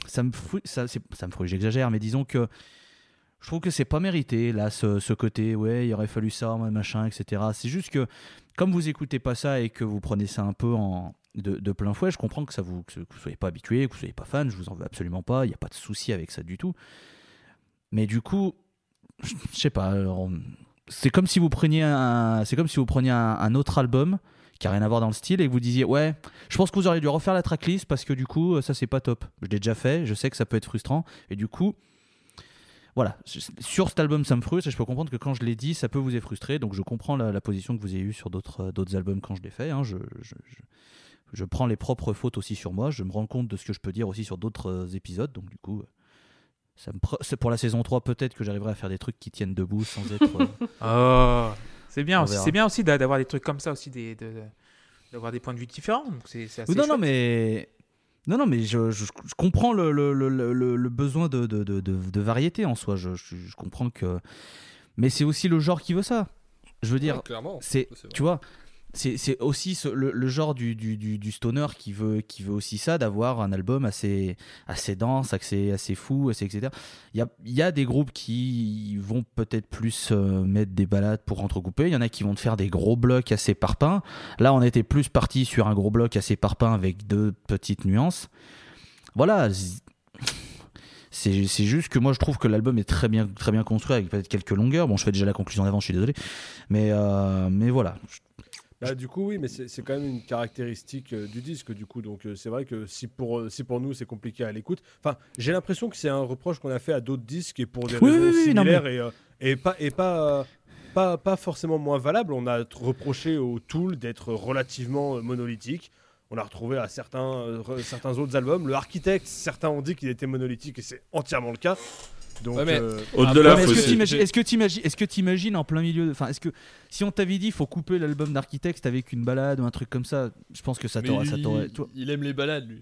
ça me ça, ça me j'exagère, mais disons que je trouve que c'est pas mérité, là, ce, ce côté, ouais, il aurait fallu ça, machin, etc. C'est juste que, comme vous écoutez pas ça et que vous prenez ça un peu en, de, plein fouet, je comprends que, ça vous, que vous soyez pas habitué, que vous soyez pas fan, je vous en veux absolument pas, il n'y a pas de souci avec ça du tout. Mais du coup, je sais pas, c'est comme si vous preniez un, c'est comme si vous preniez un autre album qui a rien à voir dans le style et que vous disiez ouais, je pense que vous auriez dû refaire la tracklist parce que du coup ça c'est pas top. Je l'ai déjà fait, je sais que ça peut être frustrant et du coup voilà, sur cet album ça me frustre et je peux comprendre que quand je l'ai dit ça peut vous frustrer donc je comprends la, la position que vous avez eue sur d'autres euh, d'autres albums quand je l'ai fait. hein. je, je, je- je prends les propres fautes aussi sur moi, je me rends compte de ce que je peux dire aussi sur d'autres euh, épisodes donc du coup. euh, Ça me pour la saison 3, peut-être que j'arriverai à faire des trucs qui tiennent debout sans être. euh, <laughs> Oh, c'est bien. C'est bien aussi d'a- d'avoir des trucs comme ça aussi, des, de- d'avoir des points de vue différents. Donc c'est, non, non, mais. Non, non, mais je, je- je comprends le, le- le- le- le besoin de, de, de- de- de variété en soi. Je, comprends que. Mais c'est aussi le genre qui veut ça. Je veux dire, Ouais, c'est, tu vois, c'est, aussi le, genre du, stoner qui veut, qui veut aussi ça, d'avoir un album assez, dense, assez, assez fou, assez, etc. Il y a, des groupes qui vont peut-être plus euh, mettre des balades pour entrecouper. Il y en a qui vont te faire des gros blocs assez parpaings. Là, on était plus parti sur un gros bloc assez parpaing avec deux petites nuances. Voilà. c'est juste que moi je trouve que l'album est très bien, très bien construit avec peut-être quelques longueurs. Bon, je fais déjà la conclusion d'avant, je suis désolé. Mais, euh, mais voilà. Bah, du coup, oui, mais c'est quand même une caractéristique euh, du disque, du coup. Donc, euh, c'est vrai que si pour, euh, si pour nous, c'est compliqué à l'écoute. Enfin, j'ai l'impression que c'est un reproche qu'on a fait à d'autres disques et pour des Oui, raisons oui, oui, non, similaires et, et pas, et pas, pas, pas forcément moins valable. On a reproché au Tool d'être relativement monolithique. On a retrouvé à certains, certains autres albums. Le Architect, certains ont dit qu'il était monolithique et c'est entièrement le cas. Donc, Ouais, euh, Au-delà, est-ce que aussi- t'imagines- est-ce que que t'imagines en plein milieu de- enfin est-ce que si on t'avait dit faut couper l'album d'Architecte avec une balade ou un truc comme ça je pense que ça t'aurait ça il- t'aurait- tu vois. Il aime les balades, lui.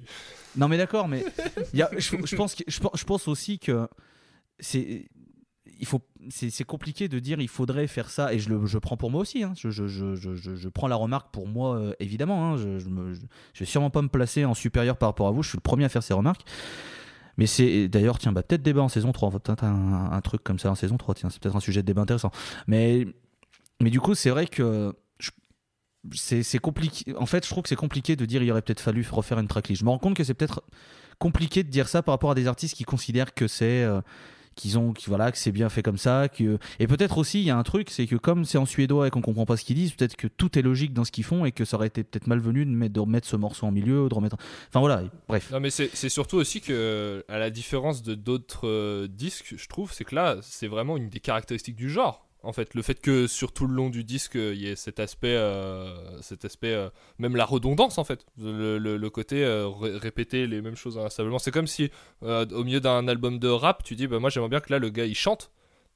non mais d'accord mais <laughs> il y a- je, je pense que- je, pense- je pense aussi que c'est il faut c'est c'est compliqué de dire il faudrait faire ça et je le je prends pour moi aussi hein. je, je, je, je, je- je prends la remarque pour moi euh, évidemment hein. je, je, me, je, je vais sûrement pas me placer en supérieur par rapport à vous je suis le premier à faire ces remarques mais c'est d'ailleurs tiens bah, peut-être débat en saison 3 peut-être un, truc comme ça en saison 3 tiens c'est peut-être un sujet de débat intéressant. Mais mais du coup c'est vrai que c'est compliqué en fait je trouve que c'est compliqué de dire il aurait peut-être fallu refaire une tracklist. Je me rends compte que c'est peut-être compliqué de dire ça par rapport à des artistes qui considèrent que c'est euh, qu'ils ont qui, voilà que c'est bien fait comme ça que et peut-être aussi il y a un truc c'est que comme c'est en suédois et qu'on comprend pas ce qu'ils disent peut-être que tout est logique dans ce qu'ils font et que ça aurait été peut-être malvenu de mettre remettre ce morceau en milieu de remettre enfin voilà bref Non, mais c'est c'est surtout aussi que, à la différence de d'autres euh, disques, je trouve, c'est que là, c'est vraiment une des caractéristiques du genre. En fait, le fait que sur tout le long du disque, il y ait cet aspect, euh, cet aspect, euh, même la redondance en fait, le, le- le côté euh, ré- répéter les mêmes choses inlassablement. C'est comme si, euh, au milieu d'un album de rap, tu dis, bah moi j'aimerais bien que là le gars il chante.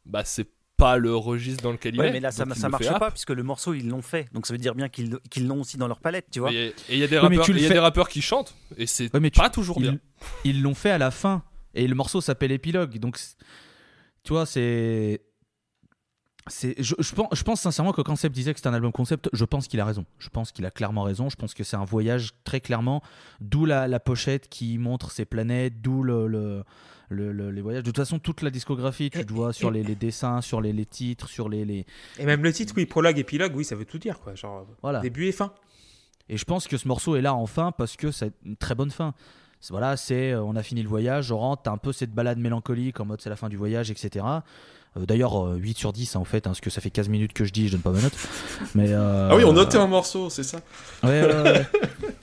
Bah c'est pas le registre dans lequel il Ouais, est. mais là, ça, ça marche pas puisque le morceau, ils l'ont fait. Donc ça veut dire bien qu'ils l'ont aussi dans leur palette, tu vois. Et il y a des rappeurs, y a des qui chantent et c'est Ouais, mais tu- pas toujours bien. ils l'ont fait à la fin et le morceau s'appelle épilogue donc tu vois c'est c'est, je, je pense, je pense sincèrement que quand Seb disait que c'était un album concept, je pense qu'il a raison. Je pense qu'il a clairement raison. Je pense que c'est un voyage très clairement, d'où la, la pochette qui montre ces planètes, d'où le, le- le- le- les voyages. De toute façon, toute la discographie, tu Et- te vois sur les, les dessins, sur les, les titres, sur les, les- Et même le titre, oui, prologue, épilogue, oui, ça veut tout dire, quoi. Genre, Voilà. début et fin. Et je pense que ce morceau est là enfin parce que c'est une très bonne fin. C'est- Voilà, c'est euh, on a fini le voyage, on rentre, t'as un peu cette balade mélancolique en mode c'est la fin du voyage, etc. Euh, D'ailleurs, euh, 8 sur 10 hein, en fait, hein, parce que ça fait 15 minutes que je dis, je donne pas ma note. Mais, euh, Ah oui, on notait un morceau, c'est ça. Ouais, ouais, ouais.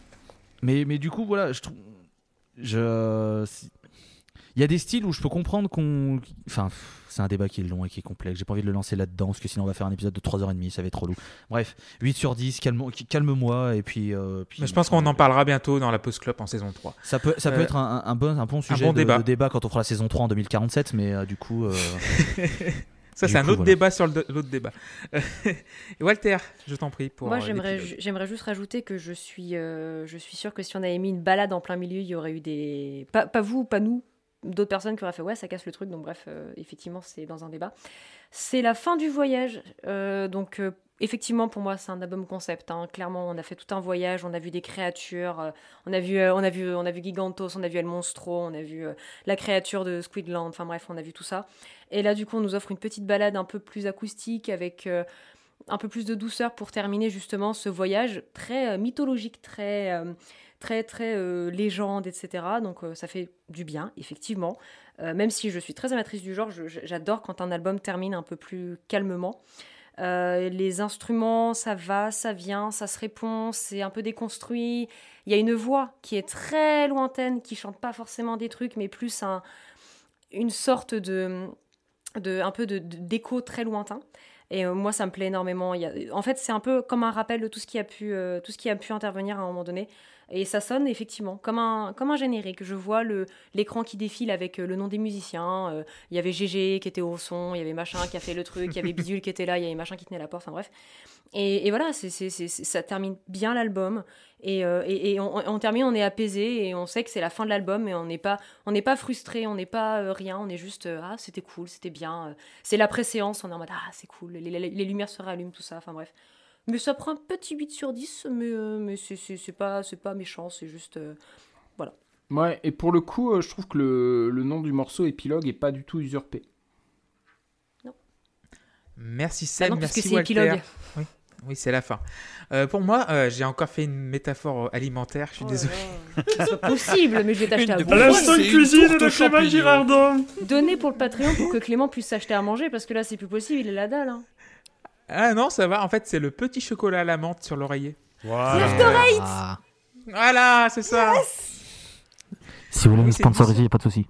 <laughs> mais, mais du coup, voilà, je trouve. Je. Il y a des styles où je peux comprendre qu'on. Enfin, c'est un débat qui est long et qui est complexe. J'ai pas envie de le lancer là-dedans parce que sinon on va faire un épisode de 3h30, ça va être trop lourd. Bref, 8 sur 10, calme- calme-moi et puis. euh, puis Mais je pense qu'on en parlera bientôt dans la Post Club en saison 3. Ça peut, ça peut Euh, être un, un bon, un bon sujet bon de, débat. de débat quand on fera la saison 3 en 2047, mais euh, du coup. euh, <laughs> Ça, c'est un coup, autre voilà. débat sur le- l'autre débat. Walter, je t'en prie pour. Moi, j'aimerais juste rajouter que je suis, euh, je suis sûre que si on avait mis une balade en plein milieu, il y aurait eu des. Pas, pas vous, pas nous, d'autres personnes qui auraient fait ouais, ça casse le truc. Donc, bref, euh, effectivement, c'est dans un débat. C'est la fin du voyage. euh, donc, euh, effectivement, pour moi, c'est un album concept. hein. Clairement, on a fait tout un voyage, on a vu des créatures, on, a vu, on, a vu, on a vu Gigantos, on a vu El Monstro, on a vu la créature de Squidland. Enfin, bref, on a vu tout ça. Et là, du coup, on nous offre une petite balade un peu plus acoustique avec. un peu plus de douceur pour terminer justement ce voyage très mythologique, très, très, très euh, légende, etc. Donc euh, ça fait du bien, effectivement. Euh, même si je suis très amatrice du genre, j'adore quand un album termine un peu plus calmement. Les instruments, ça va, ça vient, ça se répond, c'est un peu déconstruit. Il y a une voix qui est très lointaine, qui chante pas forcément des trucs, mais plus un, une sorte de, de un peu de de- d'écho très lointain. Et moi, ça me plaît énormément. Il y a- En fait, c'est un peu comme un rappel de tout ce qui a pu, tout ce qui a pu intervenir à un moment donné. Et ça sonne effectivement comme un, comme un générique. Je vois l'écran qui défile avec euh, le nom des musiciens. Euh, Il y avait GG qui était au son, il y avait machin qui a fait le truc, il y avait Bidule qui était là, il y avait machin qui tenait la porte. Enfin bref. Et, et voilà, c'est c'est- ça termine bien l'album. Et, euh, et, et on, termine, on est apaisé et on sait que c'est la fin de l'album, mais on n'est pas, on n'est pas frustré, on n'est pas rien, on est juste ah c'était cool, c'était bien. c'est la préséance, on est en mode ah c'est cool, les, les- les lumières se rallument, tout ça. Enfin bref. Mais ça prend un petit 8 sur 10, mais, euh, mais c'est- c'est c'est pas, c'est pas méchant, c'est juste. euh, voilà. Ouais, et pour le coup, euh, je trouve que le, le nom du morceau épilogue est pas du tout usurpé. Merci Ah Seb, non, parce merci que c'est Walter. épilogue. Oui, oui c'est la fin. Euh, pour moi, euh, j'ai encore fait une métaphore alimentaire, je suis Oh désolé. C'est pas possible, mais je vais t'acheter à bouffer. L'instant cuisine de Clément. Girardin. Donnez pour le Patreon pour que Clément puisse s'acheter à manger, parce que là c'est plus possible, il est la dalle. hein. Ah non, ça va, en fait, c'est le petit chocolat à la menthe sur l'oreiller. Ah. Voilà, c'est ça. Si vous voulez me sponsoriser, il n'y a pas de souci.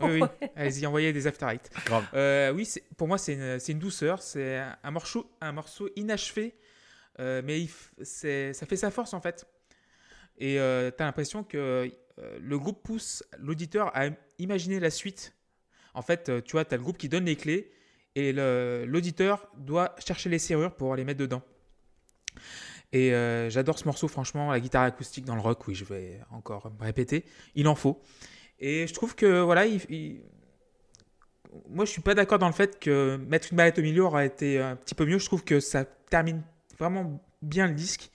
Oui, oui. Allez-y, envoyez des after eight. Euh, oui, c'est- pour moi, c'est une, c'est une douceur. C'est un- morceau, un morceau inachevé, euh, mais il ça fait sa force en fait. Et euh, t'as l'impression que euh, le groupe pousse l'auditeur à imaginer la suite. En fait, tu vois, t'as le groupe qui donne les clés et l'auditeur doit chercher les serrures pour les mettre dedans. Et euh, j'adore ce morceau, franchement, la guitare acoustique dans le rock, oui, je vais encore me répéter, il en faut. Et je trouve que, voilà, il- il- moi je suis pas d'accord dans le fait que mettre une mallette au milieu aurait été un petit peu mieux. Je trouve que ça termine vraiment bien le disque.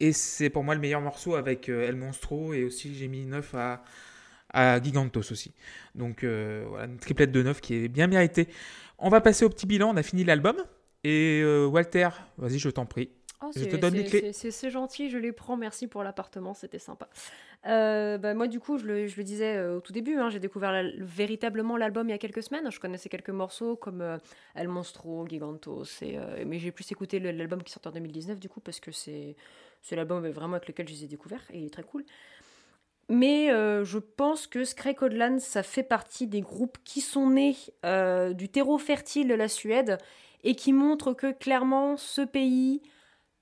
Et c'est pour moi le meilleur morceau avec euh, El Monstro et aussi j'ai mis 9 à, à Gigantos aussi. Donc euh, voilà, une triplette de 9 qui est bien méritée. On va passer au petit bilan, on a fini l'album. Et euh, Walter, vas-y, je t'en prie. Oh, Je te donne les clés. c'est- gentil, je les prends. Merci pour l'appartement, c'était sympa. Euh, bah, moi, du coup, je le, je le disais euh, au tout début, hein, j'ai découvert la- véritablement l'album il y a quelques semaines. Je connaissais quelques morceaux comme euh, El Monstro, Gigantos, et, euh, mais j'ai plus écouté l'album qui sort en 2019 du coup parce que c'est l'album vraiment avec lequel je les ai découverts et il est très cool. Mais euh, je pense que Scrake Codland, ça fait partie des groupes qui sont nés euh, du terreau fertile de la Suède et qui montrent que clairement ce pays,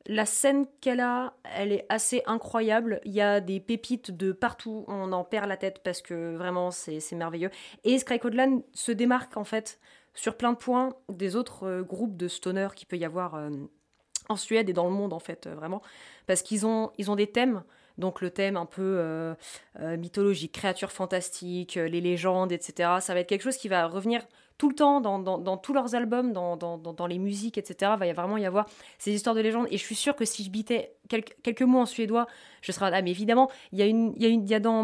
la scène qu'elle a, elle est assez incroyable. Il y a des pépites de partout, on en perd la tête parce que vraiment c'est merveilleux. Et Scrake Codland se démarque en fait sur plein de points des autres euh, groupes de stoner qu'il peut y avoir en Suède et dans le monde en fait, vraiment. Parce qu'ils ont, ils ont des thèmes donc le thème un peu euh, euh, mythologique, créatures fantastiques, euh, les légendes, etc. Ça va être quelque chose qui va revenir tout le temps, dans, dans- tous leurs albums, dans, dans- les musiques, etc., va y vraiment y avoir ces histoires de légende. Et je suis sûre que si je bitais quelques, quelques mots en suédois, je serais là. Mais évidemment, il y a, une, il y a, une, il y a dans,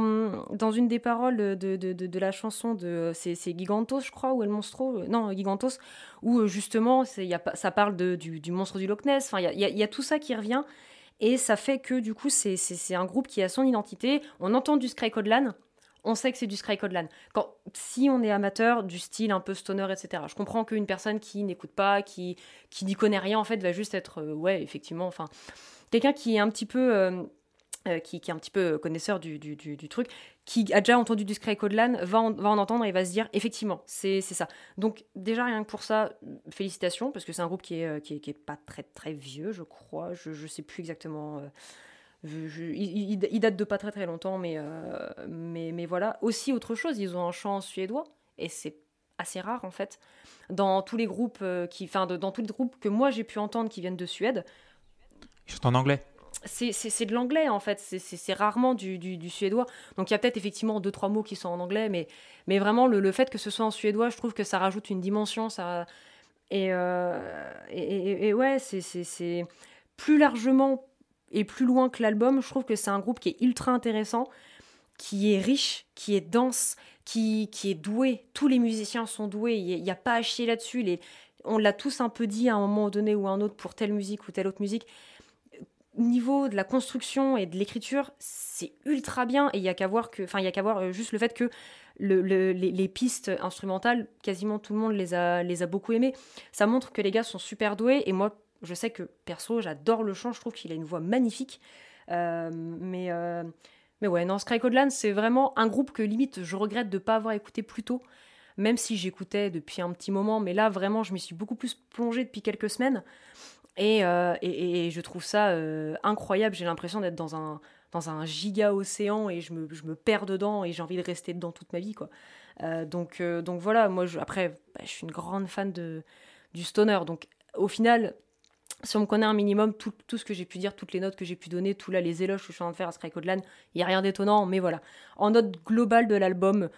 dans une des paroles de, de, de, la chanson de. C'est Gigantos, je crois, ou El Monstro Non, Gigantos, où justement, c'est- il ça parle de, du, du monstre du Loch Ness. Enfin, il il y a- il y a tout ça qui revient. Et ça fait que du coup, c'est- c'est un groupe qui a son identité. On entend du Sky Codlan, on sait que c'est du Sky Codlan. Quand, si on est amateur du style un peu stoner, etc., je comprends qu'une personne qui n'écoute pas, qui, qui n'y connaît rien, en fait, va juste être, euh, ouais, effectivement, enfin, quelqu'un qui est un petit peu. euh, euh, qui, qui est un petit peu connaisseur du, du- du truc, qui a déjà entendu du Sky Codlan, va en, va en entendre et va se dire effectivement, c'est ça. Donc, déjà, rien que pour ça, félicitations, parce que c'est un groupe qui est, euh, qui est, qui est pas très très vieux, je crois. Je, je sais plus exactement. euh, il, date de pas très très longtemps, mais, euh, mais, mais voilà. Aussi, autre chose, ils ont un chant suédois, et c'est assez rare en fait. Dans tous les groupes, qui, dans tous les groupes que moi j'ai pu entendre qui viennent de Suède, Ils chantent en anglais. C'est de l'anglais en fait, c'est- rarement du, suédois. Donc il y a peut-être effectivement deux trois mots qui sont en anglais, mais, mais vraiment le, fait que ce soit en suédois, je trouve que ça rajoute une dimension. Ça, et, euh, ouais, c'est- plus largement et plus loin que l'album, je trouve que c'est un groupe qui est ultra intéressant, qui est riche, qui est dense, qui, qui est doué. Tous les musiciens sont doués, il n'y a, pas à chier là-dessus. On l'a tous un peu dit à un moment donné ou à un autre pour telle musique ou telle autre musique niveau de la construction et de l'écriture, c'est ultra bien. Et il y a qu'à voir que, enfin, qu'à voir euh, juste le fait que le- le- les, les pistes instrumentales, quasiment tout le monde les a, les a beaucoup aimées. Ça montre que les gars sont super doués. Et moi, je sais que perso, j'adore le chant. Je trouve qu'il a une voix magnifique. Euh, mais, euh, mais ouais, non, Sky Codland, c'est vraiment un groupe que limite je regrette de ne pas avoir écouté plus tôt. Même si j'écoutais depuis un petit moment, mais là vraiment je m'y suis beaucoup plus plongée depuis quelques semaines. Et, euh, et, je trouve ça euh, incroyable. J'ai l'impression d'être dans un, dans un giga océan et je me, je me perds dedans et j'ai envie de rester dedans toute ma vie. Quoi. Euh, donc, donc voilà, moi je, après, bah, je suis une grande fan de, du stoner. Donc au final, si on me connaît un minimum, tout, tout ce que j'ai pu dire, toutes les notes que j'ai pu donner, tous là les éloges que je suis en train de faire à Sky Codlan, il n'y a rien d'étonnant. Mais voilà, en note globale de l'album,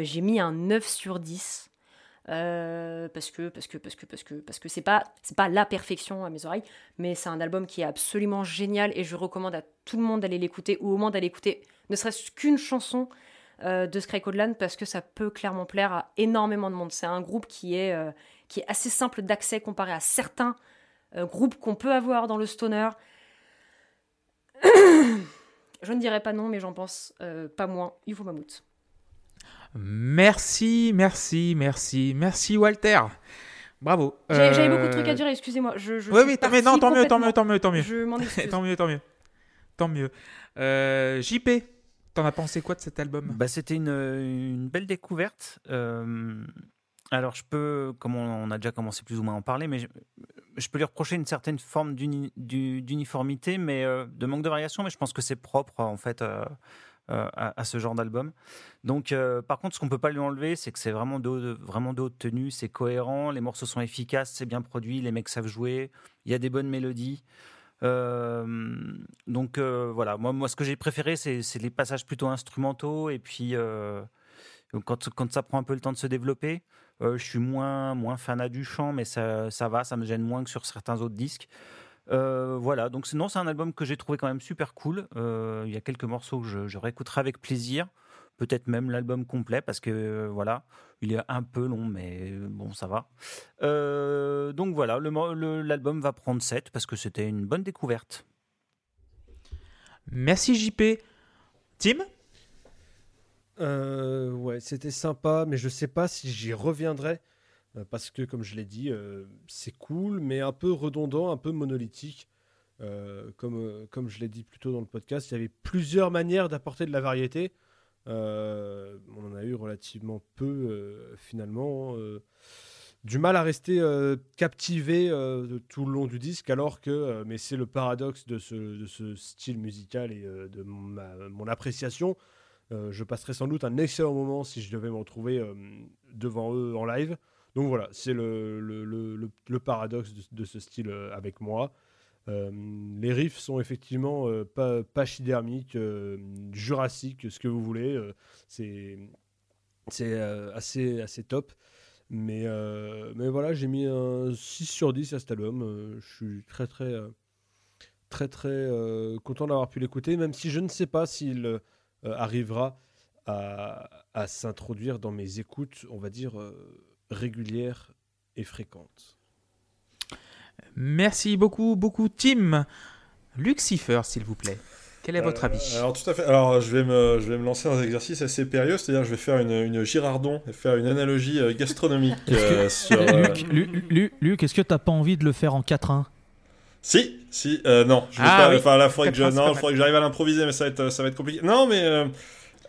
j'ai mis un 9 sur 10. Euh, parce que parce que parce que parce que parce que c'est pas la perfection à mes oreilles mais c'est un album qui est absolument génial et je recommande à tout le monde d'aller l'écouter ou au moins d'aller écouter ne serait-ce qu'une chanson euh, de Sky Codland parce que ça peut clairement plaire à énormément de monde. C'est un groupe qui est euh, assez simple d'accès comparé à certains groupes qu'on peut avoir dans le stoner. <coughs> Je ne dirais pas non mais j'en pense pas moins. Ufo Mammouth Merci, merci, merci, merci Walter. Bravo. J'avais Euh, beaucoup de trucs à dire, excusez-moi. Je, je Oui, oui, tant- mais non, tant mieux, tant mieux, tant mieux, tant mieux. Je m'en <laughs> excuse. tant mieux, tant mieux. Tant mieux. Euh, JP, t'en as pensé quoi de cet album? Bah, C'était une, une belle découverte. Euh, alors, je peux, comme on, on a déjà commencé plus ou moins à en parler, mais je, je peux lui reprocher une certaine forme d'uni- du- d'uniformité, mais euh, de manque de variation, mais je pense que c'est propre, en fait, euh, à, ce genre d'album. Donc, euh, par contre, ce qu'on peut pas lui enlever, c'est que c'est vraiment de, haut- de- vraiment de haute tenue, c'est cohérent, les morceaux sont efficaces, c'est bien produit, les mecs savent jouer, il y a des bonnes mélodies. Euh, donc voilà, moi, moi ce que j'ai préféré, c'est les passages plutôt instrumentaux et puis quand, quand ça prend un peu le temps de se développer, je suis moins, moins fanat du chant, mais ça, ça va, ça me gêne moins que sur certains autres disques. Euh, voilà, donc sinon c'est un album que j'ai trouvé quand même super cool. Euh, Il y a quelques morceaux que je, je réécouterai avec plaisir, peut-être même l'album complet parce que euh, voilà, il est un peu long, mais bon ça va. Euh, donc voilà, le mo- le- l'album va prendre 7 parce que c'était une bonne découverte. Merci JP. Tim? Euh, ouais, c'était sympa, mais je sais pas si j'y reviendrai. Euh, parce que, comme je l'ai dit, euh, c'est cool, mais un peu redondant, un peu monolithique. Euh, comme, comme je l'ai dit plus tôt dans le podcast, il y avait plusieurs manières d'apporter de la variété. On en a eu relativement peu, finalement. euh, du mal à rester captivé tout le long du disque, alors que, mais c'est le paradoxe de ce, style musical et de mon appréciation. Je passerai sans doute un excellent moment si je devais me retrouver euh, devant eux en live. Donc voilà, c'est le, paradoxe de, ce style euh, avec moi. Euh, les riffs sont effectivement euh, pas pachydermiques, jurassiques, ce que vous voulez. c'est assez, assez top. Mais, voilà, j'ai mis un 6 sur 10 à cet album. Je suis très très très très content d'avoir pu l'écouter, même si je ne sais pas s'il arrivera à s'introduire dans mes écoutes, on va dire, régulières et fréquentes. Merci beaucoup, beaucoup, Tim. Lucifer, s'il vous plaît. Quel est votre Euh, avis? Alors tout à fait. Alors je vais me, je vais me lancer dans un exercice assez périlleux, c'est-à-dire je vais faire une, une Girardon et faire une analogie euh, gastronomique euh, <laughs> sur. euh, Luc, Lu- Lu- Luc, est-ce que t'as pas envie de le faire en 4-1 Si, si, euh, non, je vais Ah pas. oui. Enfin là, faudrait que je, non, faudrait que j'arrive à l'improviser, mais ça va être, ça va être compliqué. Non, mais. Euh,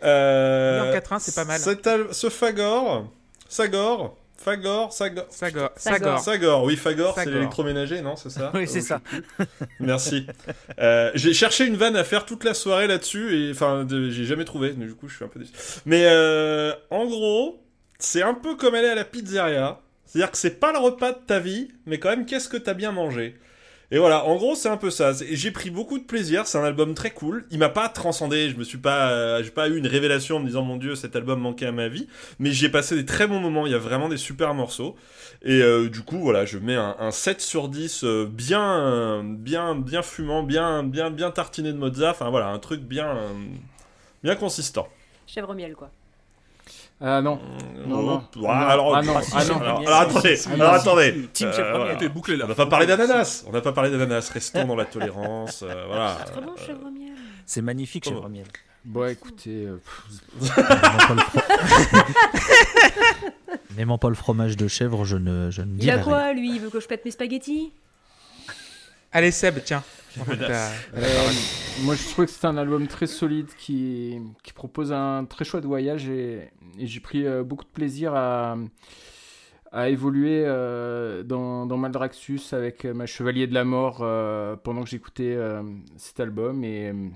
euh, Oui, en 4-1, c'est pas mal. cet ce Fagor, Sagor, Fagor, Sagor. Sagor. Sagor. Oui, Fagor, c'est l'électroménager, non, c'est ça <laughs> Oui, c'est Oh, ça. Merci. Euh, j'ai cherché une vanne à faire toute la soirée là-dessus et enfin, j'ai jamais trouvé. Du coup, je suis un peu déçu. Mais euh, en gros, c'est un peu comme aller à la pizzeria. C'est-à-dire que c'est pas le repas de ta vie, mais quand même, qu'est-ce que t'as bien mangé? Et voilà, en gros, c'est un peu ça. J'ai pris beaucoup de plaisir. C'est un album très cool. Il m'a pas transcendé. Je me suis pas, euh, j'ai pas eu une révélation en me disant mon Dieu, cet album manquait à ma vie. Mais j'ai passé des très bons moments. Il y a vraiment des super morceaux. Et euh, du coup, voilà, je mets un, un 7 sur 10 euh, bien, bien, bien fumant, bien, bien, bien tartiné de mozza. Enfin voilà, un truc bien, bien consistant. Chèvre miel, quoi. Ah non. Non, non. ah, Non. alors, Ah non, ah alors, alors, attendez, alors attendez. Team Euh, voilà. Premier. Bouclé là. On n'a pas parlé d'ananas. On n'a pas parlé d'ananas. Restons dans la tolérance. euh, <laughs> voilà. Très bon, chèvre miel. C'est magnifique, chèvre miel. Bon, écoutez, euh, <laughs> N'aimant pas le fromage de chèvre, je ne, je ne Il a quoi, lui? Il veut que je pète mes spaghettis? Allez, Seb, tiens. <laughs> En fait, t'as- Euh, moi, je trouve que c'est un album très solide qui, qui propose un très chouette voyage et, et j'ai pris euh, beaucoup de plaisir à, à évoluer euh, dans, dans Maldraxxus avec ma Chevalier de la Mort euh, pendant que j'écoutais euh, cet album et euh,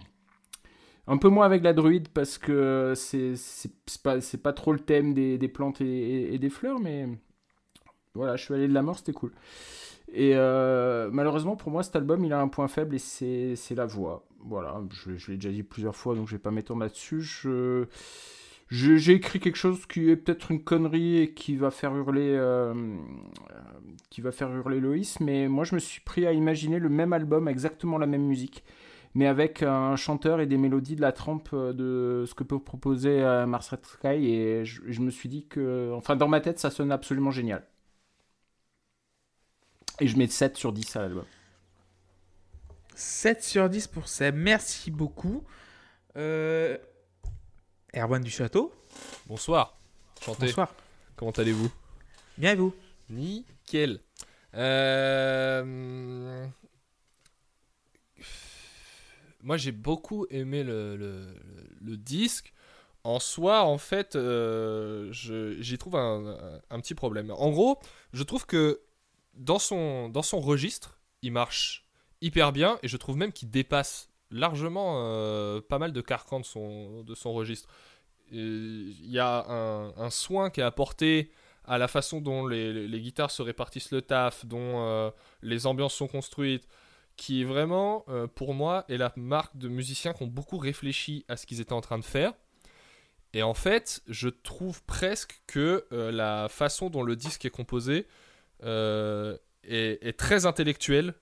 un peu moins avec la druide parce que c'est c'est c'est pas, c'est pas trop le thème des, des plantes et, et- et des fleurs, mais voilà, Chevalier de la Mort, c'était cool. Et euh, malheureusement pour moi cet album il a un point faible et c'est la voix. Voilà, je, l'ai déjà dit plusieurs fois donc je vais pas m'étendre là-dessus. Je, j'ai écrit quelque chose qui est peut-être une connerie et qui va faire hurler euh, euh, qui va faire Loïs, mais moi je me suis pris à imaginer le même album, exactement la même musique, mais avec un chanteur et des mélodies de la trempe de ce que peut proposer Mars Sky et je, je me suis dit que, enfin dans ma tête ça sonne absolument génial. Et je mets 7 sur 10 à l'album. 7 sur 10 pour Seb. Merci beaucoup. Euh... Erwan du Château, Bonsoir. Chanté. bonsoir. Comment allez-vous? Bien et vous? Nickel. Euh, Moi, j'ai beaucoup aimé le, le- le disque. En soi, en fait, euh, je- j'y trouve un petit problème. En gros, je trouve que dans son, dans son registre, il marche hyper bien et je trouve même qu'il dépasse largement euh, pas mal de carcans de son, de son registre. Il y a un, soin qui est apporté à la façon dont les, guitares se répartissent le taf, dont euh, les ambiances sont construites, qui vraiment, euh, pour moi, est la marque de musiciens qui ont beaucoup réfléchi à ce qu'ils étaient en train de faire. Et en fait, je trouve presque que la façon dont le disque est composé euh, est, est très intellectuelle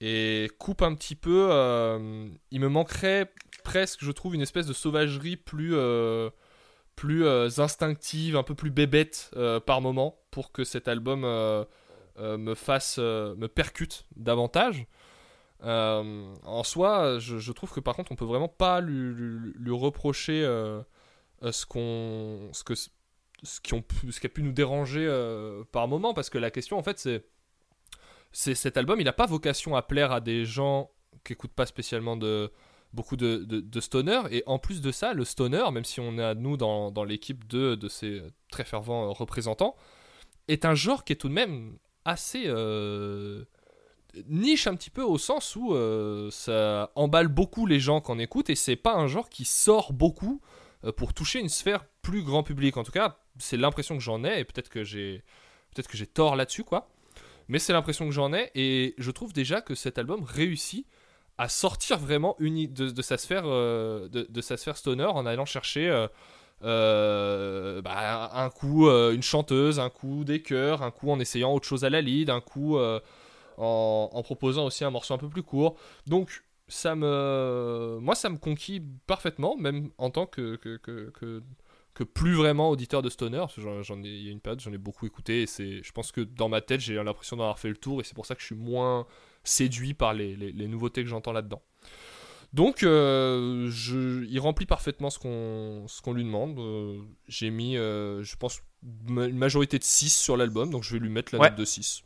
et coupe un petit peu. euh, il me manquerait presque, je trouve, une espèce de sauvagerie plus, euh, plus euh, instinctive, un peu plus bébête euh, par moment pour que cet album euh, euh, me fasse, euh, me percute davantage. Euh, en soi, je, trouve que par contre, on peut vraiment pas lui, lui- reprocher euh, euh, ce qu'on, ce que, ce qui, a pu nous déranger euh, par moment, parce que la question, en fait, c'est, c'est cet album, il n'a pas vocation à plaire à des gens qui écoutent pas spécialement de beaucoup de, de, stoner, et en plus de ça, le stoner, même si on est à nous dans, dans l'équipe de, de ces très fervents représentants, est un genre qui est tout de même assez euh, niche un petit peu au sens où euh, ça emballe beaucoup les gens qu'on écoute et c'est pas un genre qui sort beaucoup pour toucher une sphère plus grand public. En tout cas, c'est l'impression que j'en ai et peut-être que j'ai peut-être que j'ai tort là-dessus quoi. Mais c'est l'impression que j'en ai et je trouve déjà que cet album réussit à sortir vraiment uni de, sa sphère euh, de, sa sphère stoner en allant chercher euh, euh, bah, un coup une chanteuse, un coup des chœurs, un coup en essayant autre chose à la lead, un coup en, proposant aussi un morceau un peu plus court. Donc ça me, moi ça me conquit parfaitement, même en tant que, que plus vraiment auditeur de stoner. Parce que j'en, ai, il y a une période, j'en ai beaucoup écouté et c'est, je pense que dans ma tête j'ai l'impression d'avoir fait le tour et c'est pour ça que je suis moins séduit par les, les, les nouveautés que j'entends là-dedans. Donc, euh, je, il remplit parfaitement ce qu'on ce qu'on lui demande. Euh, j'ai mis, euh, je pense, ma- une majorité de 6 sur l'album, donc je vais lui mettre la Ouais. note de 6.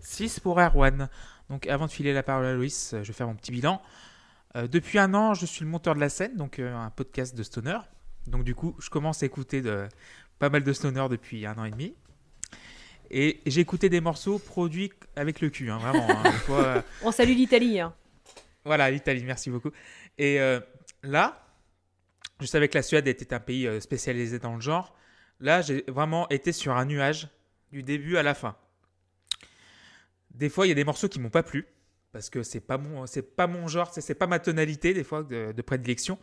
6 pour Erwan. Donc avant de filer la parole à Loïs, je vais faire mon petit bilan. Depuis un an, je suis le monteur de la scène, donc un podcast de stoner. Donc du coup, je commence à écouter de, pas mal de stoner depuis un an et demi. Et j'ai écouté des morceaux produits avec le cul, hein, vraiment. hein. <laughs> Fois, euh, On salue l'Italie. hein. Voilà, l'Italie, merci beaucoup. Et euh, là, je savais que la Suède était un pays euh, spécialisé dans le genre. Là, j'ai vraiment été sur un nuage du début à la fin. Des fois, il y a des morceaux qui m'ont pas plu parce que c'est pas mon, c'est pas mon genre, c'est c'est pas ma tonalité des fois de, de prédilection.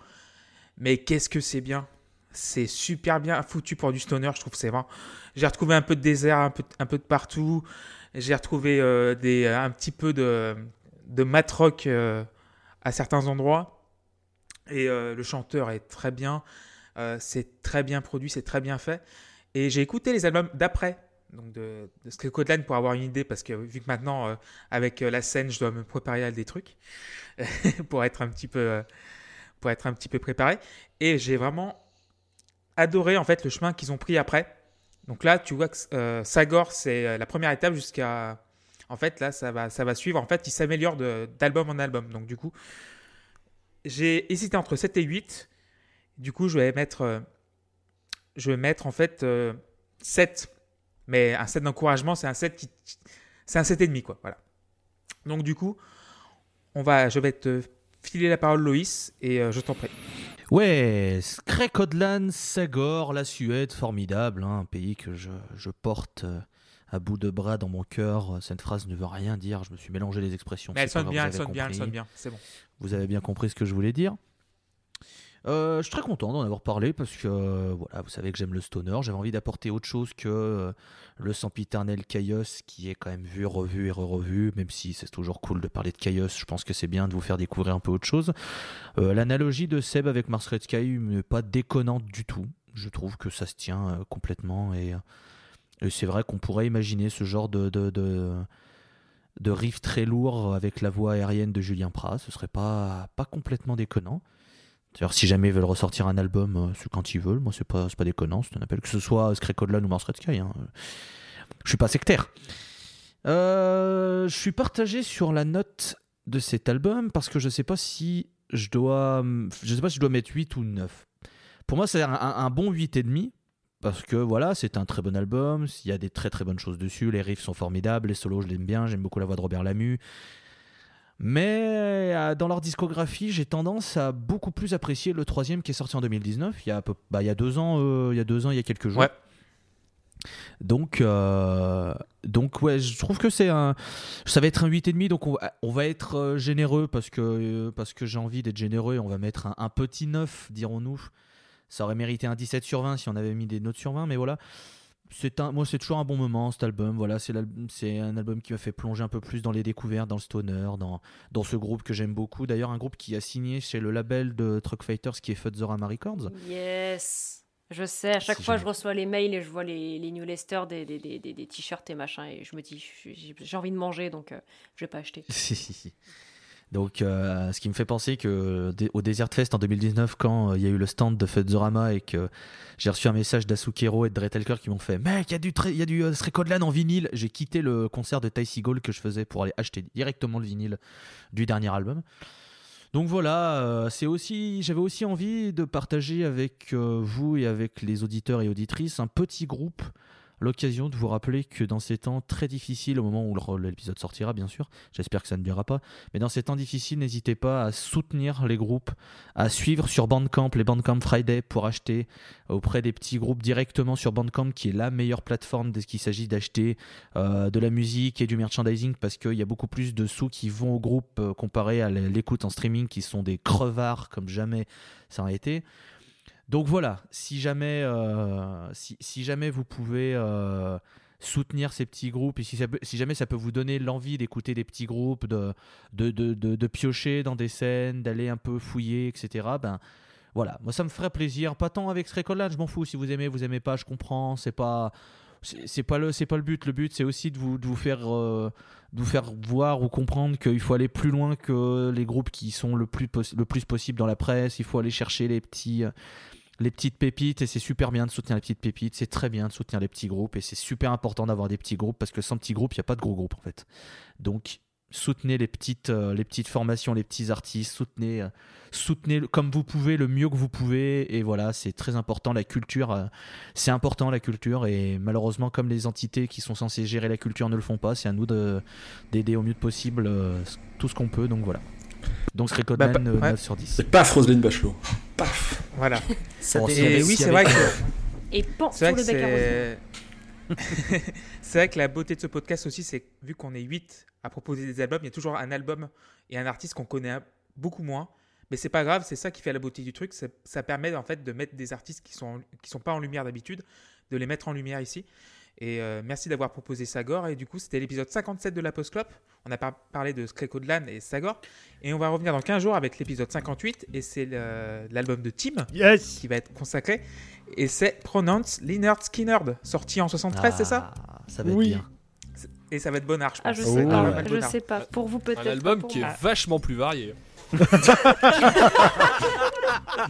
Mais qu'est-ce que c'est bien C'est super bien foutu pour du stoner, je trouve. C'est vraiment. J'ai retrouvé un peu de désert, un peu, de partout. J'ai retrouvé euh, des, un petit peu de, de mat rock euh, à certains endroits. Et euh, le chanteur est très bien. Euh, c'est très bien produit, c'est très bien fait. Et j'ai écouté les albums d'après, donc de, de pour avoir une idée, parce que vu que maintenant, euh, avec euh, la scène, je dois me préparer à des trucs <laughs> pour être un petit peu, euh, pour être un petit peu préparé. Et j'ai vraiment adoré en fait le chemin qu'ils ont pris après. Donc là, tu vois que euh, Sagor, c'est euh, la première étape jusqu'à. En fait, là, ça va, ça va suivre. En fait, il s'améliore d'album en album. Donc, du coup, j'ai hésité entre 7 et 8. Du coup, je vais mettre, euh, je vais mettre en fait euh, 7. Mais un 7 d'encouragement, c'est un 7 qui, c'est un 7,5 quoi. Voilà. Donc, du coup, on va, je vais te filer la parole, Loïs, et euh, je t'en prie. Ouais, Skrekodlan, Sagor, la Suède, formidable, hein, un pays que je, je porte euh, à bout de bras dans mon cœur. Cette phrase ne veut rien dire, je me suis mélangé les expressions. Mais elle c'est pas sonne grave, bien, vous elle avez sonne bien, elle compris. sonne bien. C'est bon. Vous avez bien compris ce que je voulais dire? Euh, je suis très content d'en avoir parlé parce que euh, voilà, vous savez que j'aime le stoner. J'avais envie d'apporter autre chose que euh, le sempiternel Chaos qui est quand même vu, revu et re-revu. Même si c'est toujours cool de parler de Chaos, je pense que c'est bien de vous faire découvrir un peu autre chose. L'analogie de Seb avec Mars Red Sky n'est pas déconnante du tout. Je trouve que ça se tient complètement et, c'est vrai qu'on pourrait imaginer ce genre de, de, de, riff très lourd avec la voix aérienne de Julien Prat. Ce serait pas complètement déconnant. D'ailleurs, si jamais ils veulent ressortir un album, euh, c'est quand ils veulent. Moi, c'est pas, pas déconnant. C'est un appel. Que ce soit Skrekodlan ou Mars Red Sky. hein. Je suis pas sectaire. Euh, je suis partagé sur la note de cet album parce que je sais pas si je dois, je sais pas si je dois mettre 8 ou 9. Pour moi, c'est un, un bon 8,5 parce que voilà, c'est un très bon album. Il y a des très très bonnes choses dessus. Les riffs sont formidables. Les solos, je l'aime bien. J'aime beaucoup la voix de Robert Lamu. Mais euh, dans leur discographie, j'ai tendance à beaucoup plus apprécier le troisième qui est sorti en 2019. Il y a, peu, bah, il y a deux ans, euh, il y a deux ans, il y a quelques jours. Ouais. Donc, euh, donc ouais, je trouve que c'est un, ça va être un 8,5. Donc on, va- on va être généreux parce que parce que j'ai envie d'être généreux. On va mettre un, un petit 9, dirons-nous. Ça aurait mérité un 17 sur 20 si on avait mis des notes sur 20, mais voilà. C'est un, moi, c'est toujours un bon moment cet album. Voilà, c'est c'est un album qui m'a fait plonger un peu plus dans les découvertes, dans le stoner, dans, dans ce groupe que j'aime beaucoup. D'ailleurs, un groupe qui a signé chez le label de Truck Fighters qui est Futzorama Records. Yes. Je sais, à chaque fois je reçois les mails et je vois les, les New Lester des, des, des, des- t-shirts et machin et je me dis j'ai j'ai envie de manger donc euh, je vais pas acheter. <laughs> Donc, euh, ce qui me fait penser que au Desert Fest en 2019, quand euh, il y a eu le stand de Futzorama et que j'ai reçu un message d'Asukero et de Dretelker qui m'ont fait Mec, il y a du, y a du euh, Srekodlan en vinyle. J'ai quitté le concert de Ty Seagull que je faisais pour aller acheter directement le vinyle du dernier album. Donc voilà, euh, c'est aussi, j'avais aussi envie de partager avec vous et avec les auditeurs et auditrices un petit groupe, l'occasion de vous rappeler que dans ces temps très difficiles, au moment où l'épisode sortira, bien sûr, j'espère que ça ne durera pas, mais dans ces temps difficiles, n'hésitez pas à soutenir les groupes, à suivre sur Bandcamp les Bandcamp Friday pour acheter auprès des petits groupes directement sur Bandcamp, qui est la meilleure plateforme dès qu'il s'agit d'acheter euh, de la musique et du merchandising, parce qu'il y a beaucoup plus de sous qui vont au groupe euh, comparé à l'écoute en streaming, qui sont des crevards comme jamais ça a été. Donc voilà, si jamais, euh, si, jamais vous pouvez euh, soutenir ces petits groupes et si, jamais ça peut vous donner l'envie d'écouter des petits groupes, de, piocher dans des scènes, d'aller un peu fouiller, etc., ben voilà, moi ça me ferait plaisir. Pas tant avec ce record-là, je m'en fous. Si vous aimez, vous aimez pas, je comprends. C'est pas. C'est pas le c'est pas le but. Le but c'est aussi de vous, de vous faire euh, faire voir ou comprendre qu'il faut aller plus loin que les groupes qui sont le plus le plus possible dans la presse. Il faut aller chercher les petits les petites pépites et c'est super bien de soutenir les petites pépites. C'est très bien de soutenir les petits groupes et c'est super important d'avoir des petits groupes parce que sans petits groupes il y a pas de gros groupes en fait. Donc soutenez les petites euh, les petites formations, les petits artistes. Soutenez euh, soutenez comme vous pouvez le mieux que vous pouvez et voilà c'est très important la culture euh, c'est important la culture et malheureusement comme les entités qui sont censées gérer la culture ne le font pas c'est à nous de d'aider au mieux possible tout ce qu'on peut donc voilà donc Bah, Recodman bah, euh, ouais. 9 sur 10 C'est pas Roselyne Bachelot. Paf Voilà. <laughs> Ça Bon, Et oui, c'est vrai que. <laughs> Et pan C'est sur vrai le que bec <laughs> c'est. vrai que la beauté de ce podcast aussi, c'est vu qu'on est 8 à proposer des albums, il y a toujours un album et un artiste qu'on connaît beaucoup moins. Mais c'est pas grave, c'est ça qui fait la beauté du truc. Ça permet en fait de mettre des artistes qui sont, qui sont pas en lumière d'habitude, de les mettre en lumière ici. Et euh, merci d'avoir proposé Sagor. Et du coup, c'était l'épisode 57 de la Post Clop. On a par- parlé de Skrekodlan et Sagor. Et on va revenir dans 15 jours avec l'épisode 58. Et c'est l'album de Tim Yes qui va être consacré. Et c'est Pronounce Leonard Skinnerd, sorti en 73, c'est ça Ah, ça va être Oui. bien Et ça va être bonnard, je pense. Ah, je sais pas. Je sais pas. Pour vous peut-être. Un album pour qui est vachement plus varié. <laughs>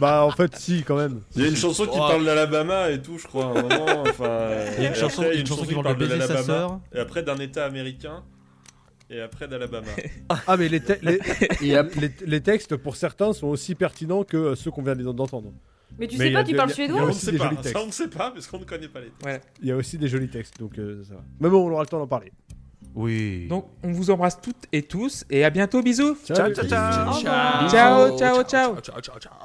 Bah en fait si quand même. Il y a une chanson qui Oh. parle d'Alabama et tout, je crois, à un moment. Enfin, il y a une chanson, après, une qui parle de baiser sa l'Alabama, sœur Et après d'un état américain. Et après d'Alabama. Ah mais les, te- les, les, les textes pour certains sont aussi pertinents que euh, ceux qu'on vient d'entendre. Mais tu Mais sais pas, tu parles suédois on ne sait pas, ça on ne sait pas, parce qu'on ne connaît pas les textes. Il y a aussi des jolis textes, donc euh, ça va. Mais bon, on aura le temps d'en parler. Oui Donc, on vous embrasse toutes et tous. Et à bientôt. Bisous. Ciao, ciao, ciao. Ciao. ciao, ciao, ciao.